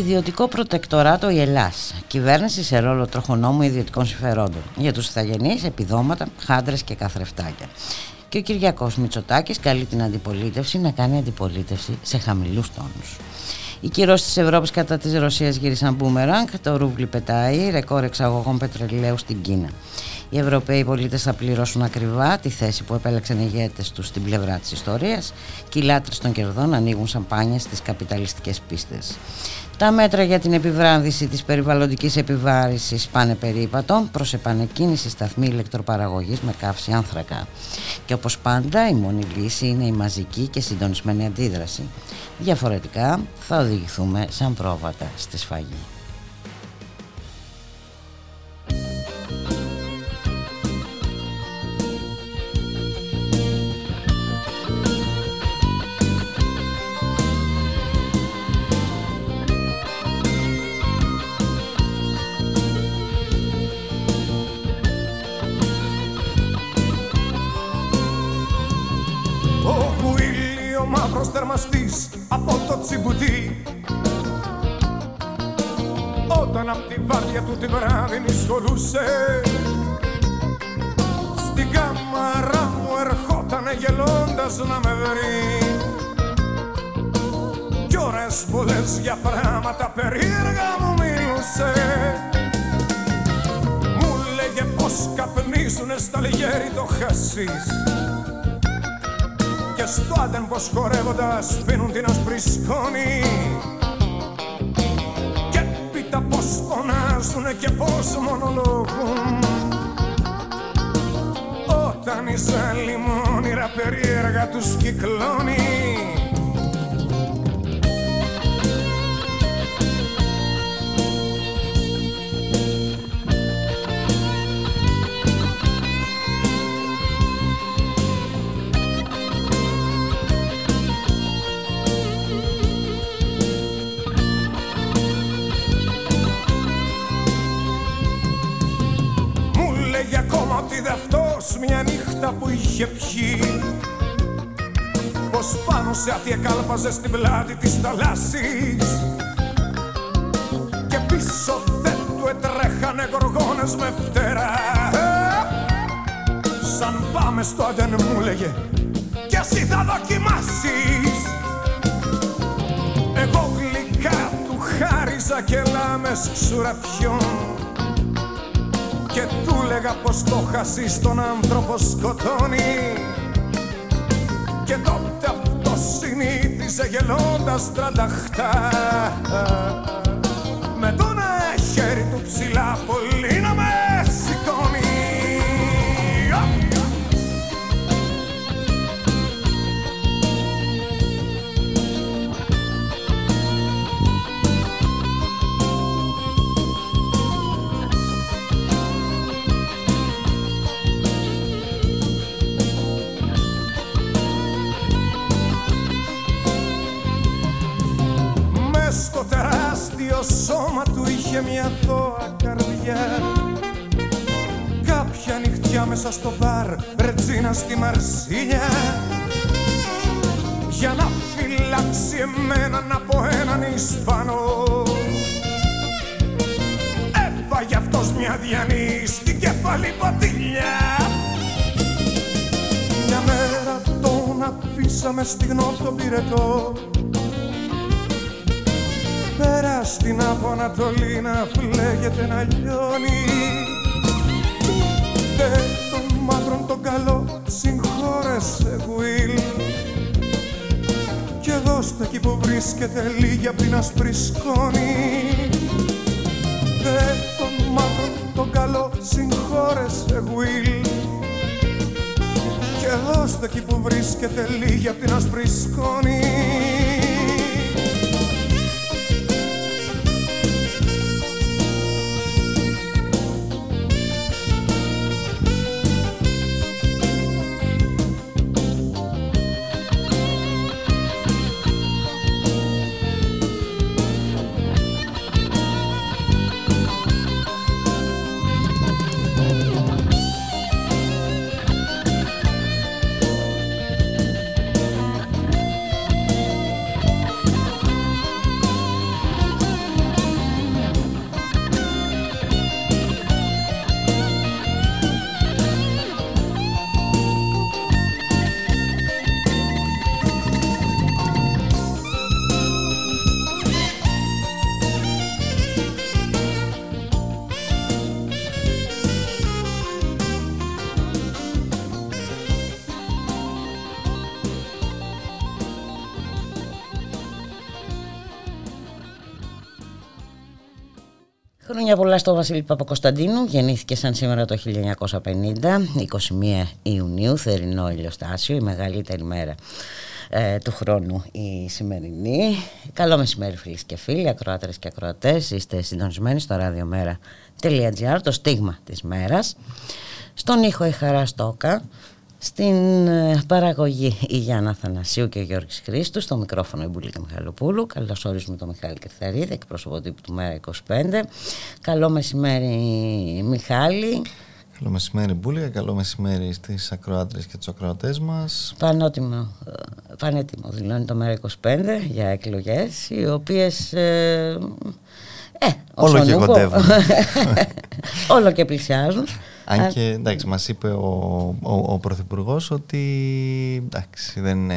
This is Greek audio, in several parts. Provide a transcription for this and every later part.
Ιδιωτικό προτεκτοράτο η Ελλάς. Κυβέρνηση σε ρόλο τροχονόμου ιδιωτικών συμφερόντων. Για τους Ιθαγενείς, επιδόματα, χάντρες και καθρεφτάκια. Και ο Κυριακός Μητσοτάκης καλεί την αντιπολίτευση να κάνει αντιπολίτευση σε χαμηλούς τόνους. Οι κυρώσεις της Ευρώπης κατά της Ρωσίας γύρισαν μπούμεραγκ, το ρούβλι πετάει, ρεκόρ εξαγωγών πετρελαίου στην Κίνα. Οι Ευρωπαίοι πολίτες θα πληρώσουν ακριβά τη θέση που επέλεξαν οι ηγέτες τους στην πλευρά της ιστορίας και οι λάτρες των κερδών ανοίγουν σαμπάνια στις καπιταλιστικές πίστες. Τα μέτρα για την επιβράδυση της περιβαλλοντικής επιβάρησης πάνε περίπατο προς επανεκκίνηση σταθμή ηλεκτροπαραγωγής με καύση άνθρακα. Και όπως πάντα η μόνη λύση είναι η μαζική και συντονισμένη αντίδραση. Διαφορετικά θα οδηγηθούμε σαν πρόβατα στη σφαγή. Συνήθιζε γελώντας τρανταχτά σώμα του είχε μια θώα καρδιά. Κάποια νυχτιά μέσα στο μπαρ ρετζίνα στη Μαρσίνια για να φυλάξει εμέναν από έναν Ισπανό. Έφαγε αυτός μια διανή στην κεφαλή πατήλια Μια μέρα τον αφήσαμε στιγνό τον πυρετό στην Απονατολή να φλέγεται να λιώνει. Δε τον μαύρον τον καλό συγχώρεσε Γουίλ. Και δώστε εκεί που βρίσκεται λίγη απ' την άσπρη σκόνη. Δε τον μαύρον τον καλό συγχώρεσε Γουίλ. Και δώστε Είμαστε εκεί που βρίσκεται λίγη απ' την άσπρη σκόνη Χρόνια πολλά στο Βασίλη Παπακοσταντίνου. Γεννήθηκε σαν σήμερα το 1950, 21 Ιουνίου, θερινό ηλιοστάσιο, η μεγαλύτερη μέρα ε, του χρόνου η σημερινή. Καλό μεσημέρι φίλες και φίλοι, ακροάτερες και ακροατές. Είστε συντονισμένοι στο radiomera.gr, το στίγμα της μέρας. Στον ήχο η Χαρά Στόκα. Στην ε, παραγωγή η Γιάννα Θανασίου και ο Γιώργης Χρήστου, στο μικρόφωνο η Μπουλίκα Μιχαλοπούλου. Καλώς ορίζουμε τον Μιχάλη Κερθαρίδη, εκπρόσωπο τύπου του Μέρα 25. Καλό μεσημέρι Μιχάλη. Καλό μεσημέρι Μπούλικα, καλό μεσημέρι στις ακροάτρες και τους ακροατές μας. Πανότιμο, ε, πανέτοιμο δηλώνει το Μέρα 25 για εκλογές, οι οποίες... Ε, ε, όλο και κοντεύουν. όλο και πλησιάζουν. Αν και εντάξει, μας είπε ο, ο, ο Πρωθυπουργός ότι εντάξει, δεν,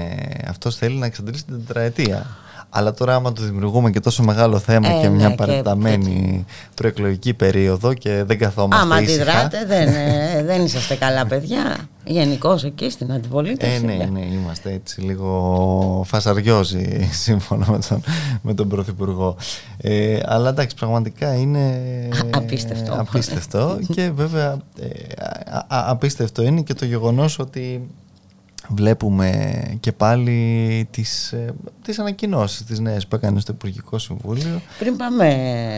αυτός θέλει να εξαντλήσει την τετραετία. Αλλά τώρα άμα του δημιουργούμε και τόσο μεγάλο θέμα ε, και μια ναι, παραταμένη προεκλογική περίοδο και δεν καθόμαστε Άμα αντιδράτε δεν, ε, δεν είσαστε καλά παιδιά. Γενικώ εκεί στην αντιπολίτευση ε, ναι, ναι, είμαστε έτσι λίγο φασαριόζοι σύμφωνα με τον, με τον Πρωθυπουργό. Ε, Αλλά εντάξει πραγματικά είναι απίστευτο, απίστευτο. Και βέβαια ε, απίστευτο είναι και το γεγονός ότι βλέπουμε και πάλι τις, ε, τις ανακοινώσεις τις νέες που έκανε στο Υπουργικό Συμβούλιο Πριν πάμε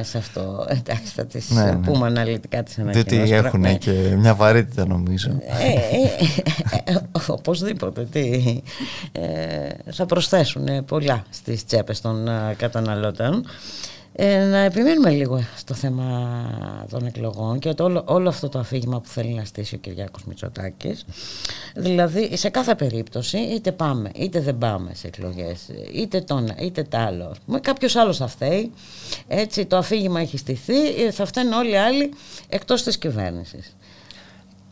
σε αυτό εντάξει θα τις ναι, ναι. πούμε αναλυτικά τις ανακοινώσεις Διότι έχουν ναι. και μια βαρύτητα νομίζω ε, ε, ε, Οπωσδήποτε τι, θα προσθέσουν πολλά στις τσέπες των καταναλωτών ε, να επιμείνουμε λίγο στο θέμα των εκλογών και όλο, όλο αυτό το αφήγημα που θέλει να στήσει ο Κυριάκος Μητσοτάκης. Δηλαδή σε κάθε περίπτωση είτε πάμε είτε δεν πάμε σε εκλογές είτε τον είτε τ' άλλο με κάποιος άλλος θα φταίει έτσι το αφήγημα έχει στηθεί θα φταίνουν όλοι οι άλλοι εκτός της κυβέρνησης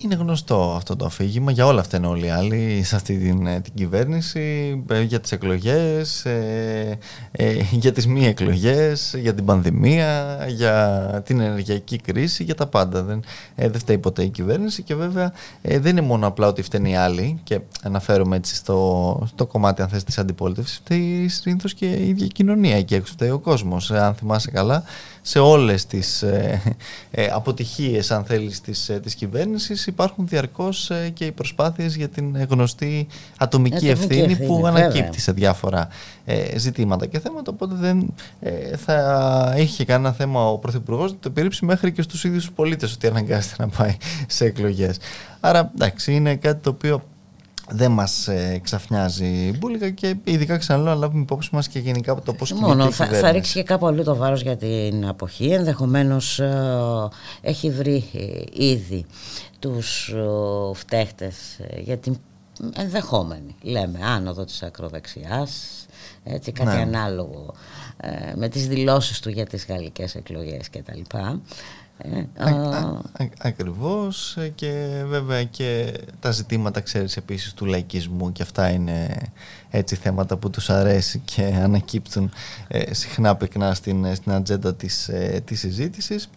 είναι γνωστό αυτό το αφήγημα για όλα αυτά είναι όλοι οι άλλοι σε αυτή την, ε, την κυβέρνηση ε, για τις εκλογές, ε, ε, για τις μη εκλογές, για την πανδημία, για την ενεργειακή κρίση, για τα πάντα. Δεν, ε, δεν φταίει ποτέ η κυβέρνηση και βέβαια δεν είναι μόνο απλά ότι φταίνει οι άλλοι και αναφέρομαι έτσι στο, στο κομμάτι αν θες της αντιπολίτευσης, φταίει συνήθως και η ίδια κοινωνία και έξω φταίει ο κόσμος. Αν θυμάσαι καλά, σε όλες τις ε, ε, αποτυχίες αν θέλεις της, ε, της κυβέρνησης υπάρχουν διαρκώς ε, και οι προσπάθειες για την γνωστή ατομική, ευθύνη, που ανακύπτει σε διάφορα ζητήματα και θέματα οπότε δεν θα είχε κανένα θέμα ο Πρωθυπουργός να το επιρρύψει μέχρι και στους ίδιους πολίτες ότι αναγκάζεται να πάει σε εκλογές. Άρα εντάξει είναι κάτι το οποίο δεν μας ε, ξαφνιάζει μπουλικα και ειδικά ξαναλέω να λάβουμε υπόψη μας και γενικά το πώς Μόνο θα, θα ρίξει και κάπου αλλού το βάρος για την αποχή. Ενδεχομένως ε, έχει βρει ε, ήδη τους ε, φταίχτες για την ενδεχόμενη, λέμε, άνοδο της ακροδεξιάς, έτσι, κάτι ναι. ανάλογο με τις δηλώσεις του για τις γαλλικές εκλογές κτλ. Α, ακριβώς και βέβαια και τα ζητήματα ξέρεις επίσης του λαϊκισμού και αυτά είναι έτσι θέματα που τους αρέσει και ανακύπτουν ε, συχνά πυκνά στην, στην ατζέντα της, ε, της συζήτησης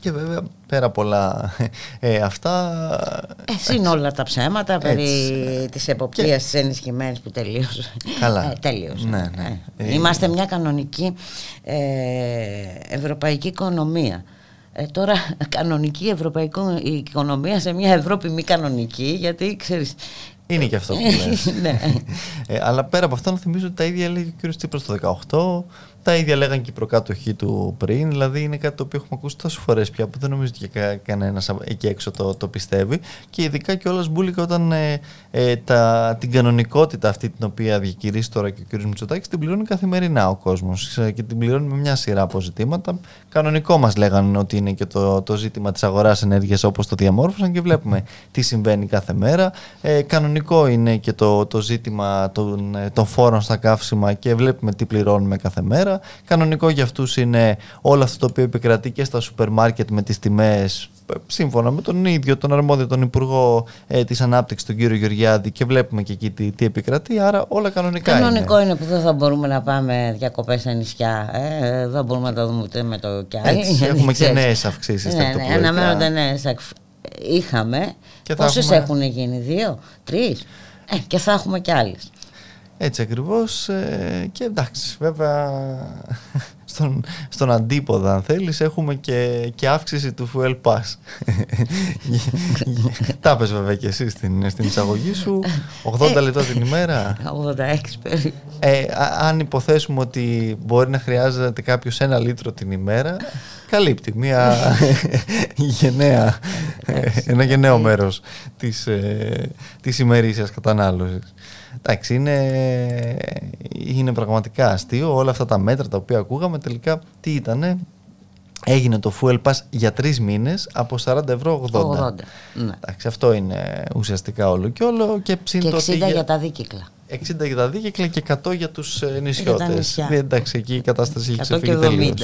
και βέβαια πέρα από όλα ε, αυτά... Εσύ είναι όλα τα ψέματα περί της εποπτείας και... της ενισχυμένης που τελείωσε. Καλά. Ε, τελείωσε. Ναι, ναι. Είμαστε μια κανονική ευρωπαϊκή οικονομία. Ε, τώρα κανονική ευρωπαϊκή οικονομία σε μια Ευρώπη μη κανονική γιατί ξέρεις Είναι και αυτό που λες. Ναι. Ε, αλλά πέρα από αυτό να θυμίζω ότι τα ίδια έλεγε ο κ. Τσίπρας το 18, τα ίδια λέγαν και οι προκάτοχοί του πριν. Δηλαδή είναι κάτι το οποίο έχουμε ακούσει τόσες φορές πια που δεν νομίζω ότι κα, κανένας εκεί έξω το, το πιστεύει. Και ειδικά και όλα Μπούλικα όταν ε, ε, τα, την κανονικότητα αυτή την οποία διακηρύσει τώρα και ο κ. Μητσοτάκης την πληρώνει καθημερινά ο κόσμος ε, και την πληρώνει με μια σειρά από ζητήματα. Κανονικό μας λέγανε ότι είναι και το, το ζήτημα της αγοράς ενέργειας όπως το διαμόρφωσαν και βλέπουμε τι συμβαίνει κάθε μέρα. Ε, κανονικό είναι και το, το ζήτημα των, ε, των φόρων στα καύσιμα και βλέπουμε τι πληρώνουμε κάθε μέρα. Κανονικό για αυτούς είναι όλο αυτό το οποίο επικρατεί και στα σούπερ μάρκετ με τις τιμές σύμφωνα με τον ίδιο τον αρμόδιο τον Υπουργό ε, της Ανάπτυξης τον κύριο Γεωργιάδη και βλέπουμε και εκεί τι, τι επικρατεί άρα όλα κανονικά Κανονικό είναι. είναι που δεν θα μπορούμε να πάμε διακοπές στα νησιά ε, δεν μπορούμε να τα δούμε ούτε με το κι Έτσι, έχουμε και νέες αυξήσεις ναι, ναι, αναμένονται νέες είχαμε. Πόσες έχουμε... έχουν γίνει δύο, τρεις; Ε, και θα έχουμε κι άλλες έτσι ακριβώς ε, και εντάξει βέβαια στον, στον αντίποδα αν θέλεις έχουμε και, και αύξηση του fuel pass. Τα πες βέβαια και εσύ στην, στην εισαγωγή σου. 80 λεπτά την ημέρα. 86 περίπου. Ε, αν υποθέσουμε ότι μπορεί να χρειάζεται κάποιος ένα λίτρο την ημέρα καλύπτει μια γενναία, ένα γενναίο μέρος της, ε, της ημερήσιας κατανάλωσης Εντάξει, είναι, είναι πραγματικά αστείο όλα αυτά τα μέτρα τα οποία ακούγαμε. Τελικά τι ήτανε, έγινε το fuel pass για τρεις μήνες από 40 ευρώ 80. 80 ναι. Εντάξει, αυτό είναι ουσιαστικά όλο και όλο. Και, και 60 για... τα δίκυκλα. 60 για τα δίκυκλα και 100 για τους ε, νησιώτες. Εντάξει, εκεί η κατάσταση έχει ξεφύγει τελείως.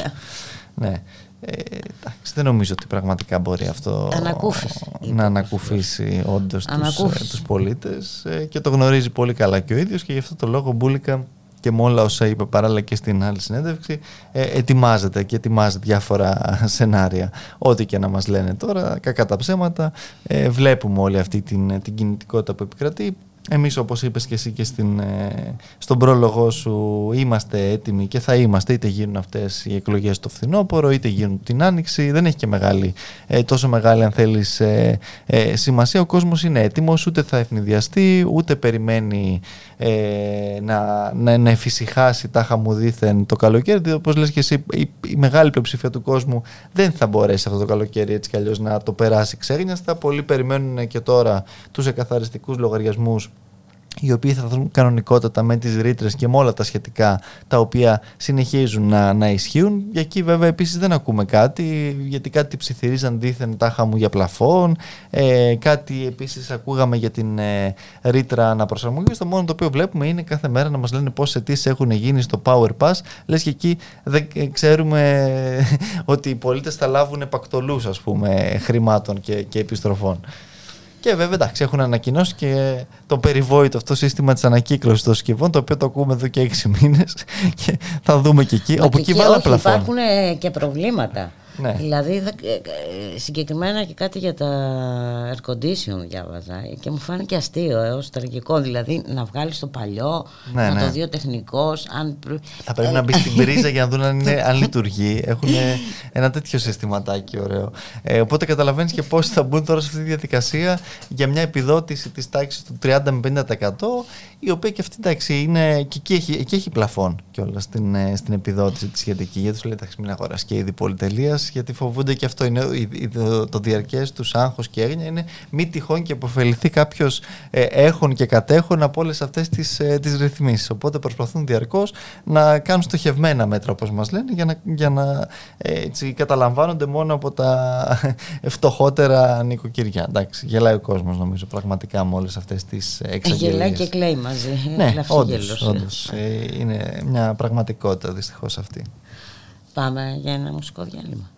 Ναι. Ε, εντάξει, δεν νομίζω ότι πραγματικά μπορεί αυτό να ανακουφίσει όντως τους, τους πολίτες ε, και το γνωρίζει πολύ καλά και ο ίδιος και γι' αυτό το λόγο Μπούλικα και με όλα όσα είπε παράλληλα και στην άλλη συνέντευξη ε, ετοιμάζεται και ετοιμάζει διάφορα σενάρια. Ό,τι και να μας λένε τώρα κακά τα ψέματα. Ε, βλέπουμε όλη αυτή την, την κινητικότητα που επικρατεί εμείς όπως είπες και εσύ και στην, ε, στον πρόλογο σου είμαστε έτοιμοι και θα είμαστε είτε γίνουν αυτές οι εκλογές το φθινόπωρο είτε γίνουν την άνοιξη. Δεν έχει και μεγάλη, ε, τόσο μεγάλη αν θέλεις ε, σημασία. Ο κόσμος είναι έτοιμος ούτε θα ευνηδιαστεί ούτε περιμένει να, να, να εφησυχάσει τάχα μου δήθεν το καλοκαίρι όπως λες και εσύ η, η, μεγάλη πλειοψηφία του κόσμου δεν θα μπορέσει αυτό το καλοκαίρι έτσι κι αλλιώς να το περάσει ξέγνιαστα. Πολλοί περιμένουν και τώρα τους εκαθαριστικούς λογαριασμούς οι οποίοι θα δουν κανονικότατα με τις ρήτρες και με όλα τα σχετικά τα οποία συνεχίζουν να, να ισχύουν. Για εκεί βέβαια επίσης δεν ακούμε κάτι γιατί κάτι ψιθυρίζαν δίθεν τάχα μου για πλαφόν ε, κάτι επίσης ακούγαμε για την ε, ρήτρα αναπροσαρμογής το μόνο το οποίο βλέπουμε είναι κάθε μέρα να μας λένε πόσες αιτήσεις έχουν γίνει στο Power Pass λες και εκεί δεν ξέρουμε ότι οι πολίτες θα λάβουν επακτολούς ας πούμε χρημάτων και, και επιστροφών. Και βέβαια εντάξει, έχουν ανακοινώσει και το περιβόητο αυτό σύστημα της ανακύκλωσης των συσκευών, το οποίο το ακούμε εδώ και έξι μήνες και θα δούμε και εκεί. όπου εκεί βάλα πλαφόν. Υπάρχουν και προβλήματα. Ναι. Δηλαδή ε, ε, συγκεκριμένα και κάτι για τα air condition διάβαζα και μου φάνηκε αστείο έως τραγικό. Δηλαδή να βγάλεις το παλιό ναι, να το ναι. δει ο τεχνικός αν... Θα πρέπει να μπει στην πρίζα για να δουν αν, είναι, αν λειτουργεί. Έχουν ένα τέτοιο συστηματάκι ωραίο. Ε, οπότε καταλαβαίνεις και πώς θα μπουν τώρα σε αυτή τη διαδικασία για μια επιδότηση της τάξης του 30 με 50% η οποία και αυτή εντάξει είναι και εκεί έχει, εκεί έχει πλαφόν κιόλας στην, στην επιδότηση τη σχετική. Γιατί σου λέει εντάξει μην αγοράσει και ήδη πολυτελείας γιατί φοβούνται και αυτό είναι το, το διαρκές τους άγχος και έγνοια είναι μη τυχόν και αποφεληθεί κάποιος ε, έχων και κατέχων από όλες αυτές τις, ε, τις ρυθμίσεις. Οπότε προσπαθούν διαρκώς να κάνουν στοχευμένα μέτρα όπως μας λένε για να, για να ε, έτσι, καταλαμβάνονται μόνο από τα φτωχότερα νοικοκυριά. Εντάξει, γελάει ο κόσμος νομίζω πραγματικά με όλες αυτές τις εξαγγελίες. Γελάει και κλαίει μαζί. Ναι, όντως, όντως. Ε, είναι μια πραγματικότητα δυστυχώς αυτή. Πάμε για ένα μουσικό διάλειμμα.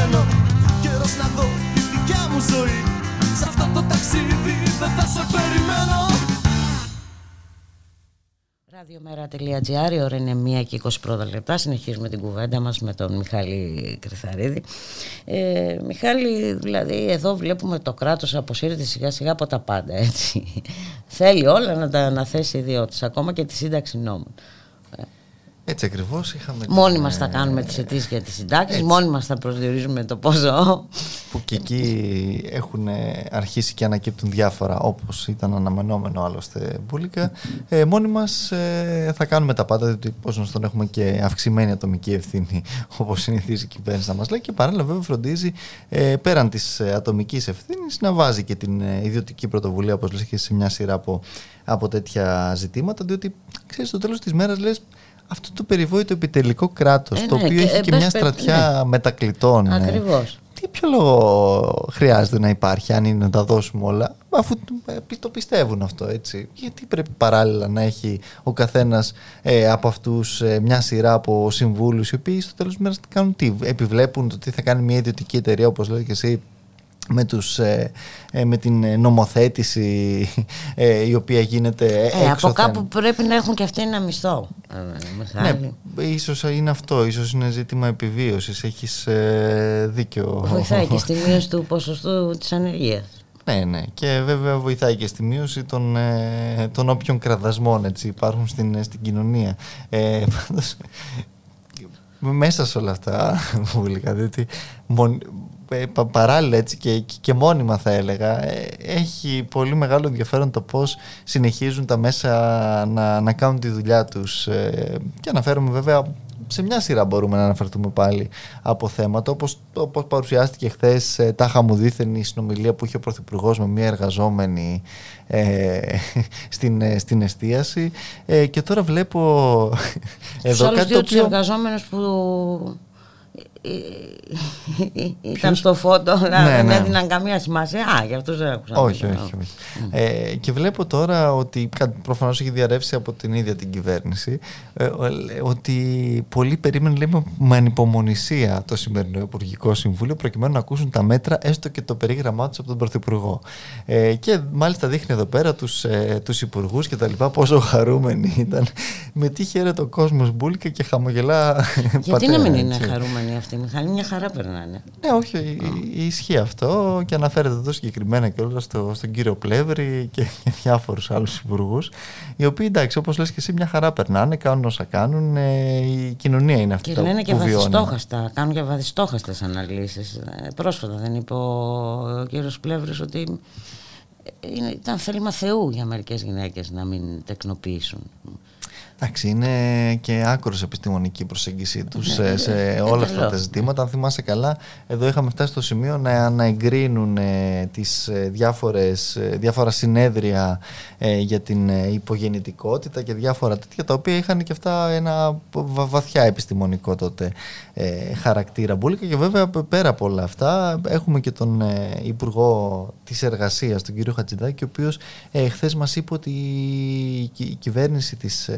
Δύσκολο να μένω Καιρός να δω τη δικιά μου ζωή Σ' αυτό το ταξίδι δεν θα σε περιμένω Ραδιομέρα.gr, η ώρα είναι 1 και 20 πρώτα λεπτά. Συνεχίζουμε την κουβέντα μας με τον Μιχάλη Κρυθαρίδη. Ε, Μιχάλη, δηλαδή εδώ βλέπουμε το κράτος αποσύρεται σιγά σιγά από τα πάντα, έτσι. Θέλει όλα να τα αναθέσει ιδιώτης, ακόμα και τη σύνταξη νόμων. Έτσι ακριβώς είχαμε. Μόνοι την, μας θα ε, κάνουμε τις αιτήσεις για τις συντάξεις, έτσι. μόνοι μας θα προσδιορίζουμε το ποσό. Που και εκεί έχουν ε, αρχίσει και ανακύπτουν διάφορα, όπως ήταν αναμενόμενο άλλωστε μπουλικα. Ε, μόνοι μας ε, θα κάνουμε τα πάντα, διότι πώς να τον έχουμε και αυξημένη ατομική ευθύνη, όπως συνηθίζει η κυβέρνηση να μας λέει. Και παράλληλα βέβαια φροντίζει ε, πέραν της ε, ατομικής ευθύνης να βάζει και την ε, ιδιωτική πρωτοβουλία, όπως λες και σε μια σειρά από, από τέτοια ζητήματα, διότι ξέρεις στο τέλος της μέρας λες αυτό το περιβόητο επιτελικό κράτος, Ε, το ναι, οποίο και, έχει ε, και πες, μια πες, στρατιά μετακλητών. ε, Ακριβώς. τι ποιο λόγο χρειάζεται να υπάρχει αν είναι να τα δώσουμε όλα αφού ε, το πιστεύουν αυτό έτσι γιατί πρέπει παράλληλα να έχει ο καθένας ε, από αυτούς ε, μια σειρά από συμβούλους οι οποίοι στο τέλος της μέρας κάνουν τι επιβλέπουν το τι θα κάνει μια ιδιωτική εταιρεία όπως λέει και εσύ με, τους, ε, ε, με την ε, νομοθέτηση ε, η οποία γίνεται Ε, από έξωθεν. κάπου πρέπει να έχουν και αυτοί ένα μισθό. Ε, Μιχάλη. Ναι, ίσως είναι αυτό, ίσως είναι ζήτημα επιβίωσης, έχεις ε, δίκιο. Βοηθάει και στη μείωση του ποσοστού της ανεργίας. Ναι, ναι. Και βέβαια βοηθάει και στη μείωση των, ε, των όποιων κραδασμών έτσι, υπάρχουν στην, ε, στην κοινωνία. Ε, πάντως, μέσα σε όλα αυτά που έλεγα, διότι μον- ε, πα- παράλληλα έτσι και, και, και μόνιμα θα έλεγα, ε, έχει πολύ μεγάλο ενδιαφέρον το πώς συνεχίζουν τα μέσα να, να κάνουν τη δουλειά τους. Ε, και αναφέρομαι βέβαια σε μια σειρά μπορούμε να αναφερθούμε πάλι από θέματα όπως, όπως παρουσιάστηκε χθες ε, τάχα μου δίθεν η συνομιλία που είχε ο Πρωθυπουργός με μια εργαζόμενη ε, στην, ε, στην εστίαση ε, και τώρα βλέπω εδώ κάτι το οποίο... εργαζόμενους που ήταν στο φώτο, ναι, δεν έδιναν καμία σημασία. Α, για αυτούς δεν άκουσα. Όχι, όχι. όχι. Ε, και βλέπω τώρα ότι προφανώς έχει διαρρεύσει από την ίδια την κυβέρνηση ε, ότι πολλοί περίμεναν λέμε, με ανυπομονησία το σημερινό Υπουργικό Συμβούλιο προκειμένου να ακούσουν τα μέτρα, έστω και το περίγραμμά τους από τον Πρωθυπουργό. Ε, και μάλιστα δείχνει εδώ πέρα τους τους υπουργούς και τα λοιπά πόσο χαρούμενοι ήταν. Με τι χαίρεται ο κόσμος μπουλικα και χαμογελά. Γιατί να μην είναι χαρούμενοι αυτοί, Μιχάλη, μια χαρά περνάνε. Ναι, όχι, ισχύει αυτό και αναφέρεται εδώ συγκεκριμένα και όλα στο, στον κύριο Πλεύρη και, και διάφορους άλλους υπουργούς. Οι οποίοι εντάξει, όπως λες και εσύ, μια χαρά περνάνε, κάνουν όσα κάνουν. Ε, η κοινωνία είναι αυτή και λένε και βαθιστόχαστα, κάνουν και βαθιστόχαστες αναλύσεις. Ε, πρόσφατα δεν είπε ο, ο κύριος Πλεύρη ότι ε, ήταν θέλημα Θεού για μερικές γυναίκες να μην τεκνοποιήσουν. Εντάξει, είναι και άκρος επιστημονική προσέγγιση τους σε, σε όλα αυτά τα ζητήματα. Αν θυμάσαι καλά, εδώ είχαμε φτάσει στο σημείο να, να εγκρίνουν ε, τις ε, διάφορες, ε, διάφορα συνέδρια ε, για την υπογεννητικότητα και διάφορα τέτοια, τα οποία είχαν και αυτά ένα βαθιά επιστημονικό τότε χαρακτήρα μπουλικα. Και βέβαια πέρα από όλα αυτά, έχουμε και τον Υπουργό της Εργασίας, τον κύριο Χατζηδάκη, ο οποίος ε, χθες μας είπε ότι η κυβέρνηση της,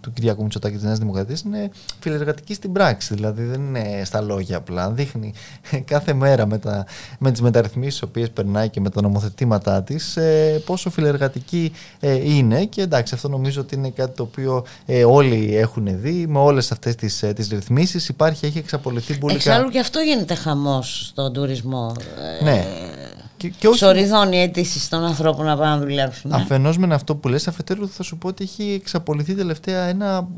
του Κυριακού Μητσοτάκη της Νέας Δημοκρατίας είναι φιλεργατική στην πράξη. Δηλαδή δεν είναι στα λόγια απλά. Δείχνει κάθε μέρα με, τα, με τις μεταρρυθμίσεις τις οποίες περνάει και με τα νομοθετήματά της ε, πόσο φιλεργατική ε, είναι. Και εντάξει, αυτό νομίζω ότι είναι κάτι το οποίο ε, όλοι έχουν δει με όλες αυτές τις τις ρυθμίσεις. Υπάρχει, έχει εξαπολυθεί μπουλικά. Εξάλλου και αυτό γίνεται χαμός στον τουρισμό. Ναι. Και, και όχι... Σοριδώνει αίτησης των ανθρώπων να πάνε να δουλέψουν. Ναι. Αφενός με αυτό που λες, αφετέρου θα σου πω ότι έχει εξαπολυθεί τελευταία ένα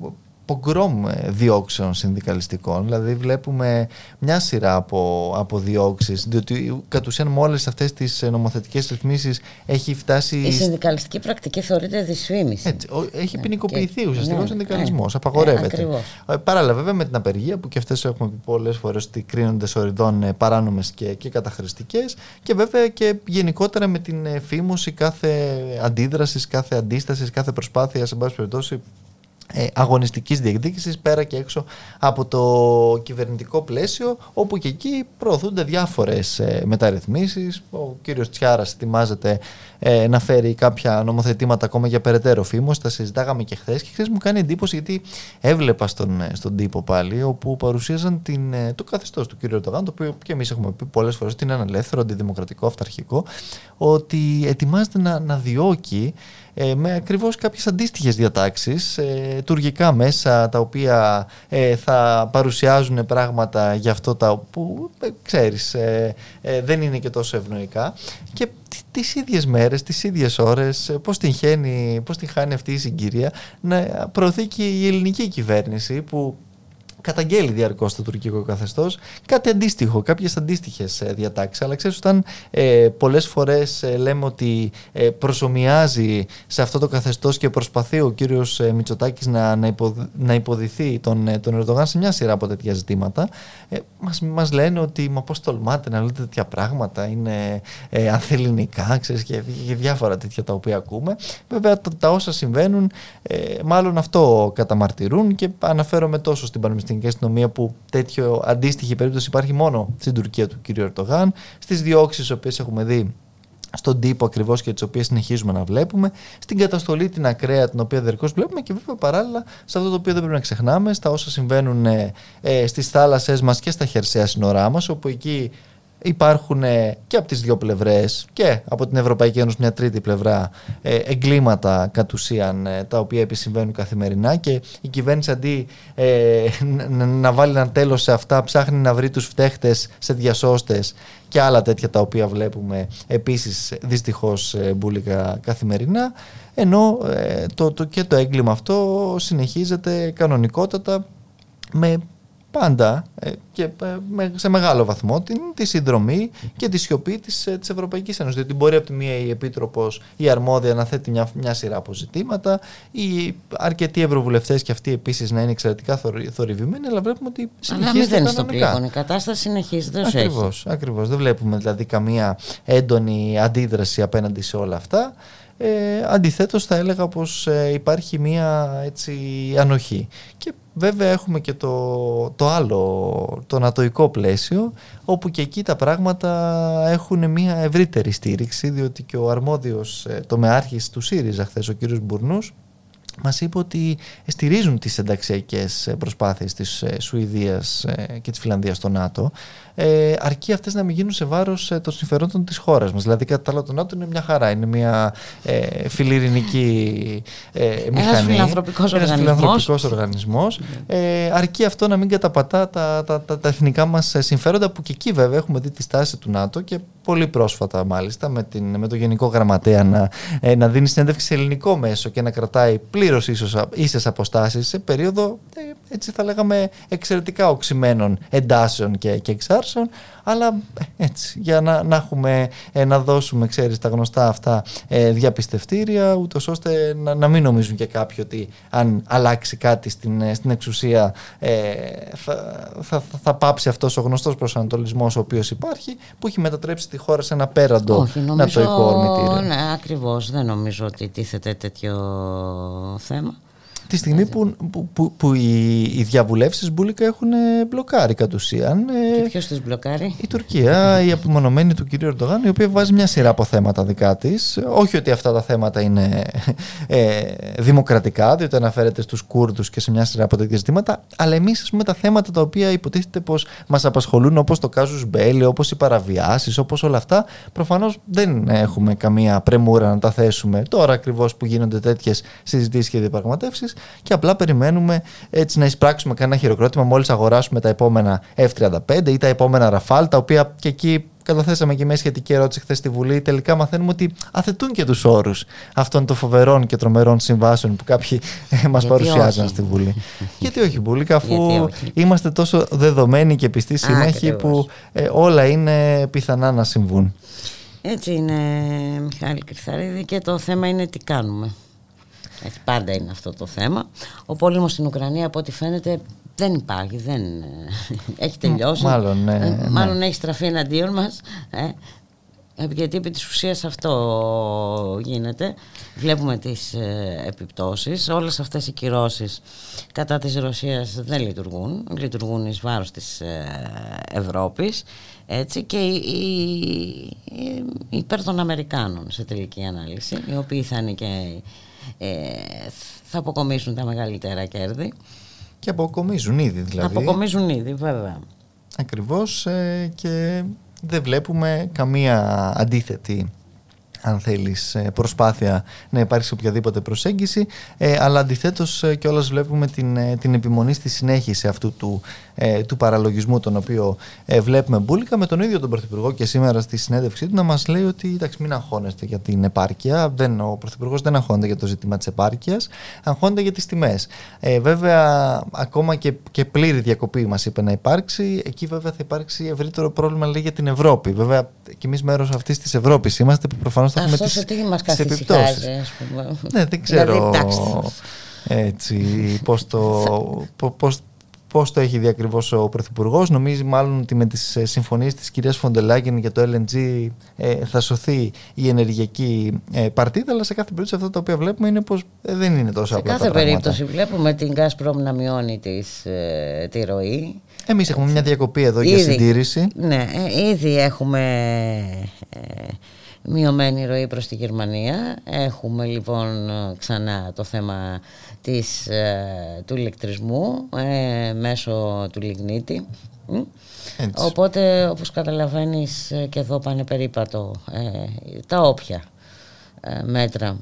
πογκρόμ ε, διώξεων συνδικαλιστικών. Δηλαδή βλέπουμε μια σειρά από, από διώξεις, διότι κατ' ουσίαν με όλες αυτές τις ε, νομοθετικές ρυθμίσεις έχει φτάσει... Η συνδικαλιστική πρακτική θεωρείται δυσφήμιση. Έτσι, έχει ποινικοποιηθεί και... ουσιαστικά ναι, ο συνδικαλισμός, ναι, απαγορεύεται. Ε, παράλληλα βέβαια με την απεργία που και αυτές έχουμε πει πολλές φορές ότι κρίνονται σοριδών παράνομες και, και καταχρηστικές και βέβαια και γενικότερα με την φήμωση κάθε αντίδρασης, κάθε αντίστασης, κάθε προσπάθειας σε πάση περιπτώσει ε, αγωνιστικής διεκδίκησης πέρα και έξω από το κυβερνητικό πλαίσιο όπου και εκεί προωθούνται διάφορες ε, μεταρρυθμίσεις. Ο κύριος Τσιάρας ετοιμάζεται ε, να φέρει κάποια νομοθετήματα ακόμα για περαιτέρω φήμος τα συζητάγαμε και χθες και χθες μου κάνει εντύπωση γιατί έβλεπα στον, ε, στον τύπο πάλι όπου παρουσίαζαν την, ε, το καθεστώς του κύριου Ερντογάν το οποίο και εμείς έχουμε πει πολλές φορές ότι είναι ένα ελεύθερο, αντιδημοκρατικό, αυταρχικό ότι ετοιμάζεται να, να διώκει ε, με ακριβώς κάποιες αντίστοιχες διατάξεις, ε, τουργικά μέσα τα οποία ε, θα παρουσιάζουν πράγματα για αυτό τα που ε, ξέρεις ε, δεν είναι και τόσο ευνοϊκά. Και τις ίδιες μέρες, τις ίδιες ώρες πώς την, χαίνει, πώς την χάνει αυτή η συγκυρία να προωθεί και η ελληνική κυβέρνηση που καταγγέλει διαρκώς το τουρκικό καθεστώς κάτι αντίστοιχο, κάποιες αντίστοιχες διατάξεις. Αλλά ξέρεις, όταν ε, πολλές φορές ε, λέμε ότι ε, προσωμιάζει σε αυτό το καθεστώς και προσπαθεί ο κύριος ε, Μητσοτάκης να, να, να υποδηθεί τον, ε, τον Ερντογάν σε μια σειρά από τέτοια ζητήματα, ε, μας, μας λένε ότι μα πώς τολμάτε να λέτε τέτοια πράγματα, είναι ε, ανθεληνικά, ξέρεις, και, και διάφορα τέτοια τα οποία ακούμε. Βέβαια τα, τα όσα συμβαίνουν ε, μάλλον αυτό καταμαρτυρούν και αναφέρομαι τόσο στην Πανεπιστημιακή Αστυνομία που τέτοιο αντίστοιχη περίπτωση υπάρχει μόνο στην Τουρκία του κ. Ερτογάν, στις διώξεις οποίες έχουμε δει στον τύπο ακριβώς και τις οποίες συνεχίζουμε να βλέπουμε, στην καταστολή την ακραία την οποία διαρκώς βλέπουμε και βέβαια παράλληλα σε αυτό το οποίο δεν πρέπει να ξεχνάμε, στα όσα συμβαίνουν ε, ε, στις θάλασσε μας και στα χερσαία σύνορά μας, όπου εκεί υπάρχουν ε, και από τις δύο πλευρές και από την Ευρωπαϊκή Ένωση μια τρίτη πλευρά ε, εγκλήματα κατ' ουσίαν ε, τα οποία επισυμβαίνουν καθημερινά και η κυβέρνηση αντί να βάλει ένα τέλος σε αυτά ψάχνει να βρει τους φταίχτες σε διασώστες και άλλα τέτοια τα οποία βλέπουμε επίσης δυστυχώς μπουλικα καθημερινά ενώ το, το, και το έγκλημα αυτό συνεχίζεται κανονικότατα με πάντα ε, και ε, σε μεγάλο βαθμό την, τη συνδρομή και τη σιωπή της, της Ευρωπαϊκής Ένωσης. Διότι μπορεί από τη μία η Επίτροπος, η αρμόδια να θέτει μια, μια σειρά αποζητήματα, οι αρκετοί ευρωβουλευτές και αυτοί επίσης να είναι εξαιρετικά θορυβημένοι, αλλά βλέπουμε ότι συνεχίζεται Αλλά μην στο Η κατάσταση συνεχίζεται όσο ακριβώς, Ακριβώς. Δεν βλέπουμε δηλαδή καμία έντονη αντίδραση απέναντι σε όλα αυτά. Ε, αντιθέτως θα έλεγα πως ε, υπάρχει μία έτσι ανοχή. Και βέβαια έχουμε και το, το άλλο το νατοϊκό πλαίσιο όπου και εκεί τα πράγματα έχουν μία ευρύτερη στήριξη διότι και ο αρμόδιος ε, τομεάρχης του ΣΥΡΙΖΑ χθες ο κύριος Μπουρνούς μας είπε ότι στηρίζουν τις ενταξιακές προσπάθειες της ε, Σουηδίας ε, και της Φιλανδίας στο ΝΑΤΟ ε, αρκεί αυτές να μην γίνουν σε βάρος των συμφερόντων της χώρας μας. Δηλαδή κατά τα άλλα το ΝΑΤΟ είναι μια χαρά, είναι μια ε, φιλιρινική ε, μηχανή. Ένας φιλανθρωπικός ένας φιλανθρωπικός οργανισμός. Ε, αρκεί αυτό να μην καταπατά τα, τα, τα, τα, εθνικά μας συμφέροντα που και εκεί βέβαια έχουμε δει τη στάση του ΝΑΤΟ και πολύ πρόσφατα μάλιστα με, την, με το Γενικό Γραμματέα να, ε, να δίνει συνέντευξη σε ελληνικό μέσο και να κρατάει πλήρως ίσες αποστάσεις σε περίοδο ε, έτσι θα λέγαμε εξαιρετικά οξυμένων εντάσεων και, και εξάρσεων αλλά ε, έτσι για να, να, έχουμε, ε, να δώσουμε ξέρεις τα γνωστά αυτά ε, διαπιστευτήρια ούτως ώστε να, να μην νομίζουν και κάποιοι ότι αν αλλάξει κάτι στην, στην εξουσία θα, θα, θα, πάψει αυτός ο γνωστός προσανατολισμός ο οποίος υπάρχει που έχει μετατρέψει τη χώρα σε ένα πέραντο Όχι, νομίζω, Ναι, ακριβώς δεν νομίζω ότι τίθεται τέτοιο θέμα. Τη στιγμή που, που, που, που οι, οι διαβουλεύσεις Μπούλικα έχουν μπλοκάρει κατ' ουσίαν. Ε, και ποιος τις μπλοκάρει, Η Τουρκία, η απομονωμένη του κυρίου Ερντογάν, η οποία βάζει μια σειρά από θέματα δικά της. Όχι ότι αυτά τα θέματα είναι ε, δημοκρατικά, διότι αναφέρεται στους Κούρδους και σε μια σειρά από τέτοια ζητήματα, αλλά εμείς, ας πούμε, τα θέματα τα οποία υποτίθεται πως μας απασχολούν, όπως το Κάζους Μπέλι, όπως οι παραβιάσεις, όπως όλα αυτά, προφανώς δεν έχουμε καμία πρεμούρα να τα θέσουμε τώρα ακριβώς που γίνονται τέτοιες συζητήσεις και διαπραγματεύσεις και απλά περιμένουμε έτσι να εισπράξουμε κανένα χειροκρότημα μόλις αγοράσουμε τα επόμενα F-35 ή τα επόμενα Rafale, τα οποία και εκεί καταθέσαμε και μια σχετική ερώτηση χθες στη Βουλή. Τελικά μαθαίνουμε ότι αθετούν και τους όρους αυτών των φοβερών και τρομερών συμβάσεων που κάποιοι ε, μας παρουσιάζαν στη Βουλή. Γιατί όχι, Βουλή, αφού είμαστε τόσο δεδομένοι και πιστοί σύμμαχοι που ε, όλα είναι πιθανά να συμβούν. Έτσι είναι, Μιχάλη Κρυθαρίδη, και το θέμα είναι τι κάνουμε. Έτσι, πάντα είναι αυτό το θέμα. Ο πόλεμος στην Ουκρανία από ό,τι φαίνεται δεν υπάρχει, δεν έχει τελειώσει. Μάλλον, ναι, ε, ναι. Μάλλον έχει στραφεί εναντίον μας. Ε, γιατί επί της ουσίας αυτό γίνεται. Βλέπουμε τις ε, επιπτώσεις. Όλες αυτές οι κυρώσεις κατά της Ρωσίας δεν λειτουργούν. Λειτουργούν εις βάρος της ε, Ευρώπης. Έτσι, και υπέρ των Αμερικάνων σε τελική ανάλυση, οι οποίοι θα είναι και ε, θα αποκομίσουν τα μεγαλύτερα κέρδη. Και αποκομίζουν ήδη δηλαδή. Αποκομίζουν ήδη βέβαια. Ακριβώς ε, και δεν βλέπουμε καμία αντίθετη αν θέλεις ε, προσπάθεια να υπάρξει οποιαδήποτε προσέγγιση. Ε, αλλά αντιθέτως ε, και όλας βλέπουμε την, την επιμονή στη συνέχιση αυτού του, του παραλογισμού τον οποίο βλέπουμε μπουλικα με τον ίδιο τον Πρωθυπουργό και σήμερα στη συνέντευξή του να μας λέει ότι εντάξει μην αγχώνεστε για την επάρκεια. Δεν, ο Πρωθυπουργός δεν αγχώνεται για το ζήτημα της επάρκειας αγχώνεται για τις τιμές. Βέβαια ακόμα και, και πλήρη διακοπή μας είπε να υπάρξει. Εκεί βέβαια θα υπάρξει ευρύτερο πρόβλημα λέει για την Ευρώπη. Βέβαια και εμείς μέρος αυτής της Ευρώπης είμαστε που προφανώς θα έχουμε τις, τι μας καθησυχάζει, Ναι, δεν ξέρω έτσι, πώς το, πώς, πώς το έχει δει ακριβώς ο Πρωθυπουργός. Νομίζει μάλλον ότι με τις ε, συμφωνίες της κυρίας Φοντελάκιν για το LNG ε, θα σωθεί η ενεργειακή ε, παρτίδα. Αλλά σε κάθε περίπτωση αυτό το οποίο βλέπουμε είναι πως δεν είναι τόσο απλά. Σε κάθε περίπτωση βλέπουμε την Gazprom να μειώνει τις, τη ροή. Εμείς έχουμε μια διακοπή εδώ ήδη, για συντήρηση. Ναι, ήδη έχουμε μειωμένη ροή προς τη Γερμανία. Έχουμε λοιπόν ξανά το θέμα της, ε, του ηλεκτρισμού ε, μέσω του λιγνίτη. Οπότε όπως καταλαβαίνεις ε, και εδώ πάνε περίπατο τα όποια μέτρα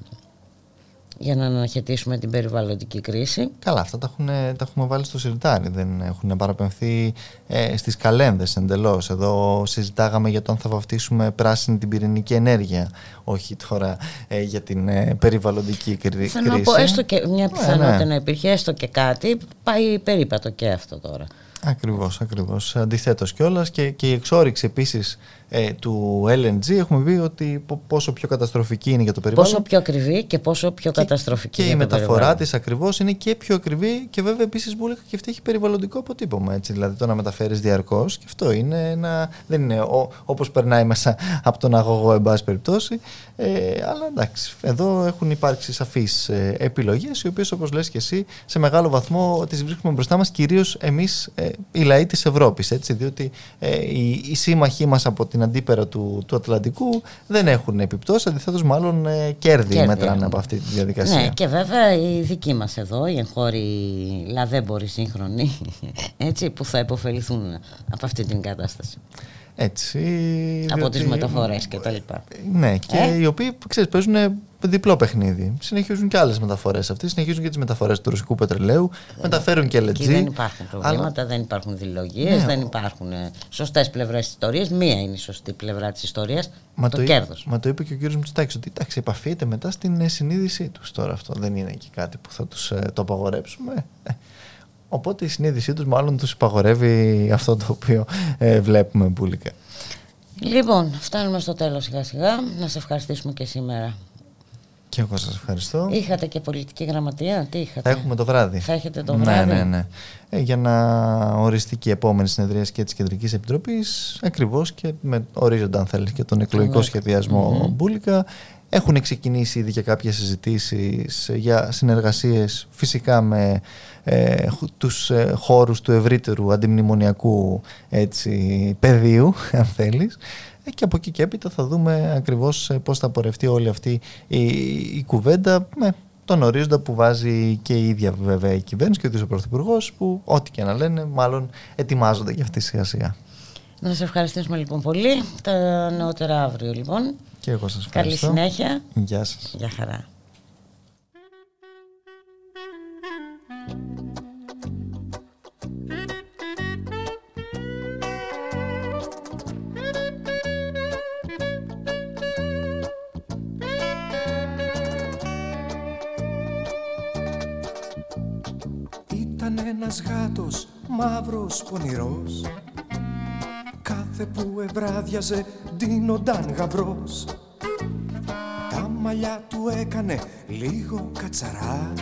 για να αναχαιτήσουμε την περιβαλλοντική κρίση. Καλά, αυτά τα, έχουν, τα έχουμε βάλει στο σιρτάρι, δεν έχουν παραπεμφθεί ε, στις καλένδες εντελώς. Εδώ συζητάγαμε για το αν θα βαφτίσουμε πράσινη την πυρηνική ενέργεια, όχι τώρα ε, για την ε, περιβαλλοντική κρίση. Θέλω να πω έστω και μια πιθανότητα ναι. να υπήρχε έστω και κάτι, πάει περίπατο και αυτό τώρα. Ακριβώς, ακριβώς. Αντιθέτως κιόλας και, και η εξόριξη επίσης ε, του LNG έχουμε πει ότι πόσο πιο καταστροφική είναι για το περιβάλλον. Πόσο πιο ακριβή και πόσο πιο και, καταστροφική Και η μεταφορά της ακριβώς είναι και πιο ακριβή και βέβαια επίσης που και αυτή έχει περιβαλλοντικό αποτύπωμα. Έτσι, δηλαδή το να μεταφέρεις διαρκώς και αυτό είναι ένα. Δεν είναι όπως περνάει μέσα από τον αγωγό, εν πάση περιπτώσει. Ε, αλλά εντάξει, εδώ έχουν υπάρξει σαφείς ε, επιλογές, οι οποίες όπως λες και εσύ σε μεγάλο βαθμό τις βρίσκουμε μπροστά μας κυρίως εμείς ε, οι λαοί της Ευρώπης. Διότι ε, οι, οι σύμμαχοί μας από την αντίπερα του, του Ατλαντικού δεν έχουν επιπτώσεις, αντιθέτως μάλλον ε, κέρδη, κέρδη μετράνε από αυτή τη διαδικασία. Ναι, και βέβαια οι δικοί μας εδώ, οι εγχώροι λαδέμποροι σύγχρονοι, έτσι, που θα υποφεληθούν από αυτή την κατάσταση. Έτσι, από διότι... τις μεταφορές και τα λοιπά. Ναι, και ε; οι οποίοι ξέρεις, παίζουν διπλό παιχνίδι. Συνεχίζουν και άλλες μεταφορές αυτοί. Συνεχίζουν και τις μεταφορές του ρωσικού πετρελαίου. μεταφέρουν και LNG. Εκεί δεν υπάρχουν προβλήματα, αλλά... δεν υπάρχουν δηλογίες, ναι, δεν υπάρχουν ε, σωστές πλευρές τη ιστορίας. Μία είναι η σωστή πλευρά της ιστορίας. Το, το κέρδος. Μα το είπε και ο κύριος Μητσοτάκης ότι εντάξει, επαφείται μετά στην ε, συνείδησή τους τώρα αυτό. Δεν είναι και κάτι που θα τους ε, το απαγορέψουμε. Οπότε η συνείδησή τους μάλλον τους υπαγορεύει αυτό το οποίο ε, βλέπουμε μπουλικά. Λοιπόν, φτάνουμε στο τέλος σιγά σιγά. Να σε ευχαριστήσουμε και σήμερα και εγώ σας ευχαριστώ. Είχατε και πολιτική γραμματεία, τι είχατε; Θα έχουμε το βράδυ. Θα έχετε το ναι, βράδυ; Ναι, ναι, ναι. Ε, για να οριστεί και η επόμενη συνεδρία και της Κεντρικής Επιτροπής, ακριβώς και με ορίζοντα αν θέλεις και τον εκλογικό σχεδιασμό Μπούλικα. Έχουν ξεκινήσει ήδη και κάποιες συζητήσεις για συνεργασίες φυσικά με ε, τους ε, χώρους του ευρύτερου αντιμνημονιακού έτσι, πεδίου, αν θέλεις. Ε, και από εκεί και έπειτα θα δούμε ακριβώς ε, πώς θα πορευτεί όλη αυτή η, η κουβέντα με τον ορίζοντα που βάζει και η ίδια βέβαια η κυβέρνηση και ο ίδιος ο Πρωθυπουργός που ό,τι και να λένε μάλλον ετοιμάζονται για αυτή σιγά σιγά. Να σε ευχαριστήσουμε λοιπόν πολύ. Τα νεότερα αύριο λοιπόν. Και εγώ σας ευχαριστώ. Καλή συνέχεια. Γεια σας. Γεια χαρά. Ένας γάτος μαύρος πονηρός. Κάθε που ευράδιαζε ντύνονταν γαμπρός. Τα μαλλιά του έκανε λίγο κατσαρά.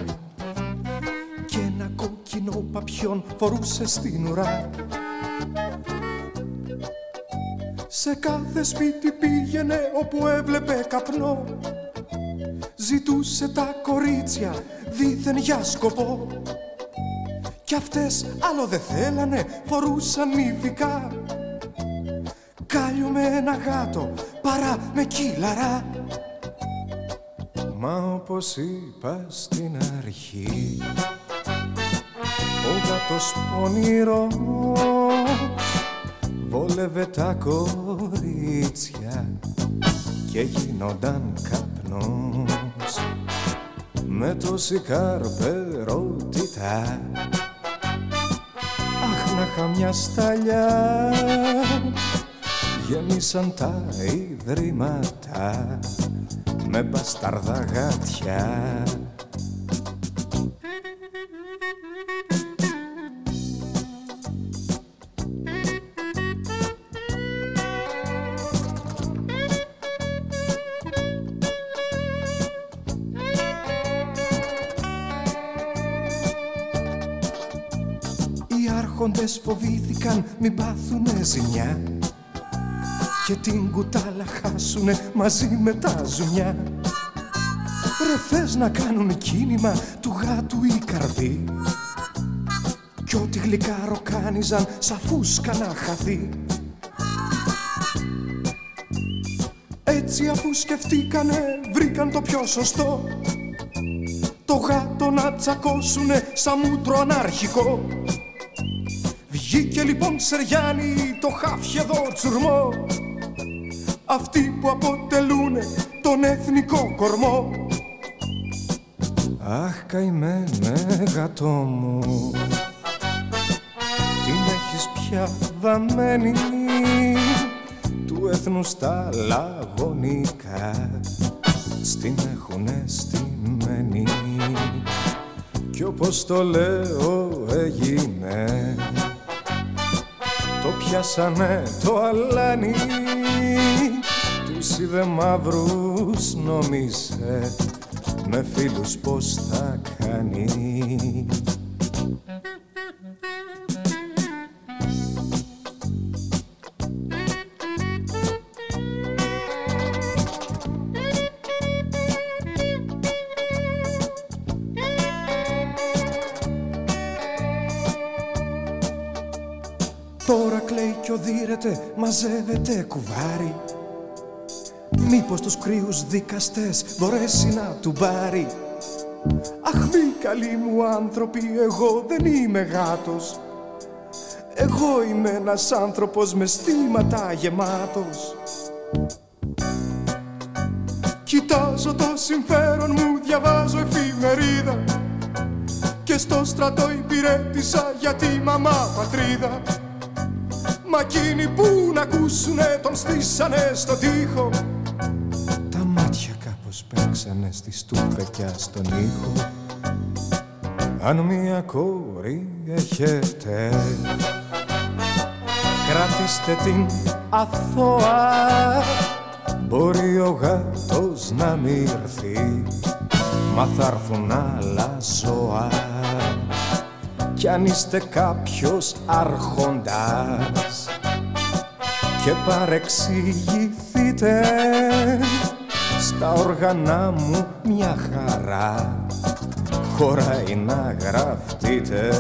Και ένα κόκκινο παπιόν φορούσε στην ουρά. Σε κάθε σπίτι πήγαινε όπου έβλεπε καπνό. Ζητούσε τα κορίτσια δίθεν για σκοπό κι αυτές άλλο δεν θέλανε, φορούσαν ειδικά Κάλιο με ένα γάτο παρά με κύλαρα. Μα όπως είπα στην αρχή Ο γάτος πονηρός Βόλευε τα κορίτσια Και γίνονταν καπνός Με τόση καρπερότητα να είχα μια σταλιά. Γέμισαν τα ιδρύματα με μπασταρδά γάτια μην πάθουνε ζημιά. Και την κουτάλα χάσουνε μαζί με τα ζουμιά. Ρε θες να κάνουν κίνημα του γάτου η καρδί κι ό,τι γλυκά ροκάνιζαν σαν φούσκα να χαθεί. Έτσι αφού σκεφτήκανε βρήκαν το πιο σωστό. Το γάτο να τσακώσουνε σαν μούτρο ανάρχικο Βγήκε λοιπόν Σεριάννη το χάφι εδώ τσουρμό. Αυτοί που αποτελούν τον εθνικό κορμό. Αχ καημένε γατό μου. Την έχεις πια βαμμένη Του έθνους στα λαγωνικά. Στην έχουνε στημένη. Κι όπως το λέω έγινε. το πιάσανε το αλάνι. Τους είδε μαύρους νόμιζε με φίλους πως θα κάνει κι οδύρεται, μαζεύεται κουβάρι. Μήπως τους κρύους δικαστές μπορέσει να του πάρει. Αχ μη καλοί μου άνθρωποι, εγώ δεν είμαι γάτος. Εγώ είμαι ένας άνθρωπος με στήματα γεμάτος. Κοιτάζω το συμφέρον μου, διαβάζω εφημερίδα. Και στο στρατό υπηρέτησα για τη μαμά πατρίδα Μα εκείνοι που να ακούσουνε τον στήσανε στο τοίχο. Τα μάτια κάπως παίξανε στη στούφεκια στον ήχο. Αν μία κόρη έχετε Κρατήστε την αθώα. Μπορεί ο γάτος να μη έρθει Μα θα έρθουν άλλα ζώα κι αν είστε κάποιος άρχοντας και παρεξηγηθείτε στα όργανα μου μια χαρά χωράει να γραφτείτε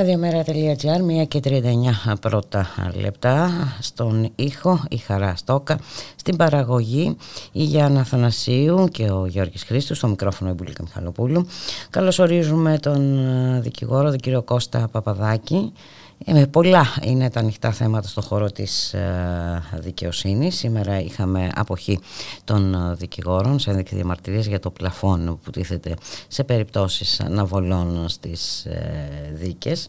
Ραδιομέρα.gr, 1 και 39 πρώτα λεπτά στον ήχο η Χαρά Στόκα στην παραγωγή η Γιάννα Θανασίου και ο Γιώργης Χρήστος στο μικρόφωνο η Μπουλίκα Μιχαλοπούλου. Καλωσορίζουμε τον ε, δικηγόρο τον κύριο Κώστα Παπαδάκη ε, πολλά είναι τα ανοιχτά θέματα στον χώρο της ε, δικαιοσύνης. Σήμερα είχαμε αποχή των ε, δικηγόρων σε ένδειξη διαμαρτυρίες για το πλαφόν που τίθεται σε περιπτώσεις αναβολών στις ε, δίκες.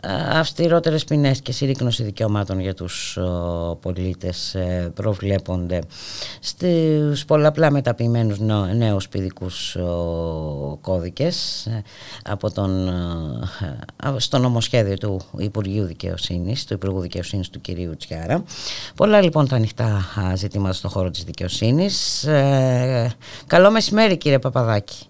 Ε, αυστηρότερες ποινές και συρρήκνωση δικαιωμάτων για τους ε, πολίτες προβλέπονται στους πολλαπλά μεταποιημένους νέους παιδικούς κώδικες από τον, στο νομοσχέδιο του Υπουργού Υπουργείου Δικαιοσύνης, του Υπουργού Δικαιοσύνης του κυρίου Τσιάρα. Πολλά λοιπόν τα ανοιχτά ζητήματα στον χώρο της δικαιοσύνης. Ε, καλό μεσημέρι, κύριε Παπαδάκη.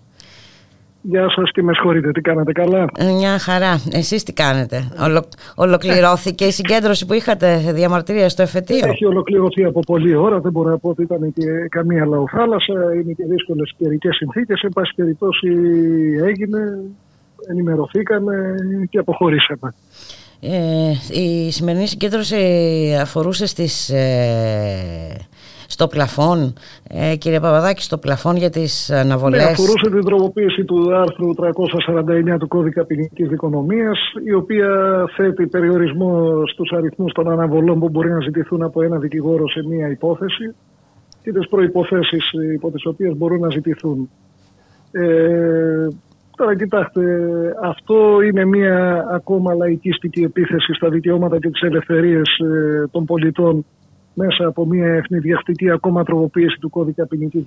Γεια σας και με συγχωρείτε, τι κάνετε καλά; Ε, μια χαρά. Εσείς τι κάνετε; Ολο, ολοκληρώθηκε η συγκέντρωση που είχατε διαμαρτυρία στο εφετείο; Έχει ολοκληρωθεί από πολλή ώρα. Δεν μπορώ να πω ότι ήταν και καμία λαοθάλασσα. Είναι και δύσκολες καιρικές συνθήκες. Εν πάση περιπτώσει έγινε, ενημερωθήκαμε και αποχωρήσαμε. Ε, η σημερινή συγκέντρωση αφορούσε στις, ε, στο πλαφόν, ε, κύριε Παπαδάκη, στο πλαφόν για τις αναβολές. Ναι, αφορούσε την τροποποίηση του άρθρου 349 του Κώδικα Ποινικής Δικονομίας, η οποία θέτει περιορισμό στους αριθμούς των αναβολών που μπορεί να ζητηθούν από ένα δικηγόρο σε μία υπόθεση και τις προϋποθέσεις υπό τις οποίες μπορούν να ζητηθούν. Ε, Τώρα κοιτάξτε, αυτό είναι μια ακόμα λαϊκίστικη επίθεση στα δικαιώματα και τις ελευθερίες ε, των πολιτών μέσα από μια ευνηδιαστική ακόμα τροποποίηση του κώδικα ποινικής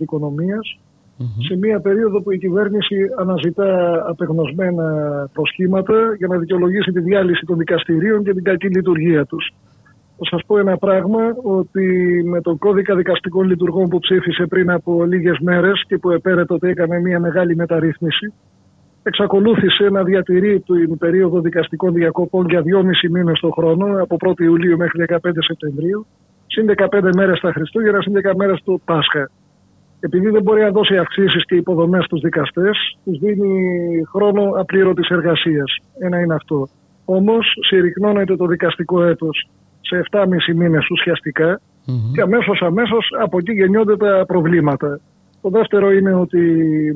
σε μια περίοδο που η κυβέρνηση αναζητά απεγνωσμένα προσχήματα για να δικαιολογήσει τη διάλυση των δικαστηρίων και την κακή λειτουργία τους. Θα σας πω ένα πράγμα, ότι με τον κώδικα δικαστικών λειτουργών που ψήφισε πριν από λίγες μέρες και που επέρετο ότι έκανε μια μεγάλη μεταρρύθμιση, εξακολούθησε να διατηρεί την περίοδο δικαστικών διακόπων για δυόμιση μήνες το χρόνο, από 1η Ιουλίου μέχρι 15 Σεπτεμβρίου, συν 15 μέρες τα Χριστούγεννα, συν 10 μέρες το Πάσχα. επειδή δεν μπορεί να δώσει αυξήσεις και υποδομές στους δικαστές, τους δίνει χρόνο απλήρωτης εργασίας. Ένα είναι αυτό. Όμως συρρυκνώνεται το δικαστικό έτος σε 7,5 μήνες ουσιαστικά και αμέσως αμέσως από εκεί γεννιόνται τα προβλήματα. Το δεύτερο είναι ότι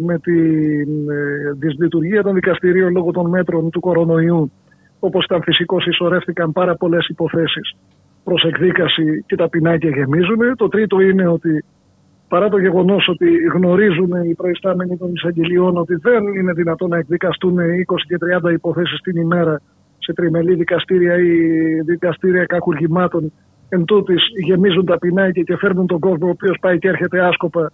με τη ε, δυσλειτουργία των δικαστηρίων λόγω των μέτρων του κορονοϊού, όπως ήταν φυσικός, συσσωρεύτηκαν πάρα πολλές υποθέσεις προς εκδίκαση και τα πινάκια γεμίζουν. Το τρίτο είναι ότι παρά το γεγονός ότι γνωρίζουν οι προϊστάμενοι των εισαγγελιών ότι δεν είναι δυνατόν να εκδικαστούν 20 και 30 υποθέσεις την ημέρα σε τριμελή δικαστήρια ή δικαστήρια κακουργημάτων εν τούτης γεμίζουν τα πινάκια και φέρνουν τον κόσμο ο οποίος πάει και έρχεται άσκοπα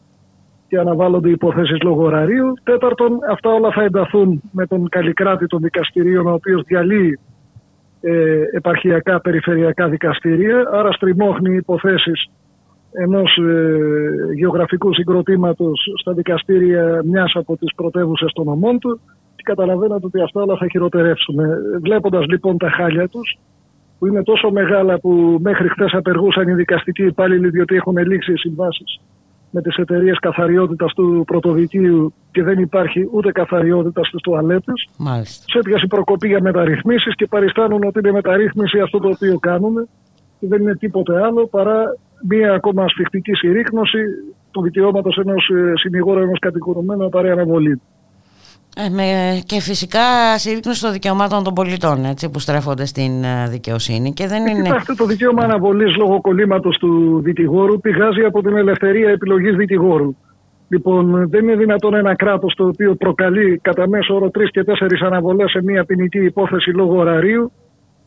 και αναβάλλονται υποθέσεις λόγω ωραρίου. Τέταρτον, αυτά όλα θα ενταθούν με τον καλλικράτη των δικαστηρίων ο οποίος διαλύει ε, επαρχιακά περιφερειακά δικαστήρια, άρα στριμώχνει υποθέσεις ενός ε, γεωγραφικού συγκροτήματος στα δικαστήρια μιας από τις πρωτεύουσες των ομών του και καταλαβαίνετε ότι αυτά όλα θα χειροτερεύσουν. Βλέποντας λοιπόν τα χάλια τους, που είναι τόσο μεγάλα που μέχρι χθες απεργούσαν οι δικαστικοί υπάλληλοι διότι έχουν λήξει οι συμβάσεις με τις εταιρείες καθαριότητας του πρωτοδικείου και δεν υπάρχει ούτε καθαριότητας στις τουαλέτες. Μάλιστα. Σε έπιασε προκοπή για μεταρρυθμίσεις και παριστάνουν ότι είναι μεταρρύθμιση αυτό το οποίο κάνουν και δεν είναι τίποτε άλλο παρά μία ακόμα ασφιχτική συρρήκνωση του δικαιώματος ενός ε, συνηγόρου ενός κατηγορουμένου παρέ αναβολή. Ε, με, και φυσικά συρρήκνωση των δικαιωμάτων των πολιτών έτσι, που στρέφονται στην ε, δικαιοσύνη και δεν ε, είναι... Κοιτάξτε, το δικαίωμα αναβολής λόγω κολλήματος του δικηγόρου πηγάζει από την ελευθερία επιλογής δικηγόρου. Λοιπόν, δεν είναι δυνατόν ένα κράτος το οποίο προκαλεί κατά μέσο όρο τρεις και τέσσερις αναβολές σε μια ποινική υπόθεση λόγω ωραρίου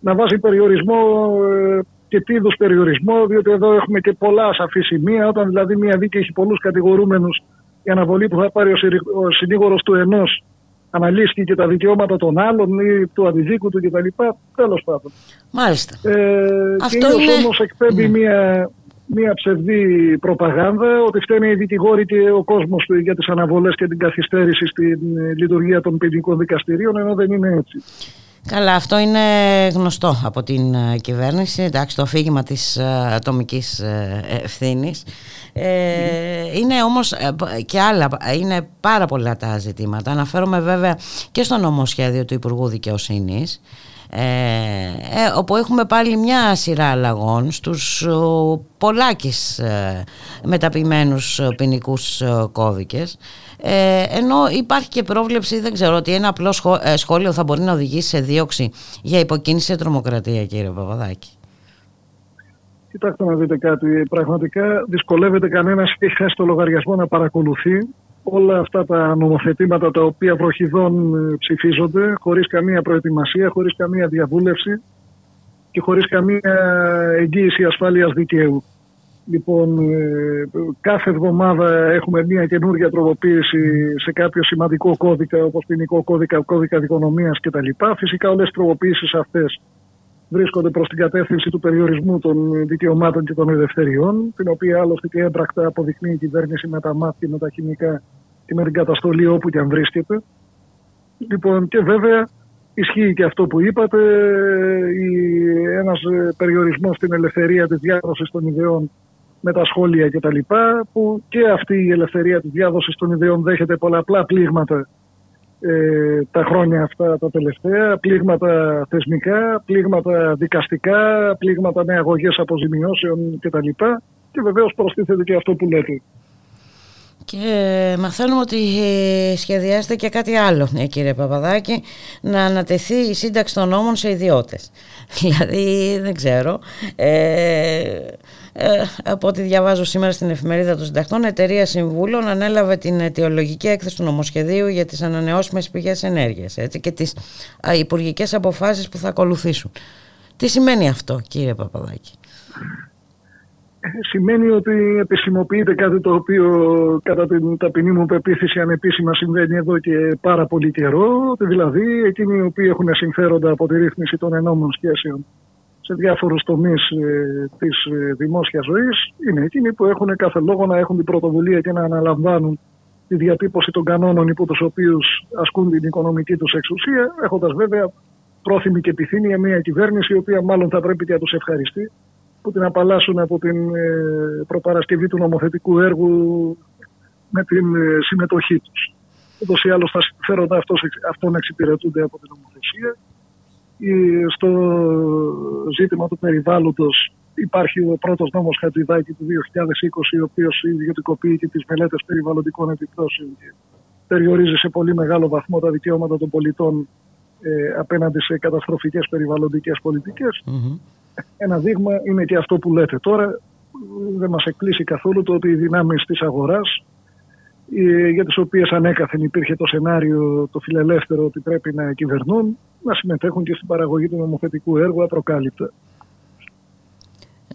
να βάζει περιορισμό ε, και τι είδους περιορισμό, διότι εδώ έχουμε και πολλά σαφή σημεία. Όταν δηλαδή μια δίκη έχει πολλούς κατηγορούμενους, η αναβολή που θα πάρει ο συνήγορος του ενός αναλύσει και τα δικαιώματα των άλλων ή του αντιδίκου του κτλ. Τέλος πάντων. Μάλιστα. Ε, Αυτό και είναι... όμω εκπέμπει Ναι. μια, μια ψευδή προπαγάνδα ότι φταίνει οι δικηγόροι και ο κόσμος για τις αναβολές και την καθυστέρηση στην ε, λειτουργία των ποινικών δικαστηρίων, ενώ δεν είναι έτσι. Καλά, αυτό είναι γνωστό από την ε, κυβέρνηση, εντάξει, το αφήγημα της ε, ατομικής ε, ευθύνης. Ε, είναι όμως ε, και άλλα, είναι πάρα πολλά τα ζητήματα. Αναφέρομαι βέβαια και στο νομοσχέδιο του Υπουργού Δικαιοσύνης, ε, ε, όπου έχουμε πάλι μια σειρά αλλαγών στους ο, πολλάκις ε, μεταποιημένους ποινικούς κώδικες ε, ενώ υπάρχει και πρόβλεψη, δεν ξέρω, ότι ένα απλό σχό, ε, σχόλιο θα μπορεί να οδηγήσει σε δίωξη για υποκίνηση σε τρομοκρατία, κύριε Παπαδάκη. Κοιτάξτε να δείτε κάτι. Πραγματικά δυσκολεύεται κανένας και έχει χάσει το λογαριασμό να παρακολουθεί όλα αυτά τα νομοθετήματα τα οποία βροχιδών ε, ψηφίζονται χωρίς καμία προετοιμασία, χωρίς καμία διαβούλευση και χωρίς καμία εγγύηση ασφάλειας δικαίου. Λοιπόν, ε, κάθε εβδομάδα έχουμε μια καινούργια τροποποίηση σε κάποιο σημαντικό κώδικα, όπως ποινικό κώδικα, κώδικα δικονομίας κτλ. Φυσικά όλες οι τροποποίησεις αυτές βρίσκονται προς την κατεύθυνση του περιορισμού των δικαιωμάτων και των ελευθεριών, την οποία άλλωστε και έμπρακτα αποδεικνύει η κυβέρνηση με τα μάτια, με τα χημικά και με την καταστολή όπου και αν βρίσκεται. Λοιπόν, και βέβαια ισχύει και αυτό που είπατε, η, ένας περιορισμός στην ελευθερία της διάδοσης των ιδεών με τα σχόλια κτλ. που και αυτή η ελευθερία της διάδοσης των ιδεών δέχεται πολλαπλά πλήγματα ε, τα χρόνια αυτά τα τελευταία, πλήγματα θεσμικά, πλήγματα δικαστικά, πλήγματα με αγωγές αποζημιώσεων κτλ. Και βεβαίως προστίθεται και αυτό που λέτε. Και μαθαίνουμε ότι σχεδιάζεται και κάτι άλλο, ε, κύριε Παπαδάκη, να ανατεθεί η σύνταξη των νόμων σε ιδιώτες. δηλαδή, δεν ξέρω, ε, ε, από ό,τι διαβάζω σήμερα στην εφημερίδα των συντακτών, εταιρεία συμβούλων ανέλαβε την αιτιολογική έκθεση του νομοσχεδίου για τις ανανεώσιμες πηγές ενέργειας έτσι, και τις α, υπουργικές αποφάσεις που θα ακολουθήσουν. Τι σημαίνει αυτό, κύριε Παπαδάκη; Σημαίνει ότι επισημοποιείται κάτι το οποίο κατά την ταπεινή μου πεποίθηση ανεπίσημα συμβαίνει εδώ και πάρα πολύ καιρό, ότι δηλαδή εκείνοι οι οποίοι έχουν συμφέροντα από τη ρύθμιση των ενόμων σχέσεων σε διάφορους τομείς ε, της ε, δημόσιας ζωής είναι εκείνοι που έχουν κάθε λόγο να έχουν την πρωτοβουλία και να αναλαμβάνουν τη διατύπωση των κανόνων υπό τους οποίους ασκούν την οικονομική τους εξουσία έχοντας βέβαια πρόθυμη και επιθυμία μια κυβέρνηση η οποία μάλλον θα πρέπει και να τους ευχαριστεί που την απαλλάσσουν από την ε, προπαρασκευή του νομοθετικού έργου με την ε, συμμετοχή τους. Ούτως ή άλλως τα συμφέροντα αυτών εξυπηρετούνται από την νομοθεσία. Στο ζήτημα του περιβάλλοντος υπάρχει ο πρώτος νόμος Χατζηδάκη του 2020 ο οποίος ιδιωτικοποιεί και τις μελέτες περιβαλλοντικών επιπτώσεων και περιορίζει σε πολύ μεγάλο βαθμό τα δικαιώματα των πολιτών ε, απέναντι σε καταστροφικές περιβαλλοντικές Ένα δείγμα είναι και αυτό που λέτε τώρα. Δεν μας εκπλήσει καθόλου το ότι οι δυνάμεις της αγοράς ε, για τις οποίες ανέκαθεν υπήρχε το σενάριο το φιλελεύθερο ότι πρέπει να κυβερνούν να συμμετέχουν και στην παραγωγή του νομοθετικού έργου απροκάλυπτα.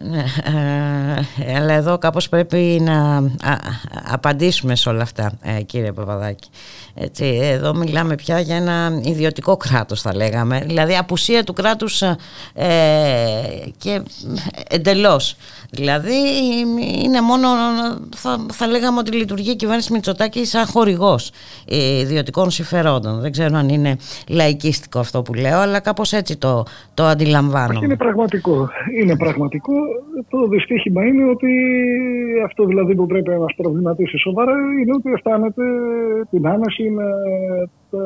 Ναι, ε, αλλά εδώ κάπως πρέπει να απαντήσουμε σε όλα αυτά ε, κύριε Παπαδάκη. Έτσι, εδώ μιλάμε πια για ένα ιδιωτικό κράτος θα λέγαμε, δηλαδή απουσία του κράτους ε, και εντελώς. Δηλαδή είναι μόνο, θα, θα λέγαμε ότι λειτουργεί η κυβέρνηση Μητσοτάκη σαν χορηγός ιδιωτικών συμφερόντων. Δεν ξέρω αν είναι λαϊκίστικο αυτό που λέω, αλλά κάπως έτσι το, το αντιλαμβάνομαι. Είναι πραγματικό. Είναι πραγματικό το δυστύχημα είναι ότι αυτό δηλαδή που πρέπει να μας προβληματίσει σοβαρά είναι ότι αισθάνεται την άνεση να τα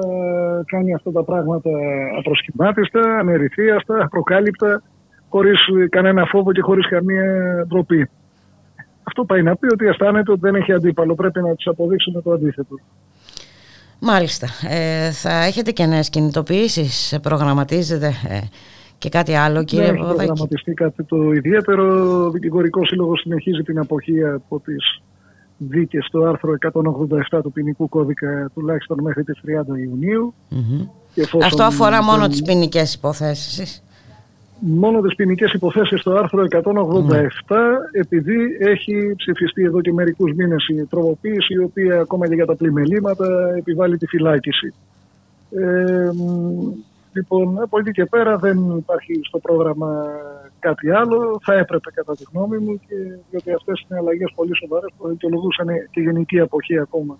κάνει αυτά τα πράγματα απροσχημάτιστα, ανερυθίαστα, απροκάλυπτα, χωρίς κανένα φόβο και χωρίς καμία ντροπή. Αυτό πάει να πει ότι αισθάνεται ότι δεν έχει αντίπαλο. Πρέπει να τους αποδείξουμε το αντίθετο. Μάλιστα. Ε, θα έχετε και νέες κινητοποιήσεις, προγραμματίζετε ε, και κάτι άλλο κύριε ναι, Παπαδάκη; προγραμματιστεί κάτι το ιδιαίτερο. Ο Δικηγορικός Σύλλογος συνεχίζει την αποχή από τις δίκε στο άρθρο 187 του ποινικού κώδικα τουλάχιστον μέχρι τις 30 Ιουνίου. Αυτό αφορά μόνο τις ποινικές υποθέσεις. Μόνο τις ποινικές υποθέσεις στο άρθρο 187 επειδή έχει ψηφιστεί εδώ και μερικούς μήνες η τροποποίηση η οποία ακόμα και για τα πλημελήματα επιβάλλει τη φυλάκιση. Ε, Λοιπόν, από εκεί και πέρα δεν υπάρχει στο πρόγραμμα κάτι άλλο. Θα έπρεπε κατά τη γνώμη μου, και, διότι αυτές είναι αλλαγές πολύ σοβαρές που δικαιολογούσαν και γενική αποχή ακόμα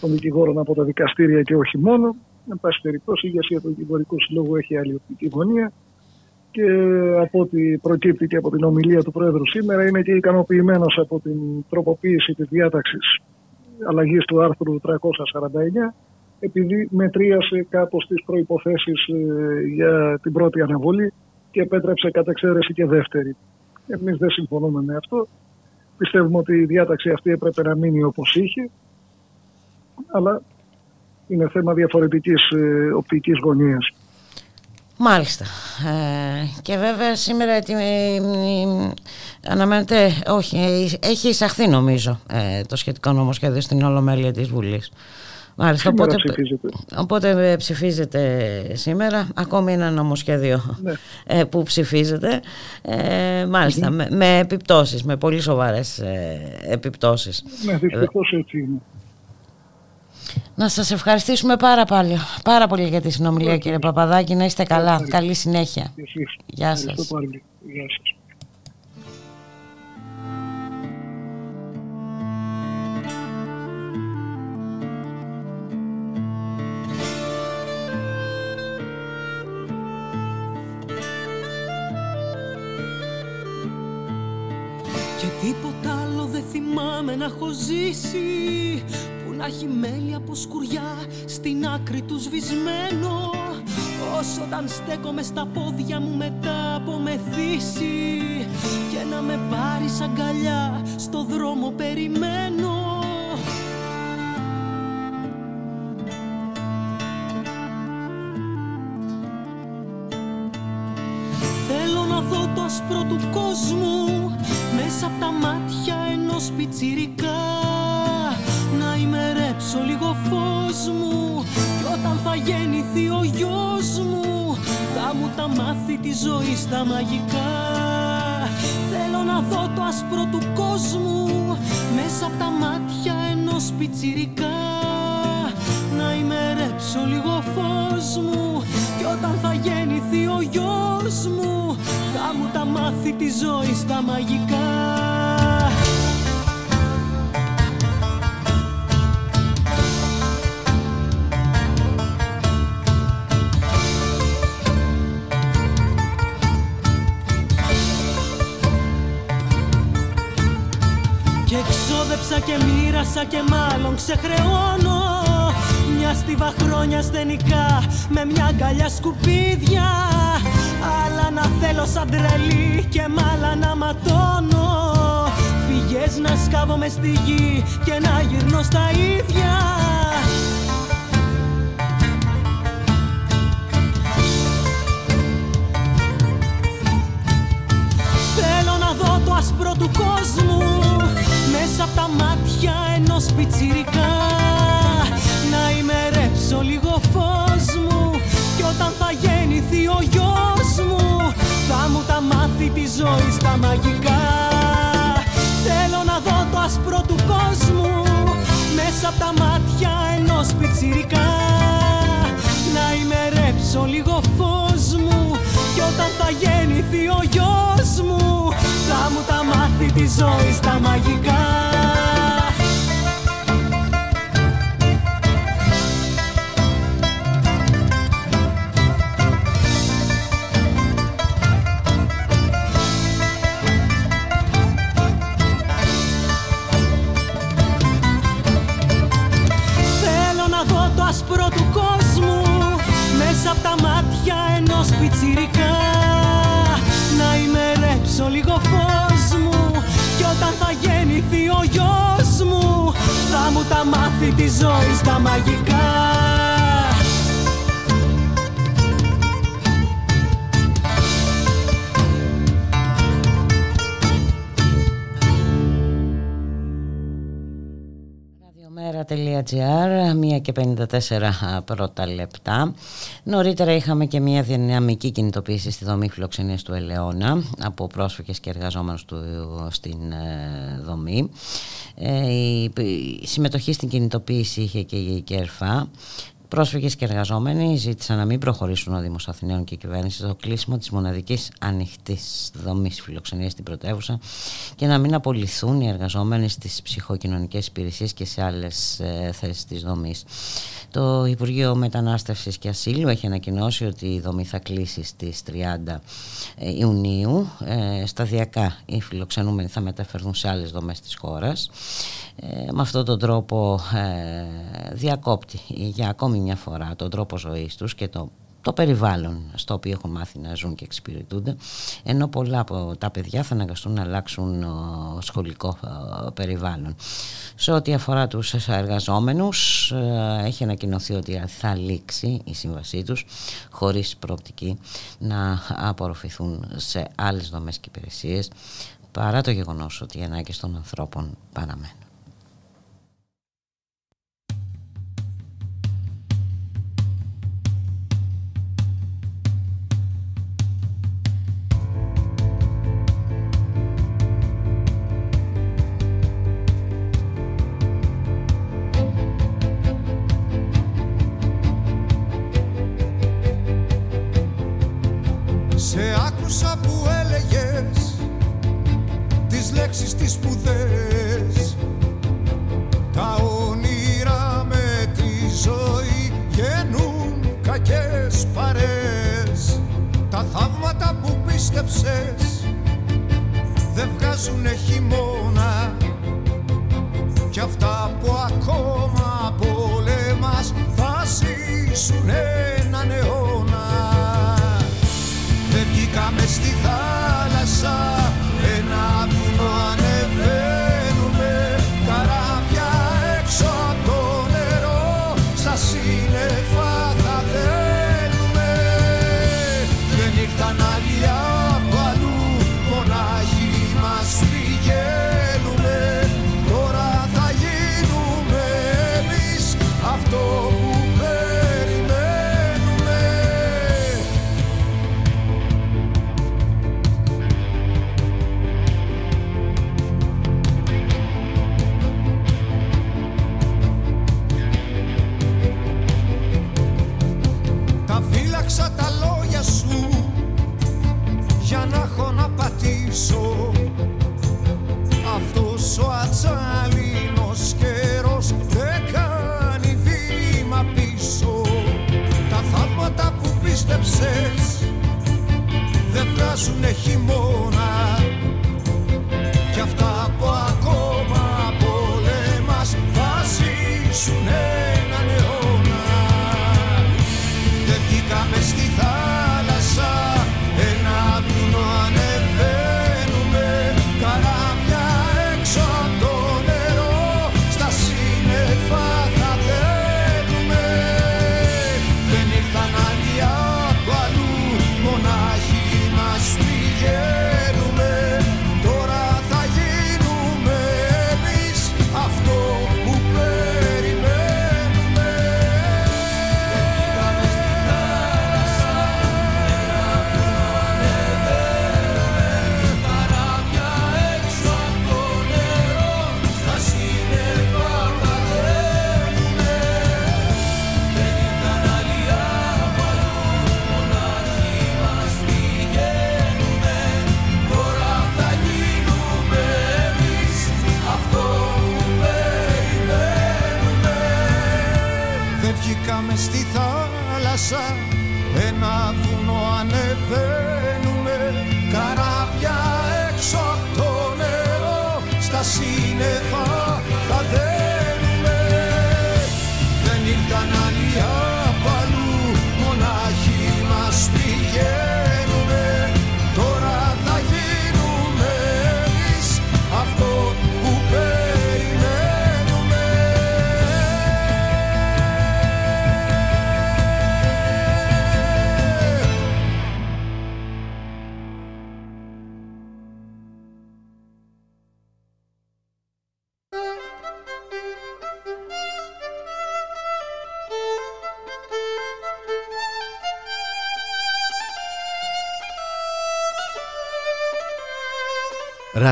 των δικηγόρων από τα δικαστήρια και όχι μόνο. Εν πάση περιπτώσει, η ηγεσία του δικηγορικού συλλόγου έχει άλλη οπτική γωνία και από ό,τι προκύπτει και από την ομιλία του Πρόεδρου σήμερα είναι και ικανοποιημένος από την τροποποίηση της διάταξης αλλαγής του άρθρου 349 επειδή μετρίασε κάπως τις προϋποθέσεις ε, για την πρώτη αναβολή και επέτρεψε κατά εξαίρεση και δεύτερη. Εμείς δεν συμφωνούμε με αυτό. Πιστεύουμε ότι η διάταξη αυτή έπρεπε να μείνει όπως είχε, αλλά είναι θέμα διαφορετικής ε, οπτικής γωνίας. Μάλιστα. Ε, και βέβαια σήμερα ε, αναμένεται, όχι, έχει εισαχθεί νομίζω το σχετικό νομοσχέδιο στην Ολομέλεια της Βουλής. Μάλιστα, οπότε, ψηφίζεται. οπότε ψηφίζεται σήμερα, ακόμη ένα νομοσχέδιο ναι. ε, που ψηφίζεται, ε, μάλιστα, με, με, επιπτώσεις, με πολύ σοβαρές ε, επιπτώσεις. Ναι, δυστυχώς έτσι είναι. Να σας ευχαριστήσουμε πάρα, πάλι, πάρα πολύ για τη συνομιλία κύριε Παπαδάκη, να είστε καλά, καλή συνέχεια. Γεια σας. Γεια σας. Θυμάμαι να έχω ζήσει. Που να έχει μέλη από σκουριά στην άκρη του σβησμένο. Όσο όταν στέκομαι στα πόδια μου μετά από μεθύσει Και να με πάρεις αγκαλιά στο δρόμο περιμένω. Θέλω να δω το άσπρο του κόσμου μέσα από τα μάτια ενός πιτσιρικά. Να ημερέψω λίγο φως μου. Κι όταν θα γεννηθεί ο γιος μου Θα μου τα μάθει τη ζωή στα μαγικά. Θέλω να δω το άσπρο του κόσμου. Μέσα από τα μάτια ενός πιτσιρικά. Να ημερέψω λίγο φως μου Κι όταν θα γεννηθεί ο γιος μου Θα μου τα μάθει τη ζωή στα μαγικά. Και πέρασα και μάλλον ξεχρεώνω Μια στίβα χρόνια στενικά με μια αγκαλιά σκουπίδια. Άλλα να θέλω σαν τρελή και μ' να ματώνω. Φυγές να σκάβω στη γη και να γυρνώ στα ίδια. Θέλω να δω το άσπρο του κόσμου μέσα από τα μάτια ενός πιτσιρικά. να ημερέψω λίγο φως μου κι όταν θα γεννηθεί ο γιος μου θα μου τα μάθει τη ζωή στα μαγικά. Θέλω να δω το άσπρο του κόσμου μέσα από τα μάτια ενός πιτσιρικά. Να ημερέψω λίγο φως μου κι όταν θα γεννηθεί ο γιος μου θα μου τα μάθει τη ζωή στα μαγικά πιτσιρικά να ημερέψω λίγο φως μου κι όταν θα γεννηθεί ο γιος μου θα μου τα μάθει τη ζωή στα μαγικά Ραδιομέρα.gr, 1 και 54 πρώτα λεπτά. Νωρίτερα είχαμε και μια δυναμική κινητοποίηση στη δομή φιλοξενία του Ελαιώνα από πρόσφυγες και εργαζόμενους του στην ε, δομή. Ε, η συμμετοχή στην κινητοποίηση είχε και η ΚΕΡΦΑ. Πρόσφυγες και εργαζόμενοι ζήτησαν να μην προχωρήσουν ο Δήμος Αθηναίων και η κυβέρνηση στο κλείσιμο της μοναδικής ανοιχτής δομής φιλοξενίας στην πρωτεύουσα και να μην απολυθούν οι εργαζόμενοι στις ψυχοκοινωνικές υπηρεσίες και σε άλλες θέσεις της δομής. Το Υπουργείο Μετανάστευσης και Ασύλου έχει ανακοινώσει ότι η δομή θα κλείσει στις 30 Ιουνίου. Ε, σταδιακά οι φιλοξενούμενοι θα μεταφερθούν σε άλλες δομές της χώρας. Ε, με αυτόν τον τρόπο ε, διακόπτει για ακόμη μια φορά τον τρόπο ζωής τους και το, το περιβάλλον στο οποίο έχουν μάθει να ζουν και εξυπηρετούνται ενώ πολλά από τα παιδιά θα αναγκαστούν να αλλάξουν σχολικό περιβάλλον. Σε ό,τι αφορά τους εργαζόμενους έχει ανακοινωθεί ότι θα λήξει η σύμβασή τους χωρίς προοπτική να απορροφηθούν σε άλλες δομές και υπηρεσίες παρά το γεγονός ότι οι ανάγκες των ανθρώπων παραμένουν. Σε άκουσα που έλεγες τις λέξεις τις σπουδές Τα όνειρα με τη ζωή γεννούν κακές παρές Τα θαύματα που πίστεψες δεν βγάζουνε χειμώνα. Κι αυτά που ακόμα πολέμας θα ζήσουν έναν αιώνα στη θάλασσα ζω Αυτός ο ατσάλινος καιρός δεν κάνει βήμα πίσω. Τα θαύματα που πίστεψες δεν βγάζουνε χειμώνα.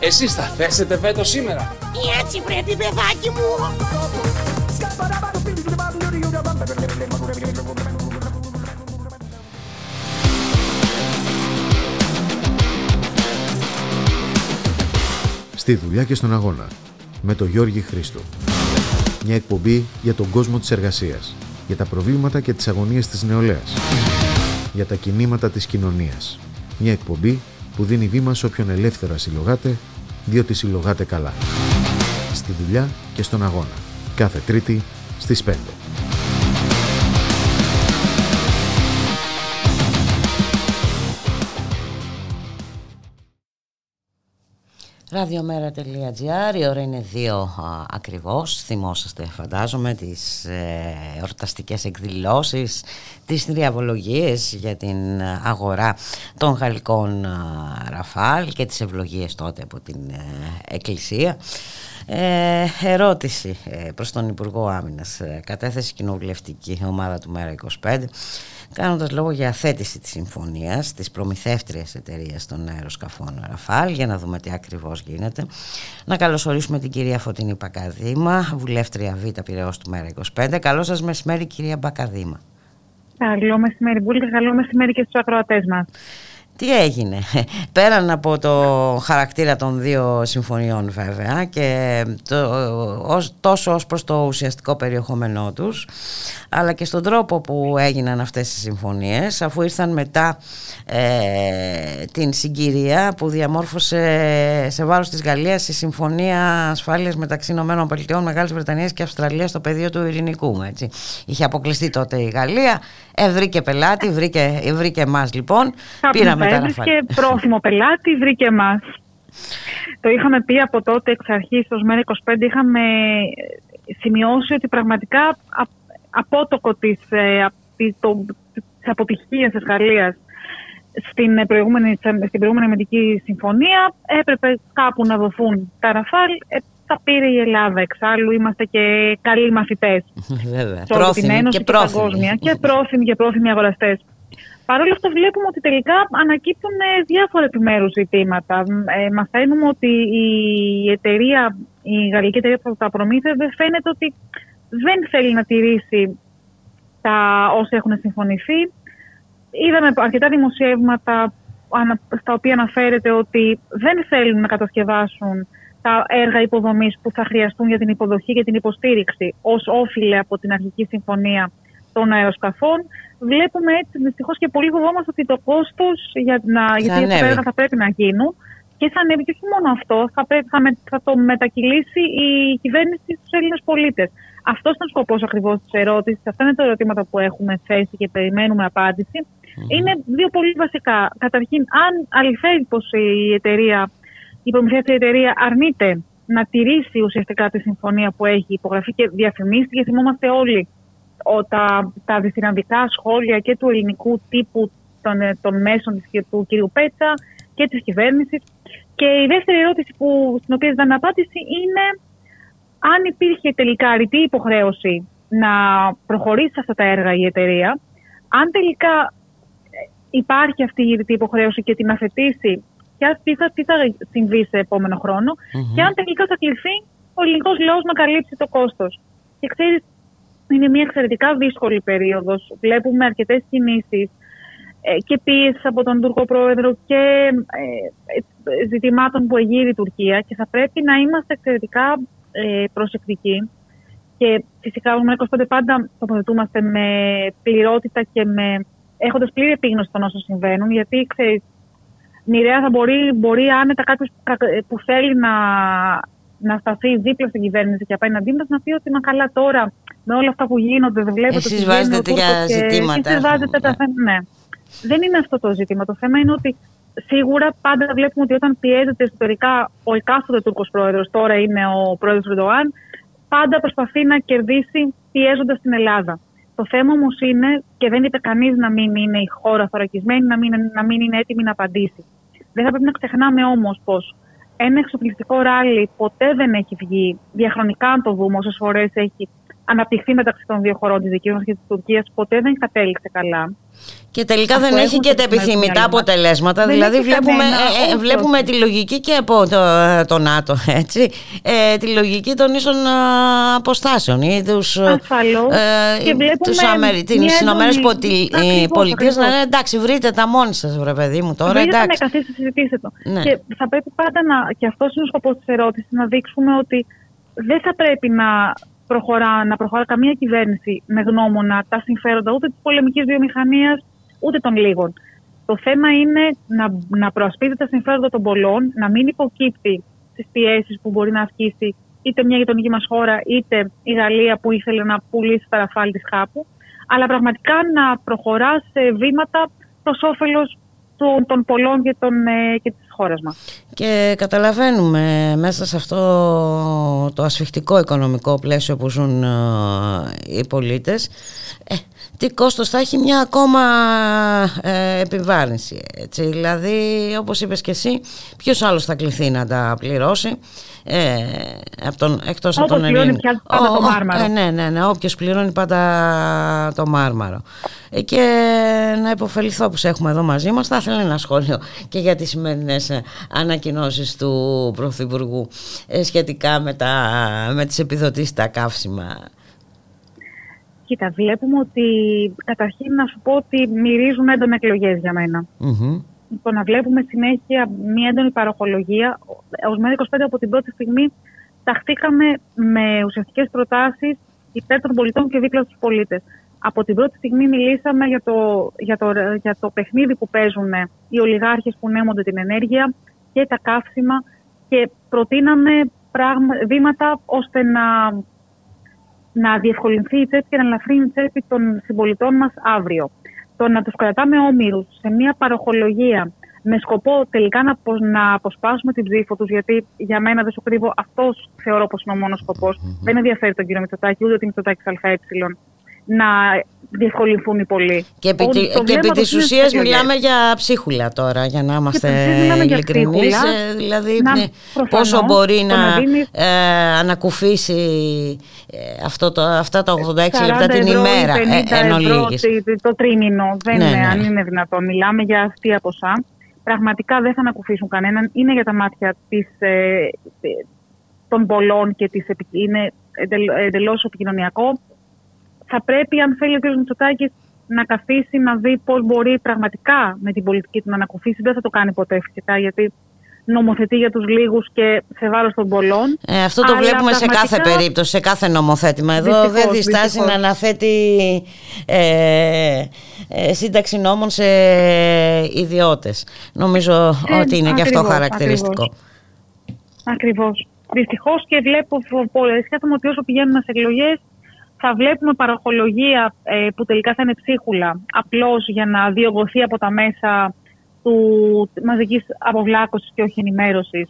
Εσείς θα θέσετε βέτο σήμερα. Έτσι πρέπει παιδάκι μου. Στη δουλειά και στον αγώνα. Με τον Γιώργη Χρήστο. Μια εκπομπή για τον κόσμο της εργασίας. Για τα προβλήματα και τις αγωνίες της νεολαίας. Για τα κινήματα της κοινωνίας. Μια εκπομπή που δίνει βήμα σε όποιον ελεύθερα συλλογάται, διότι συλλογάται καλά. Στη δουλειά και στον αγώνα. Κάθε Τρίτη στις 5. Ραδιομέρα.gr, η ώρα είναι δύο α, ακριβώς, θυμόσαστε φαντάζομαι τις ε, εορταστικές εκδηλώσεις, τις τριαβολογίες για την ε, αγορά των γαλλικών α, Ραφάλ και τις ευλογίες τότε από την ε, Εκκλησία. Ε, ερώτηση ε, προς τον Υπουργό Άμυνας, ε, κατέθεση κοινοβουλευτική ομάδα του Μέρα 25 κάνοντας λόγο για αθέτηση της συμφωνίας της προμηθεύτριας εταιρείας των αεροσκαφών Ραφάλ για να δούμε τι ακριβώς γίνεται. Να καλωσορίσουμε την κυρία Φωτεινή Πακαδήμα, βουλεύτρια Β' Πειραιός του Μέρα 25. Καλό σας μεσημέρι κυρία Μπακαδήμα. Καλό μεσημέρι, Μπούλη, και καλό μεσημέρι και στους ακροατές μας. Τι έγινε, πέραν από το χαρακτήρα των δύο συμφωνιών βέβαια και το, ως, τόσο ως προς το ουσιαστικό περιεχόμενό τους αλλά και στον τρόπο που έγιναν αυτές οι συμφωνίες αφού ήρθαν μετά ε, την συγκυρία που διαμόρφωσε σε βάρος της Γαλλίας η Συμφωνία Ασφάλειας μεταξύ Ηνωμένων Πολιτειών, Μεγάλης Βρετανίας και Αυστραλίας στο πεδίο του Ειρηνικού. Έτσι. Είχε αποκλειστεί τότε η Γαλλία, ε, βρήκε πελάτη, βρήκε, βρήκε εμάς λοιπόν, πήραμε τα Έβρισκε πρόθυμο πελάτη, βρήκε εμάς. Το είχαμε πει από τότε εξ αρχής, ως μέρα 25, είχαμε σημειώσει ότι πραγματικά α- απότοκο της, ε, απ- της, το, της αποτυχίας της Γαλλίας στην προηγούμενη, στην προηγούμενη αμυντική συμφωνία έπρεπε κάπου να δοθούν τα Ραφάλ. Ε, τα πήρε η Ελλάδα εξάλλου. Είμαστε και καλοί μαθητές Βέβαια, σε όλη την πρόθυμοι Ένωση και και, πρόθυμοι. παγκόσμια. Και πρόθυμοι και πρόθυμοι αγοραστές. Παρ' όλα αυτά βλέπουμε ότι τελικά ανακύπτουν ε, διάφορα επιμέρους ζητήματα. Ε, μαθαίνουμε ότι η εταιρεία, η γαλλική εταιρεία που τα προμήθευε δεν φαίνεται ότι δεν θέλει να τηρήσει τα όσα έχουν συμφωνηθεί. Είδαμε αρκετά δημοσιεύματα ανα- στα οποία αναφέρεται ότι δεν θέλουν να κατασκευάσουν τα έργα υποδομής που θα χρειαστούν για την υποδοχή και την υποστήριξη ως όφιλε από την αρχική συμφωνία των αεροσκαφών. Βλέπουμε έτσι δυστυχώς και πολύ φοβόμαστε ότι το κόστος για να, γιατί αυτά τα ανέβει. έργα θα πρέπει να γίνουν και θα ανέβει και όχι μόνο αυτό, θα, πρέπει, θα, με, θα το μετακυλήσει η κυβέρνηση στους Έλληνες πολίτες. Αυτό ήταν ο σκοπός ακριβώς της ερώτησης. Αυτά είναι τα ερωτήματα που έχουμε θέσει και περιμένουμε απάντηση. Είναι δύο πολύ βασικά. Καταρχήν, αν αληθεύει πως η εταιρεία, η προμηθεύτρια εταιρεία αρνείται να τηρήσει ουσιαστικά τη συμφωνία που έχει υπογραφεί και διαφημίστηκε, θυμόμαστε όλοι ο, τα, τα δυσυναντικά σχόλια και του ελληνικού τύπου των, ε, των μέσων της, και του κ. Πέτσα και της κυβέρνησης. Και η δεύτερη ερώτηση που, στην οποία ζητάνε απάντηση είναι αν υπήρχε τελικά ρητή υποχρέωση να προχωρήσει σε αυτά τα έργα η εταιρεία, αν τελικά υπάρχει αυτή η ειδική υποχρέωση και την αφαιτήσει και τι θα, τι θα συμβεί σε επόμενο χρόνο και αν τελικά θα κληθεί ο ελληνικός λαός να καλύψει το κόστος. Και ξέρεις, είναι μια εξαιρετικά δύσκολη περίοδος. Βλέπουμε αρκετές κινήσεις ε, και πίεσης από τον Τουρκό Πρόεδρο και ε, ζητημάτων που εγείρει η Τουρκία και θα πρέπει να είμαστε εξαιρετικά ε, προσεκτικοί και φυσικά ο 25 πάντα τοποθετούμαστε με πληρότητα και με, έχοντας πλήρη επίγνωση των όσων συμβαίνουν γιατί ξέρεις, μοιραία θα μπορεί, μπορεί άνετα κάποιος που θέλει να, να σταθεί δίπλα στην κυβέρνηση και απέναντί μας να πει ότι μα καλά τώρα με όλα αυτά που γίνονται δεν βλέπετε Εσείς βάζετε για ζητήματα. Εσείς βάζετε τα θέματα. Ναι. Δεν είναι αυτό το ζήτημα. Το θέμα είναι ότι σίγουρα πάντα βλέπουμε ότι όταν πιέζεται εσωτερικά ο εκάστοτε Τούρκος πρόεδρος, τώρα είναι ο πρόεδρος Ρεντοάν, πάντα προσπαθεί να κερδίσει πιέζοντας την Ελλάδα. Το θέμα όμως είναι, και δεν είπε κανείς να μην είναι η χώρα θωρακισμένη, να μην, να μην είναι έτοιμη να απαντήσει. Δεν θα πρέπει να ξεχνάμε όμως πως ένα εξοπλιστικό ράλι ποτέ δεν έχει βγει διαχρονικά, αν το δούμε, όσες φορές έχει αναπτυχθεί μεταξύ των δύο χωρών της δικής μας και της Τουρκίας, ποτέ δεν κατέληξε καλά. Και τελικά δεν έχει και τα επιθυμητά αποτελέσματα. δηλαδή βλέπουμε, ε, ε, βλέπουμε τη λογική και από το, το ΝΑΤΟ, έτσι. Ε, τη λογική των ίσων αποστάσεων ή τους, ε, και τους Αμερι... τις Ηνωμένες Πολιτείες να λένε εντάξει βρείτε τα μόνοι σας βρε παιδί μου τώρα βρείτε εντάξει. Με καθίστε συζητήστε το. Ναι. Και θα πρέπει πάντα να, και αυτός είναι ο σκοπός της ερώτησης, να δείξουμε ότι δεν θα πρέπει να προχωρά, να προχωρά καμία κυβέρνηση με γνώμονα τα συμφέροντα ούτε της πολεμικής βιομηχανίας ούτε των λίγων. Το θέμα είναι να, να προασπίζει τα συμφέροντα των πολλών, να μην υποκύπτει στις πιέσεις που μπορεί να ασκήσει είτε μια γειτονική μας χώρα, είτε η Γαλλία που ήθελε να πουλήσει τα ραφάλ της χάπου, αλλά πραγματικά να προχωρά σε βήματα προς όφελος των, των πολλών και, των, ε, και της χώρας μας. Και καταλαβαίνουμε μέσα σε αυτό το ασφιχτικό οικονομικό πλαίσιο που ζουν ε, οι πολίτες ε, τι κόστος θα έχει μια ακόμα ε, επιβάρυνση. Έτσι. Δηλαδή όπως είπες και εσύ ποιος άλλος θα κληθεί να τα πληρώσει; Ε, από τον, εκτός από τον πληρώνει πια πάντα το μάρμαρο. Ε, ναι, ναι, ναι, όποιος πληρώνει πάντα το μάρμαρο. Ε, και να υποφεληθώ που σε έχουμε εδώ μαζί μας, θα ήθελα ένα σχόλιο και για τις σημερινές ε, ανακοινώσεις του Πρωθυπουργού ε, σχετικά με, τα, με τις επιδοτήσεις τα καύσιμα. Κοίτα, βλέπουμε ότι καταρχήν να σου πω ότι μυρίζουν έντονα εκλογές για μένα. Mm-hmm. Το να βλέπουμε συνέχεια μια έντονη παροχολογία. Ω ΜΕΔΑ 25 από την πρώτη στιγμή ταχθήκαμε με ουσιαστικές προτάσεις υπέρ των πολιτών και δίπλα στους πολίτες. Από την πρώτη στιγμή μιλήσαμε για το, για το, για το παιχνίδι που παίζουν οι ολιγάρχες που νέμονται την ενέργεια και τα καύσιμα και προτείναμε πράγμα, βήματα ώστε να να διευκολυνθεί η τσέπη και να ελαφρύνει η τσέπη των συμπολιτών μας αύριο. Το να τους κρατάμε όμοιρου σε μια παροχολογία με σκοπό τελικά να, να αποσπάσουμε την ψήφο τους, γιατί για μένα δεν σου κρύβω, αυτός θεωρώ πως είναι ο μόνος σκοπός. Δεν ενδιαφέρει τον κύριο Μητσοτάκη, ούτε την Μητσοτάκης ΑΕ να διευκολυνθούν οι πολλοί. Και επί, και επί της ουσίας μιλάμε για ψίχουλα τώρα, για να είμαστε ειλικρινείς. Ε, δηλαδή να, ναι, πόσο μπορεί να, ε, ανακουφίσει ε, αυτό το, αυτά τα 86 λεπτά την ημέρα ε, εν ολίγης. Το τρίμηνο, δεν ναι, είναι, ναι. αν είναι δυνατόν. Μιλάμε για αστεία ποσά. Πραγματικά δεν θα ανακουφίσουν κανέναν. Είναι για τα μάτια της, ε, των πολλών και της, είναι εντελώς επικοινωνιακό θα πρέπει, αν θέλει ο κ. Μητσοτάκης να καθίσει να δει πώς μπορεί πραγματικά με την πολιτική του να ανακουφίσει. Δεν θα το κάνει ποτέ φυσικά, γιατί νομοθετεί για τους λίγους και σε βάρος των πολλών. Ε, αυτό το βλέπουμε σε κάθε περίπτωση, σε κάθε νομοθέτημα. Εδώ δεν διστάζει να αναθέτει ε, ε, σύνταξη νόμων σε ιδιώτες. Νομίζω ε, ότι είναι και αυτό χαρακτηριστικό. Ακριβώς. Δυστυχώς και βλέπω πολλές σκέφτομαι ότι όσο πηγαίνουμε σε εκλογές θα βλέπουμε παροχολογία ε, που τελικά θα είναι ψίχουλα, απλώς για να διωγωθεί από τα μέσα του μαζικής αποβλάκωσης και όχι ενημέρωσης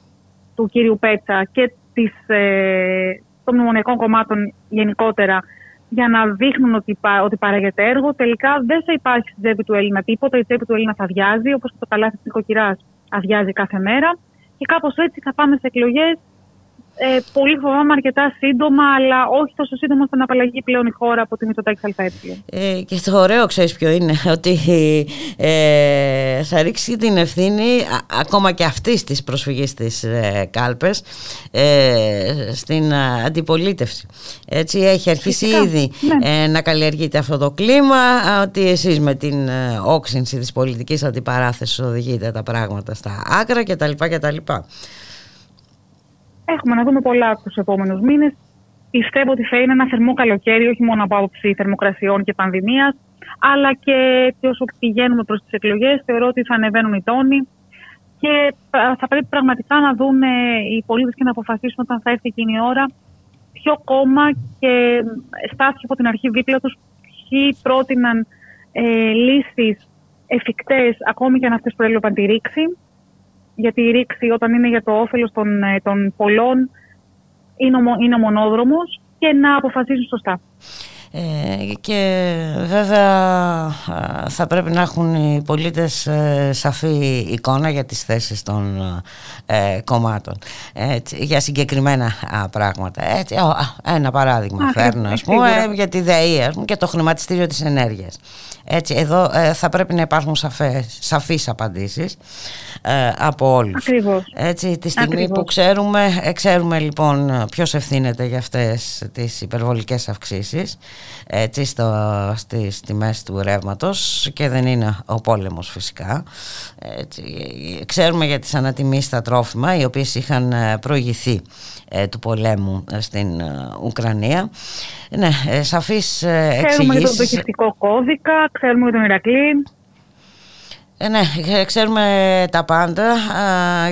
του κύριου Πέτσα και της, ε, των μνημονιακών κομμάτων γενικότερα για να δείχνουν ότι, ότι παράγεται έργο. Τελικά δεν θα υπάρχει στην τσέπη του Έλληνα τίποτα. Η τσέπη του Έλληνα θα αδειάζει, όπως το καλάθι της νοικοκυράς αδειάζει κάθε μέρα. Και κάπως έτσι θα πάμε σε εκλογές Ε, πολύ φοβάμαι αρκετά σύντομα, αλλά όχι τόσο σύντομα ώστε να απαλλαγεί πλέον η χώρα από τη Μητσοτάκη ΑΕ. Ε, και το ωραίο ξέρεις ποιο είναι, ότι ε, θα ρίξει την ευθύνη ακόμα και αυτή τη προσφυγή της ε, Κάλπες ε, στην αντιπολίτευση. Έτσι έχει αρχίσει ήδη ναι. ε, να καλλιεργείται αυτό το κλίμα, ότι εσείς με την ε, όξυνση της πολιτικής αντιπαράθεσης οδηγείτε τα πράγματα στα άκρα κτλ. κτλ. Έχουμε να δούμε πολλά τους επόμενους μήνες. Πιστεύω ότι θα είναι ένα θερμό καλοκαίρι, όχι μόνο από άποψη θερμοκρασιών και πανδημίας, αλλά και όσο πηγαίνουμε προς τις εκλογές, θεωρώ ότι θα ανεβαίνουν οι τόνοι. Και θα πρέπει πραγματικά να δουν οι πολίτες και να αποφασίσουν όταν θα έρθει εκείνη η ώρα ποιο κόμμα και στάθηκε από την αρχή δίπλα τους, ποιοι πρότειναν ε, λύσεις εφικτές, ακόμη και αν αυτές προέλεπαν τη ρήξη γιατί η ρήξη όταν είναι για το όφελος των, ε, των πολλών είναι ο, είναι ο μονόδρομος και να αποφασίζουν σωστά. Ε, και βέβαια θα πρέπει να έχουν οι πολίτες ε, σαφή εικόνα για τις θέσεις των ε, κομμάτων. Έτσι, για συγκεκριμένα πράγματα. Έτσι, ένα παράδειγμα φέρνω ας πούμε, για τη ΔΕΗ και το χρηματιστήριο της ενέργειας. Έτσι, εδώ ε, θα πρέπει να υπάρχουν σαφές, σαφείς απαντήσεις ε, από όλους. Ακριβώς. Έτσι, τη στιγμή που ξέρουμε, ε, ξέρουμε λοιπόν ποιος ευθύνεται για αυτές τις υπερβολικές αυξήσεις έτσι, στο, στις τιμές του ρεύματος και δεν είναι ο πόλεμος φυσικά. Έτσι, ξέρουμε για τις ανατιμήσεις στα τρόφιμα οι οποίες είχαν προηγηθεί του πολέμου στην Ουκρανία. Ναι, σαφείς εξηγήσεις. Ξέρουμε για το κώδικα, ξέρουμε για τον Ηρακλή. Ε, ναι, ξέρουμε τα πάντα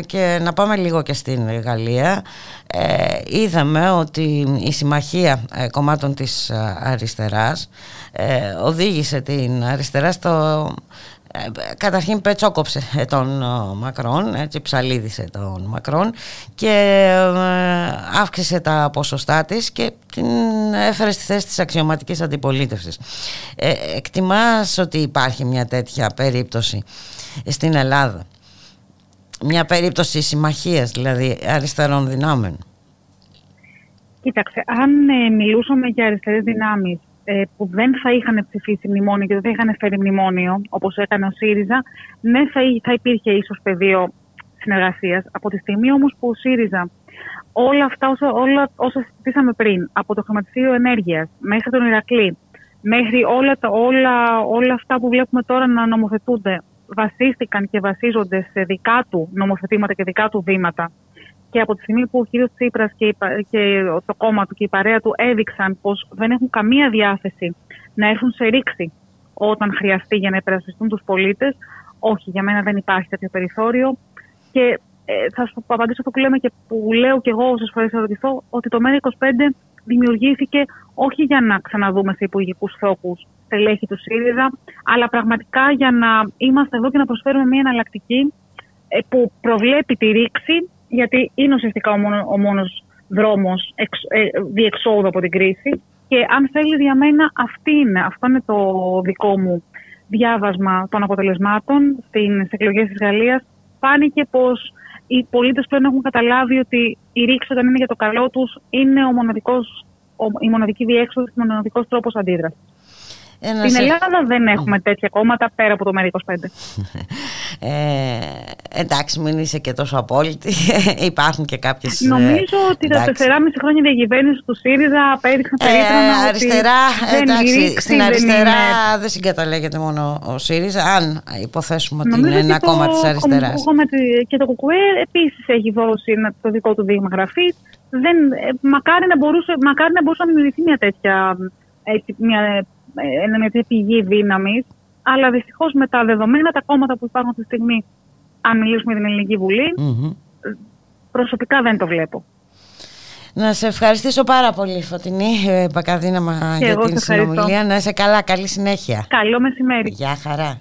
και να πάμε λίγο και στην Γαλλία. Ε, είδαμε ότι η συμμαχία ε, κομμάτων της αριστεράς ε, οδήγησε την αριστερά στο καταρχήν πετσόκοψε τον Μακρόν, έτσι ψαλίδισε τον Μακρόν και ε, αύξησε τα ποσοστά της και την έφερε στη θέση της αξιωματικής αντιπολίτευσης. Ε, εκτιμάς ότι υπάρχει μια τέτοια περίπτωση στην Ελλάδα; Μια περίπτωση συμμαχίας δηλαδή αριστερών δυνάμεων. Κοίταξε, αν ε, μιλούσαμε για αριστερές δυνάμεις ε, που δεν θα είχαν ψηφίσει μνημόνιο και δεν θα είχαν φέρει μνημόνιο, όπως έκανε ο ΣΥΡΙΖΑ, ναι, θα, θα υπήρχε ίσως πεδίο συνεργασίας. Από τη στιγμή όμως που ο ΣΥΡΙΖΑ όλα αυτά όσα, όλα όσα συζητήσαμε πριν, από το χρηματιστήριο ενέργειας μέχρι τον Ηρακλή, μέχρι όλα, τα, όλα, όλα αυτά που βλέπουμε τώρα να νομοθετούνται, βασίστηκαν και βασίζονται σε δικά του νομοθετήματα και δικά του βήματα και από τη στιγμή που ο κύριος Τσίπρας και, και το κόμμα του και η παρέα του έδειξαν πως δεν έχουν καμία διάθεση να έρθουν σε ρήξη όταν χρειαστεί για να υπερασπιστούν τους πολίτες, όχι, για μένα δεν υπάρχει τέτοιο περιθώριο. Και ε, θα σου απαντήσω αυτό που λέμε και που λέω και εγώ όσες φορές θα ρωτηθώ, ότι το ΜΕΡΑ25 δημιουργήθηκε όχι για να ξαναδούμε σε υπουργικούς θόκους στελέχη του ΣΥΡΙΖΑ, αλλά πραγματικά για να είμαστε εδώ και να προσφέρουμε μια εναλλακτική ε, που προβλέπει τη ρήξη γιατί είναι ουσιαστικά ο, μόνο, ο μόνος δρόμος εξ, ε, διεξόδου από την κρίση και αν θέλεις για μένα αυτή είναι, αυτό είναι το δικό μου διάβασμα των αποτελεσμάτων στις εκλογές της Γαλλίας. Φάνηκε πως οι πολίτες πλέον έχουν καταλάβει ότι η ρήξη όταν είναι για το καλό τους είναι ο μοναδικός, η μοναδική διέξοδος, ο μοναδικός τρόπος αντίδρασης. Ένας Στην Ελλάδα δεν έχουμε τέτοια κόμματα πέρα από το ΜΕΡΑ25. Ε, εντάξει, μην είσαι και τόσο απόλυτη. Υπάρχουν και κάποιες. Νομίζω ε, ότι τα 4,5 χρόνια διακυβέρνηση του ΣΥΡΙΖΑ απέδειξαν ε, Αριστερά, εντάξει, στην αριστερά δεν, δεν συγκαταλέγεται μόνο ο ΣΥΡΙΖΑ, αν υποθέσουμε ότι είναι ένα κόμμα της αριστεράς. Και το ΚΚΕ επίσης έχει δώσει το δικό του δείγμα γραφής. Δεν, ε, μακάρι, να μπορούσε, μακάρι να μπορούσε να δημιουργηθεί μια τέτοια έτσι, μια είναι μια πηγή δύναμης. Αλλά δυστυχώς με τα δεδομένα, τα κόμματα που υπάρχουν αυτή τη στιγμή, αν μιλήσουμε για την Ελληνική προσωπικά δεν το βλέπω. Να σε ευχαριστήσω πάρα πολύ, Φωτεινή ε, Μπακαδίναμα, για την συνομιλία. Να είσαι καλά, καλή συνέχεια. Καλό μεσημέρι. Γεια χαρά.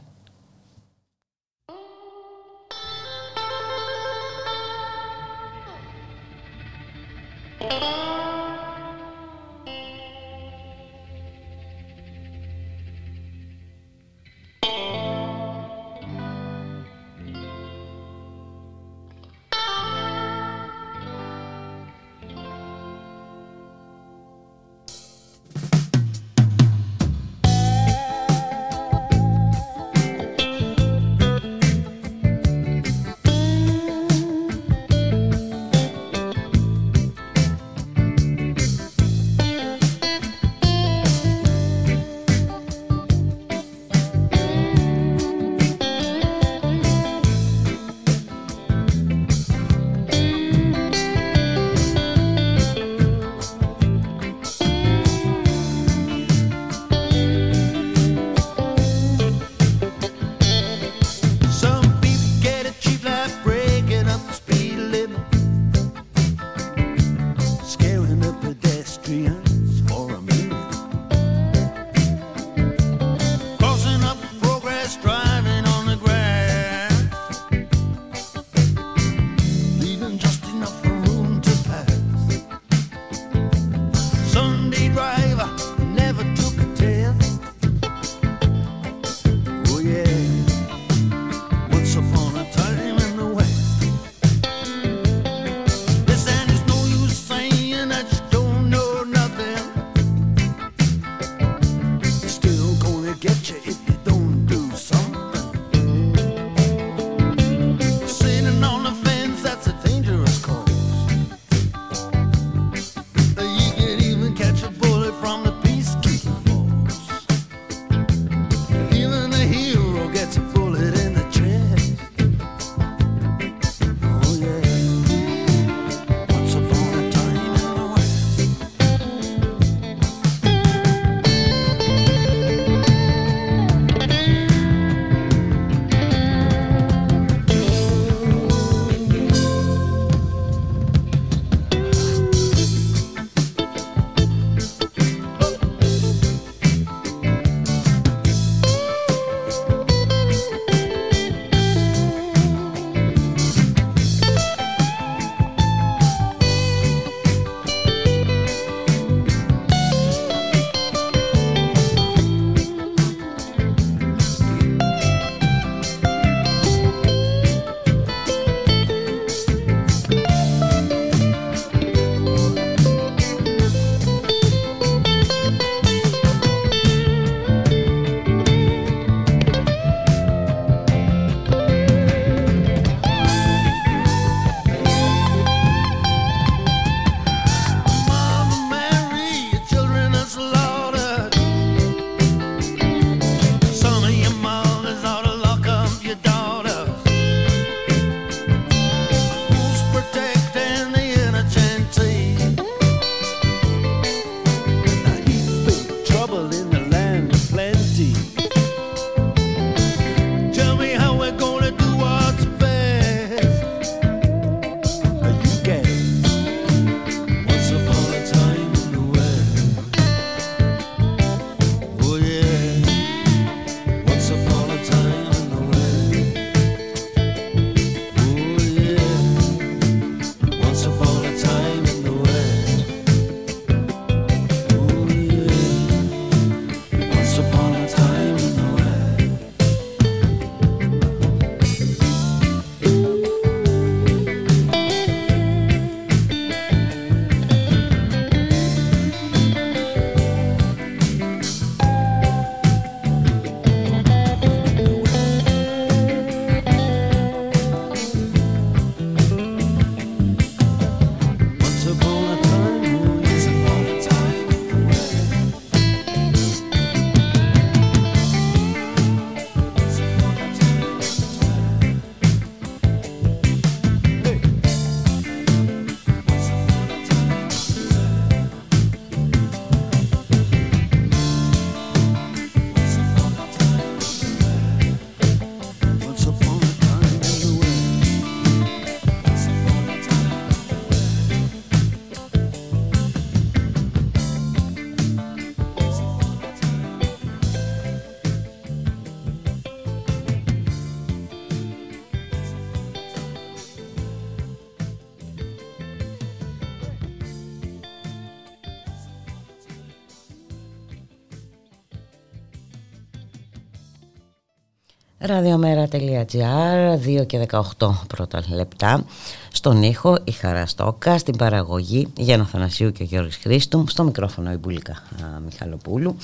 Ραδιομέρα.gr, 2 και 18 πρώτα λεπτά. Στον ήχο η Χαραστόκα, στην παραγωγή Γιάννα Θανασίου και ο Γιώργης Χρήστου, στο μικρόφωνο η Μπουλίκα Μιχαλοπούλου.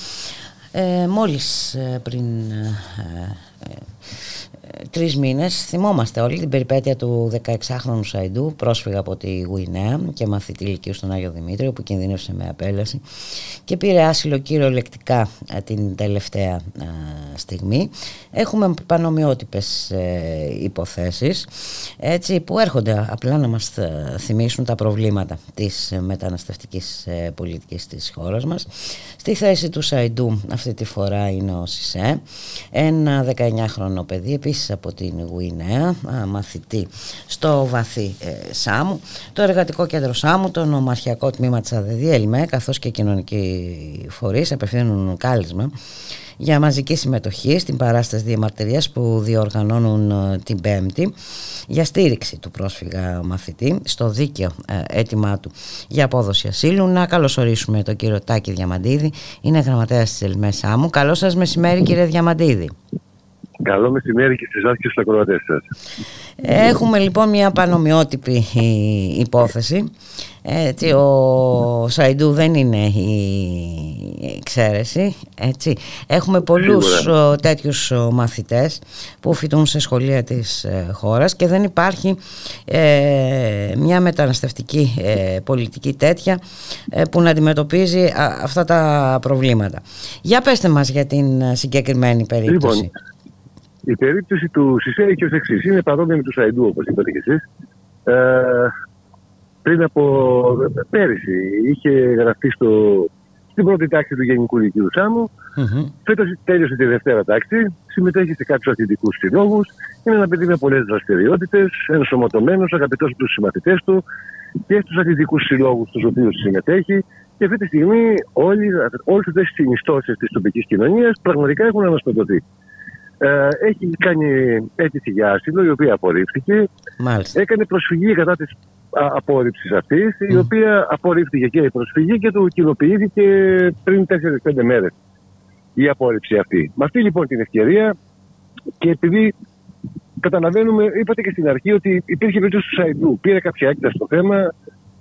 Ε, μόλις ε, πριν ε, ε τρεις μήνες θυμόμαστε όλοι την περιπέτεια του 16χρονου Σαϊντού πρόσφυγα από τη Γουινέα και μαθητή ηλικίου στον Άγιο Δημήτριο που κινδύνευσε με απέλαση και πήρε άσυλο κυριολεκτικά ε, την τελευταία ε, στιγμή. Έχουμε πανομοιότυπες ε, υποθέσεις έτσι, που έρχονται απλά να μας θυμίσουν τα προβλήματα της μεταναστευτικής πολιτικής της χώρας μας. Στη θέση του Σαϊντού αυτή τη φορά είναι ο Σισε ένα 19χρονο παιδί επίσης από την Γουινέα, μαθητή στο βαθύ ε, Σάμου, το εργατικό κέντρο Σάμου, το νομαρχιακό τμήμα της ΑΔΔ, ΕΛΜΕ, καθώς και κοινωνικοί φορείς απευθύνουν κάλεσμα για μαζική συμμετοχή στην παράσταση διαμαρτυρίας που διοργανώνουν ε, την Πέμπτη για στήριξη του πρόσφυγα μαθητή στο δίκαιο ε, αίτημά του για απόδοση ασύλου. Να καλωσορίσουμε τον κύριο Τάκη Διαμαντίδη, είναι γραμματέας της ΕΛΜΕ Σάμου. Καλό σας μεσημέρι κύριε Διαμαντίδη. Καλό μεσημέρι και στις και στους ακροατές σας. Έχουμε λοιπόν μια πανομοιότυπη υπόθεση. Έτσι, ο Σαϊντού δεν είναι η εξαίρεση. Έτσι. Έχουμε πολλούς Σίγουρα. τέτοιους μαθητές που φοιτούν σε σχολεία της ε, χώρας και δεν υπάρχει ε, μια μεταναστευτική ε, πολιτική τέτοια που να αντιμετωπίζει αυτά τα προβλήματα. Για πέστε μας για την συγκεκριμένη περίπτωση. Λοιπόν, η περίπτωση του Σισε έχει ως εξής. Είναι παρόμοια με του Σαϊντού, όπως είπατε και εσείς. Ε, πριν από πέρυσι είχε γραφτεί στο, στην πρώτη τάξη του Γενικού Λυκείου Σάμου. Mm-hmm. Φέτος τέλειωσε τη δευτέρα τάξη. Συμμετέχει σε κάποιους αθλητικούς συλλόγους. Είναι ένα παιδί με πολλές δραστηριότητες. Ενσωματωμένο, αγαπητός από τους συμμαθητές του και στους αθλητικούς συλλόγους στους οποίους συμμετέχει. Και αυτή τη στιγμή όλε αυτέ τι συνιστώσει της τοπικής κοινωνίας πραγματικά έχουν ανασπεδοθεί. Ε, έχει κάνει αίτηση για άσυλο, η οποία απορρίφθηκε. Μάλιστα. Έκανε προσφυγή κατά της απόρριψης αυτής, η οποία απορρίφθηκε και η προσφυγή και του κοινοποιήθηκε πριν 4-5 μέρες η απόρριψη αυτή. Με αυτή λοιπόν την ευκαιρία και επειδή καταλαβαίνουμε, είπατε και στην αρχή ότι υπήρχε περίπτωση του Σαϊντού. Πήρε κάποια έκταση στο θέμα,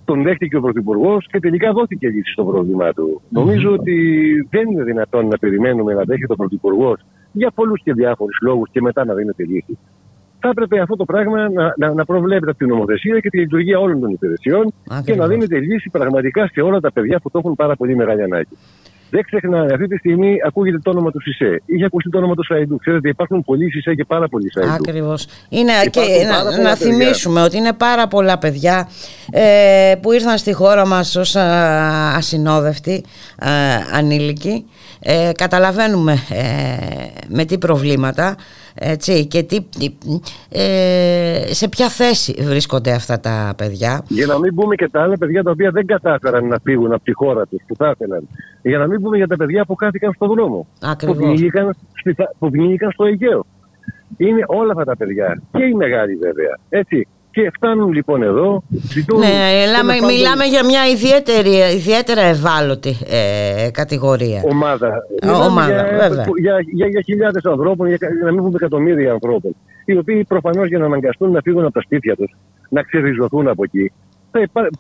τον δέχτηκε ο Πρωθυπουργός και τελικά δόθηκε λύση στο πρόβλημά του. Νομίζω ότι δεν είναι δυνατόν να περιμένουμε να δέχεται ο Πρωθυπουργός για πολλούς και διάφορους λόγους και μετά να δίνεται λύση. Θα έπρεπε αυτό το πράγμα να, να, να προβλέπεται από την νομοθεσία και τη λειτουργία όλων των υπηρεσιών και να δίνεται λύση πραγματικά σε όλα τα παιδιά που το έχουν πάρα πολύ μεγάλη ανάγκη. Δεν ξεχνάμε, αυτή τη στιγμή ακούγεται το όνομα του ΣΥΣΕ. Είχε ακουστεί το όνομα του Σαϊντού. Ξέρετε, υπάρχουν πολλοί ΣΥΣΕ και πάρα πολλοί Σαϊντού. Ακριβώς. Και να, να θυμίσουμε ότι είναι πάρα πολλά παιδιά ε, που ήρθαν στη χώρα μας ως ασυνόδευτοι ανήλικοι. Ε, καταλαβαίνουμε ε, με τι προβλήματα έτσι, και τι, ε, σε ποια θέση βρίσκονται αυτά τα παιδιά. Για να μην πούμε και τα άλλα παιδιά τα οποία δεν κατάφεραν να φύγουν από τη χώρα τους που θα ήθελαν. Για να μην πούμε για τα παιδιά που χάθηκαν στον δρόμο. Ακριβώς. Που πνίγηκαν, που πνίγηκαν στο Αιγαίο. Είναι όλα αυτά τα παιδιά και οι μεγάλοι βέβαια. Έτσι. Και φτάνουν λοιπόν εδώ. Ζητούν ναι, μιλάμε, μιλάμε για μια ιδιαίτερη, ιδιαίτερα ευάλωτη ε, κατηγορία. Ομάδα. ομάδα για, βέβαια. Για, για, για χιλιάδες ανθρώπων, για, για να μην πούμε εκατομμύρια ανθρώπων. Οι οποίοι προφανώς για να αναγκαστούν να φύγουν από τα σπίτια τους, να ξεριζωθούν από εκεί,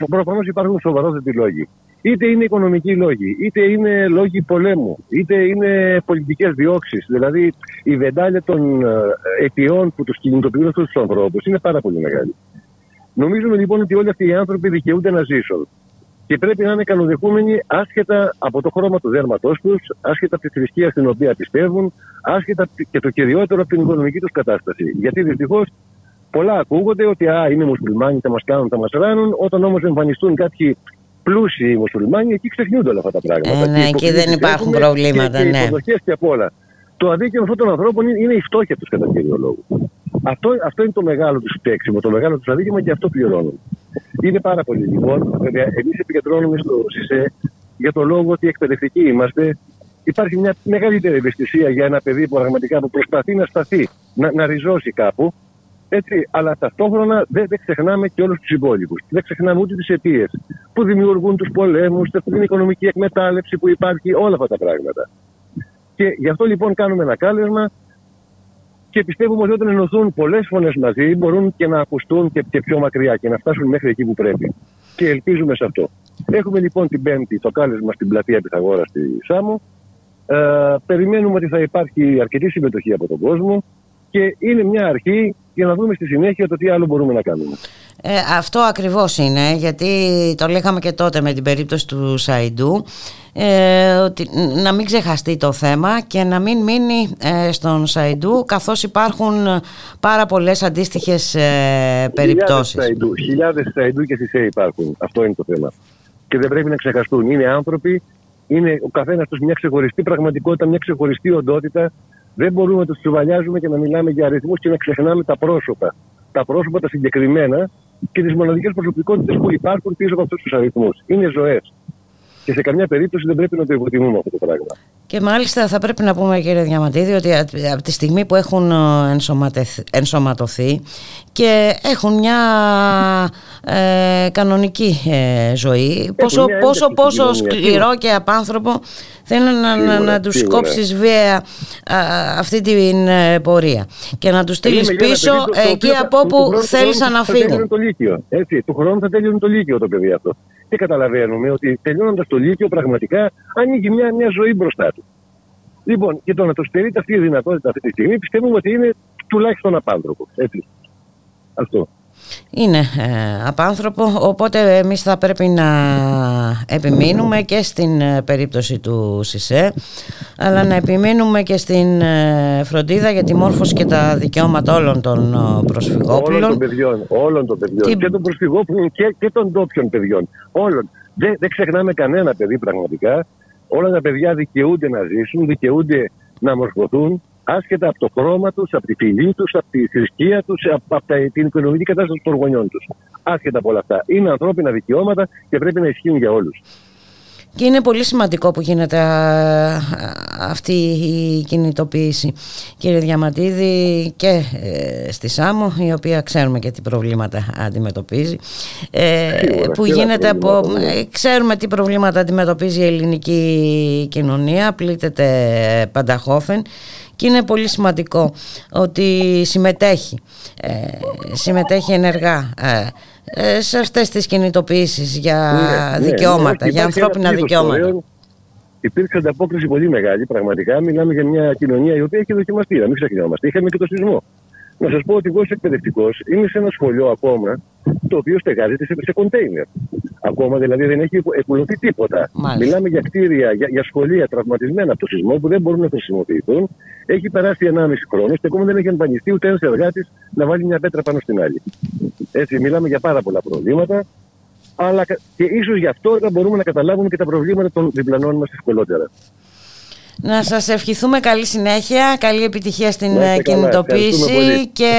προφανώς υπάρχουν σοβαρότεροι λόγοι. Είτε είναι οικονομικοί λόγοι, είτε είναι λόγοι πολέμου, είτε είναι πολιτικές διώξεις. Δηλαδή, η βεντάλια των ε, αιτιών που τους κινητοποιούν αυτούς τους ανθρώπους είναι πάρα πολύ μεγάλη. Νομίζουμε λοιπόν ότι όλοι αυτοί οι άνθρωποι δικαιούνται να ζήσουν. Και πρέπει να είναι καλοδεχούμενοι άσχετα από το χρώμα του δέρματός τους, άσχετα από τη θρησκεία στην οποία πιστεύουν, άσχετα και το κυριότερο από την οικονομική τους κατάσταση. Γιατί δυστυχώς πολλά ακούγονται ότι α, είναι μουσουλμάνοι, θα μας κάνουν, θα μας ράνουν. Όταν όμως εμφανιστούν κάποιοι πλούσιοι μουσουλμάνοι, εκεί ξεχνιούνται όλα αυτά τα πράγματα. Ε, ναι, εκεί δεν υπάρχουν προβλήματα. Και, ναι. και και από όλα. Το αδίκαιο αυτών των ανθρώπων είναι, η φτώχεια τους κατά κύριο λόγο. Αυτό, αυτό είναι το μεγάλο τους φταίξιμο, το μεγάλο τους αδίκημα και αυτό πληρώνουν. Είναι πάρα πολύ λοιπόν. Βέβαια, εμείς επικεντρώνουμε στο ΣΥΣΕ για το λόγο ότι εκπαιδευτικοί είμαστε. Υπάρχει μια μεγαλύτερη ευαισθησία για ένα παιδί που πραγματικά που προσπαθεί να σταθεί, να, να ριζώσει κάπου έτσι, αλλά ταυτόχρονα δεν, δεν ξεχνάμε και όλους τους υπόλοιπους. Δεν ξεχνάμε ούτε τις αιτίες που δημιουργούν τους πολέμους, την οικονομική εκμετάλλευση που υπάρχει, όλα αυτά τα πράγματα. Και γι' αυτό λοιπόν κάνουμε ένα κάλεσμα Και πιστεύουμε ότι όταν ενωθούν πολλές φωνές μαζί μπορούν και να ακουστούν και, και πιο μακριά και να φτάσουν μέχρι εκεί που πρέπει. Και ελπίζουμε σε αυτό. Έχουμε λοιπόν την Πέμπτη το κάλεσμα στην πλατεία Πυθαγόρας στη Σάμο. Ε, περιμένουμε ότι θα υπάρχει αρκετή συμμετοχή από τον κόσμο και είναι μια αρχή για να δούμε στη συνέχεια το τι άλλο μπορούμε να κάνουμε. Ε, αυτό ακριβώς είναι, γιατί το λέγαμε και τότε με την περίπτωση του Σαϊντού, ε, ότι να μην ξεχαστεί το θέμα και να μην μείνει ε, στον Σαϊντού, καθώς υπάρχουν πάρα πολλές αντίστοιχες ε, περιπτώσεις. Χιλιάδες Σαϊντού, χιλιάδες Σαϊντού και ΣΥΣΕ υπάρχουν. Αυτό είναι το θέμα. Και δεν πρέπει να ξεχαστούν. Είναι άνθρωποι, είναι ο καθένας τους μια ξεχωριστή πραγματικότητα, μια ξεχωριστή οντότητα. Δεν μπορούμε να τους τσουβαλιάζουμε και να μιλάμε για αριθμούς και να ξεχνάμε τα πρόσωπα. Τα πρόσωπα τα συγκεκριμένα και τις μοναδικές προσωπικότητες που υπάρχουν πίσω από αυτούς τους αριθμούς. Είναι ζωές. Και σε καμιά περίπτωση δεν πρέπει να το υποτιμούμε αυτό το πράγμα. Και μάλιστα θα πρέπει να πούμε κύριε Διαμαντίδη ότι από τη στιγμή που έχουν ε, ενσωματωθεί και έχουν μια ε, κανονική ε, ζωή πόσο, πόσο, πόσο σκληρό και απάνθρωπο θέλει να, να, να τους κόψεις βία αυτή την ε, πορεία και να τους στείλεις πίσω εκεί από όπου θέλεις να φύγουν. Το Λύκειο, έτσι, του χρόνου θα τελειώνει το Λύκειο το παιδί αυτό. Και καταλαβαίνουμε ότι τελειώνοντας το Λύκειο πραγματικά ανοίγει μια, μια ζωή μπροστά του. Λοιπόν, και το να τους στερείται αυτή η δυνατότητα αυτή τη στιγμή πιστεύουμε ότι είναι τουλάχιστον απάνθρωπος. Έτσι. Αυτό. Είναι ε, απάνθρωπο, οπότε εμείς θα πρέπει να επιμείνουμε και στην ε, περίπτωση του ΣΥΣΕ, αλλά να επιμείνουμε και στην ε, φροντίδα για τη μόρφωση και τα δικαιώματα όλων των προσφυγόπουλων. Όλων των παιδιών, όλων των παιδιών και των προσφυγόπουλων και, και των ντόπιων παιδιών. Όλων. Δεν, δεν ξεχνάμε κανένα παιδί πραγματικά. Όλα τα παιδιά δικαιούνται να ζήσουν, δικαιούνται να μορφωθούν άσχετα από το χρώμα τους, από τη φυλή τους, από τη θρησκεία τους, από, από την οικονομική κατάσταση των γονιών τους. Άσχετα από όλα αυτά. Είναι ανθρώπινα δικαιώματα και πρέπει να ισχύουν για όλους. Και είναι πολύ σημαντικό που γίνεται αυτή η κινητοποίηση κύριε Διαματίδη και ε, στη ΣΑΜΟ η οποία ξέρουμε και τι προβλήματα αντιμετωπίζει ε, που γίνεται από, ε, ξέρουμε τι προβλήματα αντιμετωπίζει η ελληνική κοινωνία πλήττεται πανταχώφεν και είναι πολύ σημαντικό ότι συμμετέχει, ε, συμμετέχει ενεργά ε, ε, σε αυτές τις κινητοποιήσεις για ναι, ναι δικαιώματα, ναι, για ανθρώπινα δικαιώματα. Υπήρξε ανταπόκριση πολύ μεγάλη, πραγματικά. Μιλάμε για μια κοινωνία η οποία έχει δοκιμαστεί, να μην ξεχνιόμαστε. Είχαμε και το σεισμό. Να σας πω ότι εγώ, ως εκπαιδευτικός, είμαι σε ένα σχολείο ακόμα το οποίο στεγάζεται σε, σε κοντέινερ. Ακόμα δηλαδή δεν έχει εκπληρωθεί τίποτα. Μάλιστα. Μιλάμε για κτίρια, για, για σχολεία τραυματισμένα από το σεισμό που δεν μπορούν να χρησιμοποιηθούν. Έχει περάσει 1,5 χρόνο και ακόμα δεν έχει εμφανιστεί ούτε ένας εργάτης να βάλει μια πέτρα πάνω στην άλλη. Έτσι, μιλάμε για πάρα πολλά προβλήματα. Αλλά και ίσως γι' αυτό θα μπορούμε να καταλάβουμε και τα προβλήματα των διπλανών μας ευκολότερα. Να σας ευχηθούμε καλή συνέχεια, καλή επιτυχία στην ε, κινητοποίηση και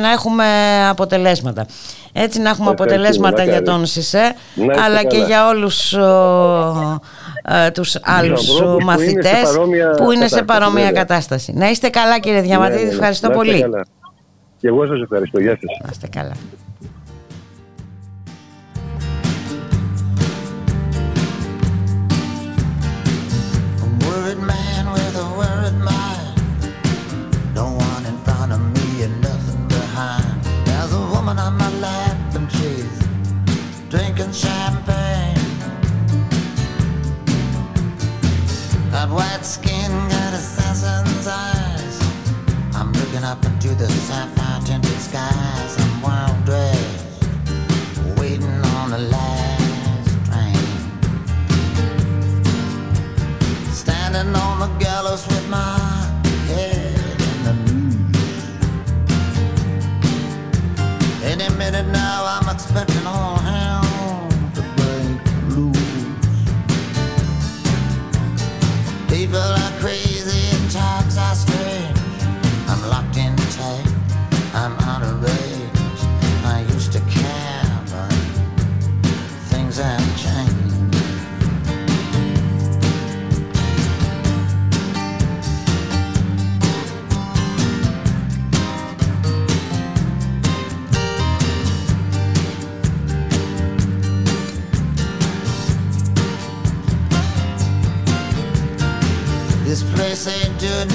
να έχουμε αποτελέσματα. Έτσι να έχουμε αποτελέσματα για τον ΣΥΣΕ αλλά και για όλους ο, ε, τους άλλους μαθητές που είναι σε παρόμοια, κατάσταση. Να είστε καλά κύριε Διαμαντίδη, ναι, ναι, ναι. ευχαριστώ πολύ. Και εγώ σας ευχαριστώ. Γεια σας. Να είστε καλά.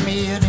me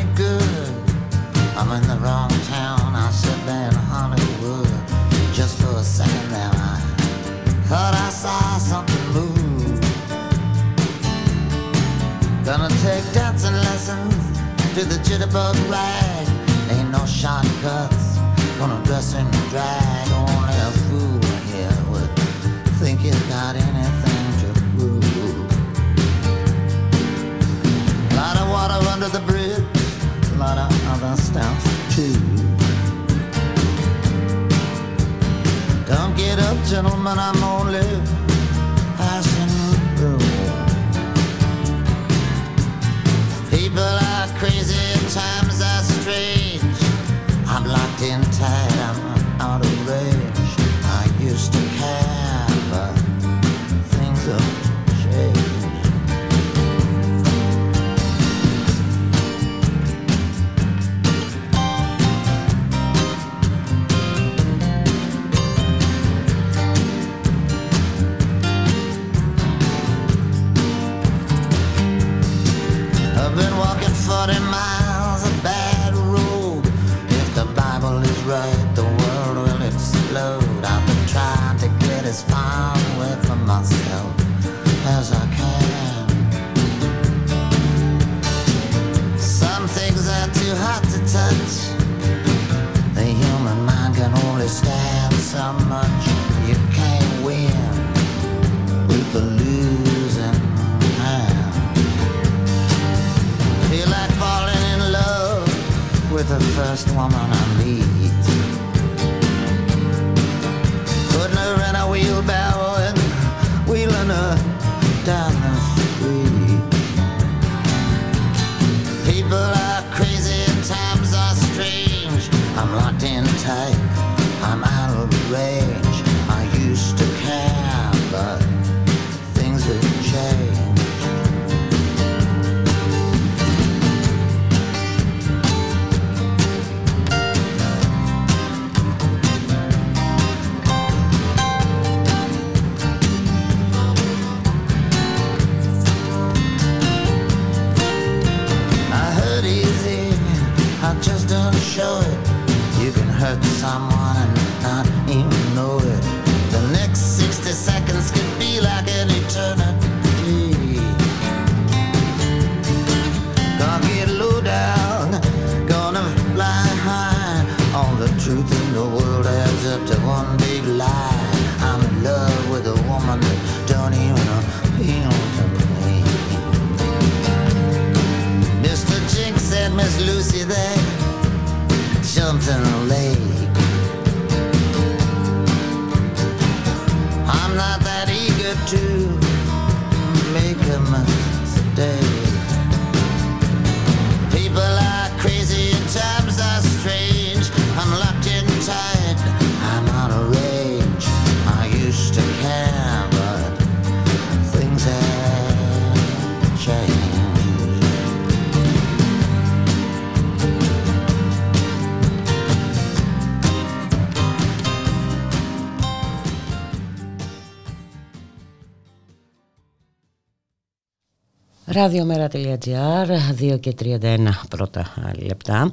Ραδιομέρα.gr, 2 και 31 πρώτα λεπτά.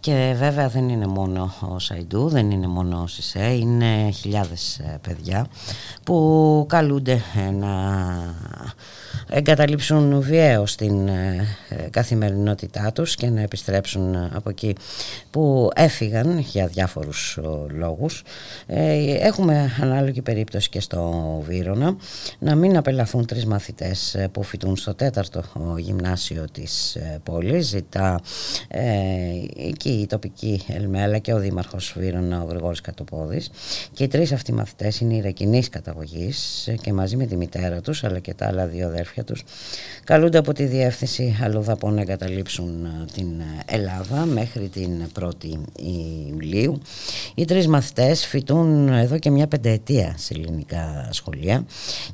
Και βέβαια δεν είναι μόνο ο Σαϊντού, δεν είναι μόνο ο Σισε, είναι χιλιάδες ε, παιδιά που καλούνται ε, να εγκαταλείψουν βιαίως την ε, καθημερινότητά τους και να επιστρέψουν από εκεί που έφυγαν για διάφορους λόγους. Έχουμε ανάλογη περίπτωση και στο Βύρονα να μην απελαθούν τρεις μαθητές που φοιτούν στο τέταρτο γυμνάσιο της πόλης. Ζητά ε, εκεί η τοπική Ελμέλα και ο Δήμαρχος Βύρονα ο Γρηγόρης Κατοπόδης και οι τρεις αυτοί μαθητές είναι Ιρακινής καταγωγής και μαζί με τη μητέρα τους αλλά και τα άλλα δύο αδέρφια τους καλούνται από τη διεύθυνση αλλοδαπών να εγκαταλείψουν την Ελλάδα μέχρι την 1η Ιουλίου. Οι τρεις μαθητές φοιτούν εδώ και μια πενταετία σε ελληνικά σχολεία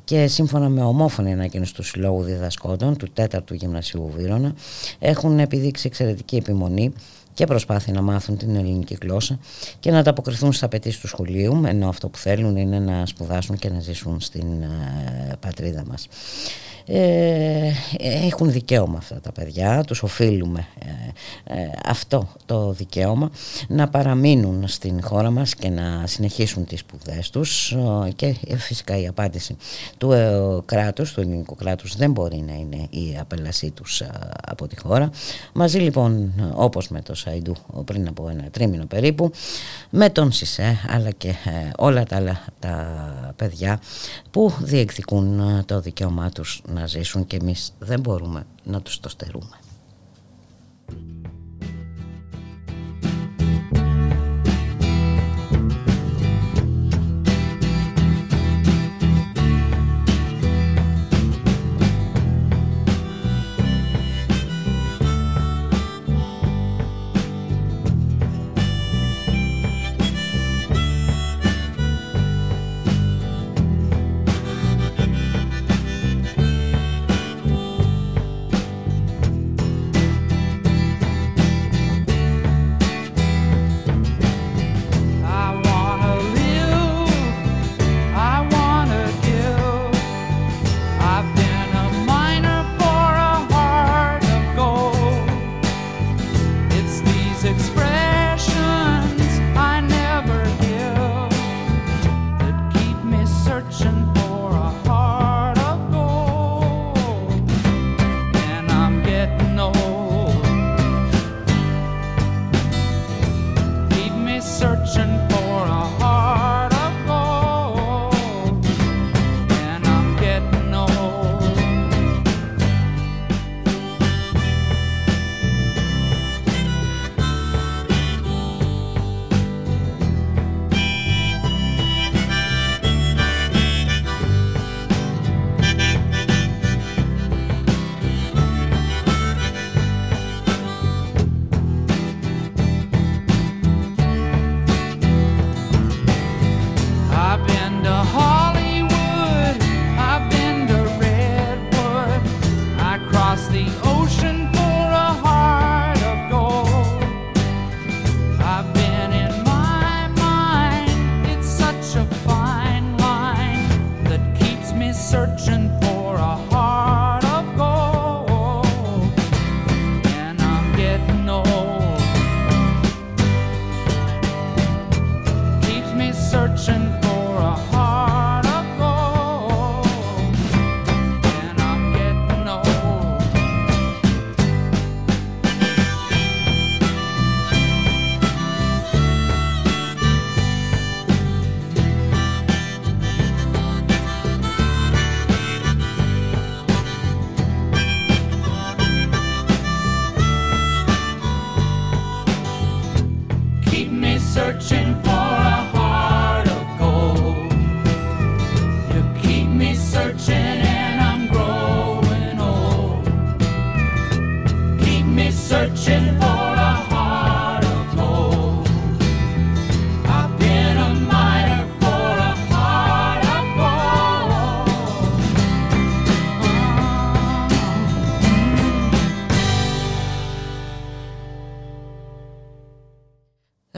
και σύμφωνα με ομόφωνη ανακοίνωση του Συλλόγου Διδασκόντων του 4ου Γυμνασίου Βύρονα έχουν επιδείξει εξαιρετική επιμονή και προσπάθεια να μάθουν την ελληνική γλώσσα και να ανταποκριθούν στις απαιτήσεις του σχολείου ενώ αυτό που θέλουν είναι να σπουδάσουν και να ζήσουν στην πατρίδα μας. Ε, έχουν δικαίωμα αυτά τα παιδιά, τους οφείλουμε ε, ε, αυτό το δικαίωμα να παραμείνουν στην χώρα μας και να συνεχίσουν τις σπουδές τους και φυσικά η απάντηση του κράτους, του ελληνικού κράτους δεν μπορεί να είναι η απέλασή τους από τη χώρα. Μαζί λοιπόν όπως με το Σαϊντού πριν από ένα τρίμηνο περίπου με τον Σισε αλλά και όλα τα άλλα τα παιδιά που διεκδικούν το δικαίωμά τους να ζήσουν και εμείς δεν μπορούμε να τους το στερούμε.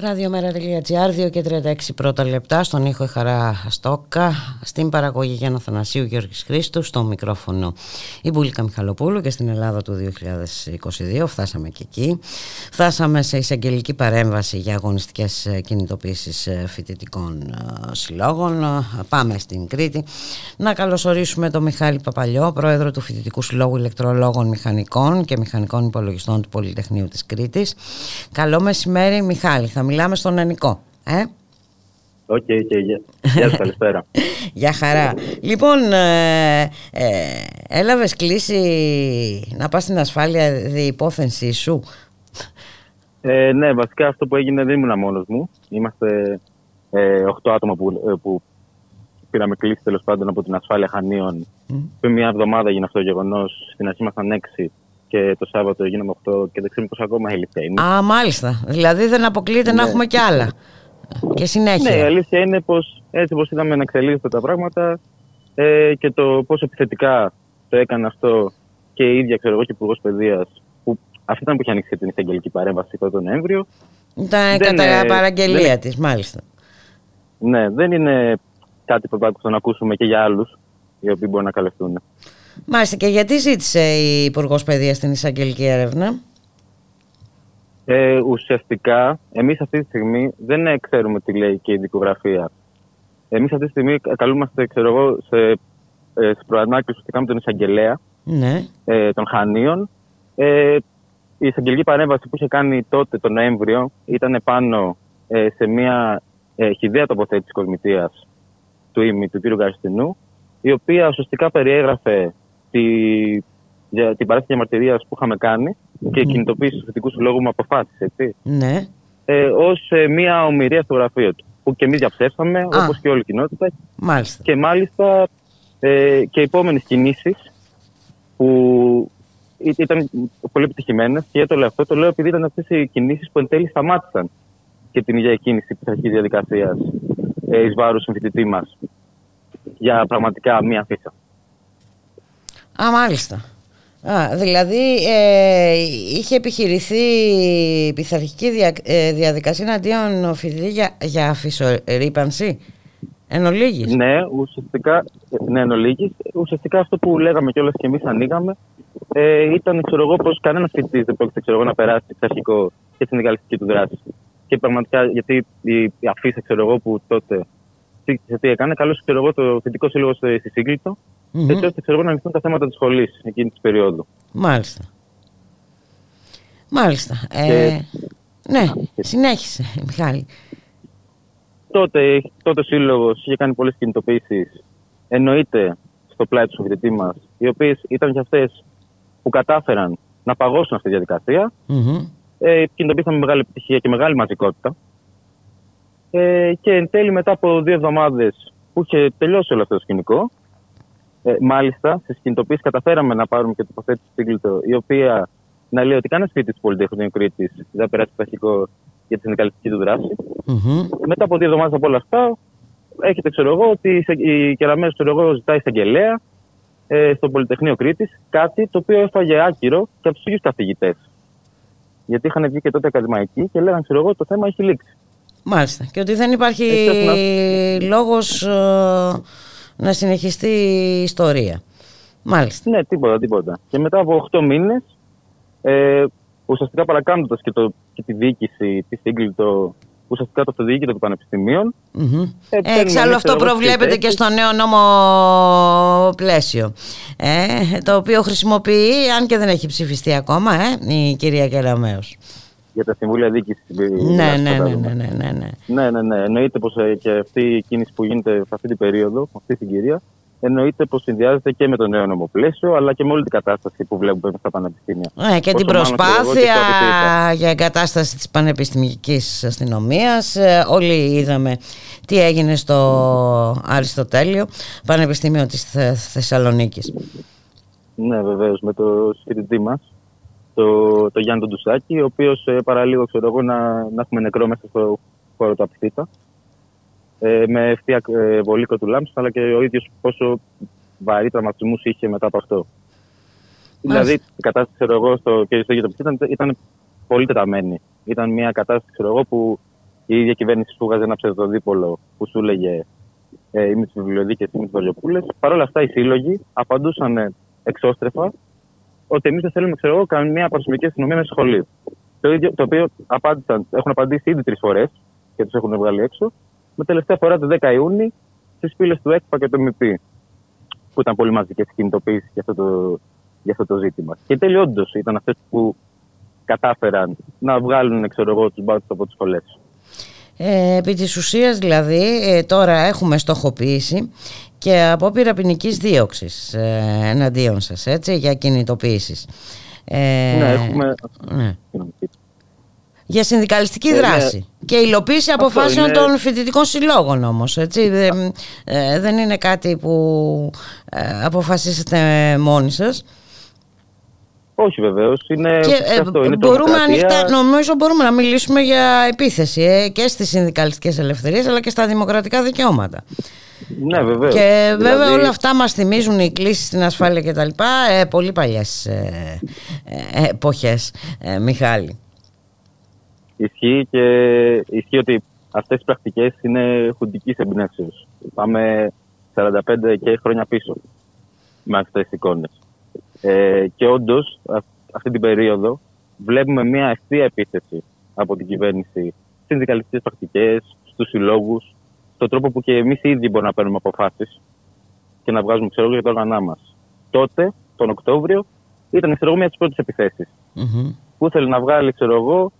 Ραδιομέρα.gr 2 και 36 πρώτα λεπτά στον ήχο η Χαρά Στόκα στην παραγωγή Γιάννα Θανασίου Γιώργης Χρήστου στο μικρόφωνο η Μπουλίκα Μιχαλοπούλου και στην Ελλάδα του 2022 φτάσαμε και εκεί φτάσαμε σε εισαγγελική παρέμβαση για αγωνιστικές κινητοποίησεις φοιτητικών ε, συλλόγων πάμε στην Κρήτη να καλωσορίσουμε τον Μιχάλη Παπαλιό πρόεδρο του Φοιτητικού Συλλόγου Ηλεκτρολόγων Μηχανικών και Μηχανικών Υπολογιστών του Πολυτεχνείου της Κρήτης Καλό μεσημέρι Μιχάλη θα μιλάμε στον Ενικό. Ε; OK, okay, okay, Γεια σας, καλησπέρα. Γεια χαρά. Λοιπόν, ε, ε, έλαβες κλήση να πας στην ασφάλεια δι' υπόθεσή σου; Ε, ναι, βασικά αυτό που έγινε δεν ήμουν μόνος μου. Είμαστε ε, 8 άτομα που, ε, που πήραμε κλήση τέλος πάντων από την ασφάλεια Χανίων. Mm. Πριν μια εβδομάδα έγινε αυτό το γεγονός. Στην αρχή ήμασταν 6 και το Σάββατο γίναμε 8 και δεν ξέρουμε πώ ακόμα η αλήθεια είναι. Α, μάλιστα. Δηλαδή δεν αποκλείεται να ναι. έχουμε κι άλλα. Και συνέχεια. Ναι, η αλήθεια είναι πως έτσι όπως είδαμε να εξελίσσονται τα πράγματα ε, και το πόσο επιθετικά το έκανε αυτό και η ίδια ξέρω εγώ και υπουργός παιδείας, που αυτή ήταν που είχε ανοίξει την εισαγγελική παρέμβαση τον Νοέμβριο. Ήταν κατά παραγγελία δεν... της, μάλιστα. Ναι, δεν είναι κάτι που να ακούσουμε και για άλλους οι οποίοι μπορούν να καλευτούν. Μάλιστα και γιατί ζήτησε η Υπουργός Παιδείας την εισαγγελική έρευνα; Ε, ουσιαστικά, εμείς αυτή τη στιγμή δεν ε, ξέρουμε τι λέει και η δικογραφία. Εμείς αυτή τη στιγμή καλούμαστε, ξέρω εγώ, σε, ε, σε προανάκριση ουσιαστικά με τον εισαγγελέα Ναι. ε, των Χανίων. Ε, η εισαγγελική παρέμβαση που είχε κάνει τότε τον Νοέμβριο ήταν πάνω ε, σε μια ε, χιδαία τοποθέτηση κοσμητείας του ΙΜΗ, του κ. Γαριστινού, η οποία ουσιαστικά περιέγραφε τη, για, την παράθεση διαμαρτυρίας που είχαμε κάνει και κινητοποίηση τους θετικούς συλλόγους με αποφάσει, έτσι. Ναι. Ε, Ω μια ομοιρία στο γραφείο του. Που και εμείς διαψεύσαμε, όπως και όλη η κοινότητα. Μάλιστα. Και μάλιστα ε, και οι επόμενες κινήσεις που ή- ήταν πολύ επιτυχημένες. Και το λέω αυτό, το λέω επειδή ήταν αυτές οι κινήσεις που εν τέλει σταμάτησαν και την ίδια κίνηση της αρχής διαδικασίας ε, εις βάρος συμφοιτητή μας για πραγματικά μία φύσα. Α, μάλιστα. Α, δηλαδή ε, είχε επιχειρηθεί πειθαρχική δια, ε, διαδικασία εναντίον φοιτητής για, για αφισορύπανση. Εν ολίγης. Ναι, ουσιαστικά, ναι, εν ολίγης. ουσιαστικά αυτό που λέγαμε κιόλας και εμείς ανοίγαμε ε, ήταν ξέρω εγώ, πως κανένας φοιτητής δεν πρόκειται ξέρω εγώ, να περάσει πειθαρχικό και συνδικαλιστική του δράση. Και πραγματικά γιατί η, η αφίσα ξέρω εγώ, που τότε τι, σε τι έκανε, καλώς ξέρω εγώ, το φοιτητικό σύλλογο στη στη Σύγκλιτο, Μμμ. έτσι ώστε ξέρω εγώ, να λυθούν τα θέματα της σχολής εκείνη της περίοδου. Μάλιστα. Μάλιστα. Ε, Και- Ναι, συνέχισε, Μιχάλη. Τότε, τότε ο Σύλλογος είχε κάνει πολλές κινητοποιήσεις. Εννοείται στο πλάι του φοιτητή μας, οι οποίες ήταν και αυτές που κατάφεραν να παγώσουν αυτή τη διαδικασία. Μμμ. Ε, κινητοποιήθηκαν με μεγάλη επιτυχία και μεγάλη μαζικότητα. Ε, και εν τέλει, μετά από δύο εβδομάδες που είχε τελειώσει όλο αυτό το σκηνικό, ε, μάλιστα στις κινητοποιήσεις καταφέραμε να πάρουμε και τοποθέτηση στην Κλήτο, η οποία να λέει ότι κανένα φοιτητή του Πολυτεχνείου Κρήτης δεν θα περάσει πειθαρχικό για τη συνδικαλιστική του δράση. Μμμ. Μετά από δύο εβδομάδες από όλα αυτά, έχετε ξέρω εγώ ότι η σε- η Κεραμέως ξέρω εγώ ζητάει εισαγγελέα ε, στο Πολυτεχνείο Κρήτης, κάτι το οποίο έφαγε άκυρο και από τους ίδιους καθηγητέ. Γιατί είχαν βγει και τότε ακαδημαϊκοί και λέγανε, ξέρω εγώ, το θέμα έχει λήξει. Μάλιστα. Και ότι δεν υπάρχει Έτσι, λόγος ε, να συνεχιστεί η ιστορία. Μάλιστα. Ναι, τίποτα, τίποτα. Και μετά από 8 μήνες, ε, ουσιαστικά παρακάμπτοντα και, το- και τη διοίκηση, της Σύγκλιτο, ουσιαστικά το αυτοδιοίκητο των πανεπιστημίων, Μμμ. Ε, Ε, παίρνουμε εξάλλου εμείς, αυτό ξέρω εγώ, προβλέπεται τις και στο νέο νόμο πλαίσιο ε, το οποίο χρησιμοποιεί αν και δεν έχει ψηφιστεί ακόμα ε, η κυρία Κεραμέως για τα συμβούλια διοίκησης. ναι, ναι, ναι, ναι, ναι, ναι, ναι. Ναι, ναι, ναι. Εννοείται πως και αυτή η κίνηση που γίνεται σε αυτή την περίοδο, με αυτή την κυρία, εννοείται πως συνδυάζεται και με το νέο νομοπλαίσιο, αλλά και με όλη την κατάσταση που βλέπουμε στα πανεπιστήμια. Ε, και Πόσο την μάλλον, ξέρω εγώ, προσπάθεια και το ότι- για εγκατάσταση της πανεπιστημιακής αστυνομίας. Ε, Όλοι είδαμε τι έγινε στο Αριστοτέλειο, Πανεπιστήμιο της Θε- Θεσσαλονίκης. Ναι, βεβαίως, με το φοιτητή μας, το, το Γιάννη τον Τουσάκη, ο οποίος ε, παραλίγο ξέρω εγώ να, να έχουμε νεκρό μέσα στο χώρο του Απιθύτα. Ε, με ευθεία ε, βολίκο του λάμψης, αλλά και ο ίδιος πόσο βαρύ τραυματισμούς είχε μετά από αυτό. Δηλαδή, η κατάσταση ξέρω εγώ, στο και στο γειτονικό ήταν, ήταν πολύ τεταμένη. Ήταν μια κατάσταση ξέρω εγώ, που η ίδια κυβέρνηση σου βγάζει ένα ψευδοδίπολο που σου έλεγε ε, είμαι τι βιβλιοδίκε, είμαι τι βαριοπούλε. Παρ' όλα αυτά, οι σύλλογοι απαντούσαν ε, εξώστρεφα ότι εμείς δεν θέλουμε ξέρω εγώ, καμία παρασυμμετική αστυνομία μέσα στο σχολείο. Το, ίδιο, το οποίο απάντησαν, έχουν απαντήσει ήδη τρεις φορές και τους έχουν βγάλει έξω. Με τελευταία φορά το 10 Ιούνιου στις πύλε του ΕΚΠΑ και του ΜΠ. Που ήταν πολύ μαζικέ κινητοποιήσει για, αυτό το- για αυτό το ζήτημα. Και τέλει όντως ήταν αυτές που κατάφεραν να βγάλουν ξέρω εγώ, τους μπάτσου από τις σχολές. Ε, επί της ουσίας δηλαδή ε, τώρα έχουμε στοχοποίηση και απόπειρα ποινικής δίωξης ε, εναντίον σας έτσι, για κινητοποίησεις. Ε, ναι, έχουμε. ναι. Για συνδικαλιστική Ε, ναι. δράση και υλοποίηση Αυτό αποφάσεων είναι- των φοιτητικών συλλόγων όμως έτσι. Δεν, ε, δεν είναι κάτι που ε, αποφασίσετε μόνοι σας Όχι βεβαίως. Είναι, και ε, αυτό, είναι μπορούμε τρομοκρατία. ανοιχτά, νομίζω μπορούμε να μιλήσουμε για επίθεση ε, και στις συνδικαλιστικές ελευθερίες αλλά και στα δημοκρατικά δικαιώματα. Ναι, βεβαίως. Και βέβαια όλα αυτά μας θυμίζουν οι κλήσεις στην ασφάλεια και τα λοιπά ε, πολύ παλιές ε, ε, εποχές, ε, Μιχάλη. Ισχύει και ισχύει ότι αυτές οι πρακτικές είναι χουντικής εμπνεύσεως. Πάμε 45 και χρόνια πίσω. με αυτές τις εικόνες. Ε, και όντως, αυτή την περίοδο βλέπουμε μια ευθεία επίθεση από την κυβέρνηση στις συνδικαλιστικές πρακτικές, στους συλλόγους, στον τρόπο που και εμείς ήδη μπορούμε να παίρνουμε αποφάσεις και να βγάζουμε ξέρω, για το όργανά μας. Τότε, τον Οκτώβριο, ήταν ξέρω, μια από τι πρώτε επιθέσει. Που ήθελε να βγάλει, ξέρω εγώ,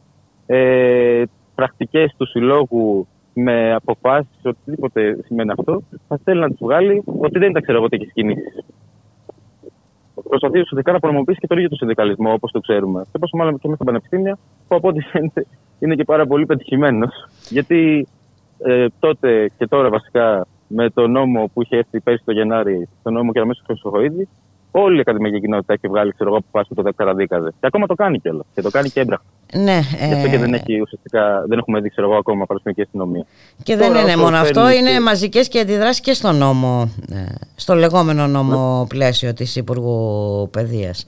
ε, πρακτικές του συλλόγου με αποφάσεις, οτιδήποτε σημαίνει αυτό, θα θέλει να τις βγάλει ότι δεν ήταν ξέρω εγώ τέτοιε κινήσεις. Προσπαθείς ουσιαστικά να προμοποιήσεις και το ίδιο το συνδικαλισμό όπως το ξέρουμε. Και πόσο μάλλον και μέσα στα πανεπιστήμια, που από ό,τι φαίνεται είναι και πάρα πολύ πετυχημένος. Γιατί ε, τότε και τώρα βασικά με το νόμο που είχε έρθει πέρσι το Γενάρη, το νόμο και αμέσω Χρυσοχοίδη, όλη η ακαδημαϊκή κοινότητα έχει βγάλει ξέρω εγώ αποφάσεις που το καταδίκαζε. Και ακόμα το κάνει κιόλας. Και το κάνει και έμπραχτα. Ναι, Γι' αυτό και δεν, έχει, ουσιαστικά, δεν έχουμε δει ξέρω εγώ ακόμα παραστατική αστυνομία. Και δεν είναι μόνο αυτό, είναι και... μαζικές και αντιδράσεις και στο νόμο, ε, στο λεγόμενο νόμο ναι. πλαίσιο της Υπουργού Παιδείας.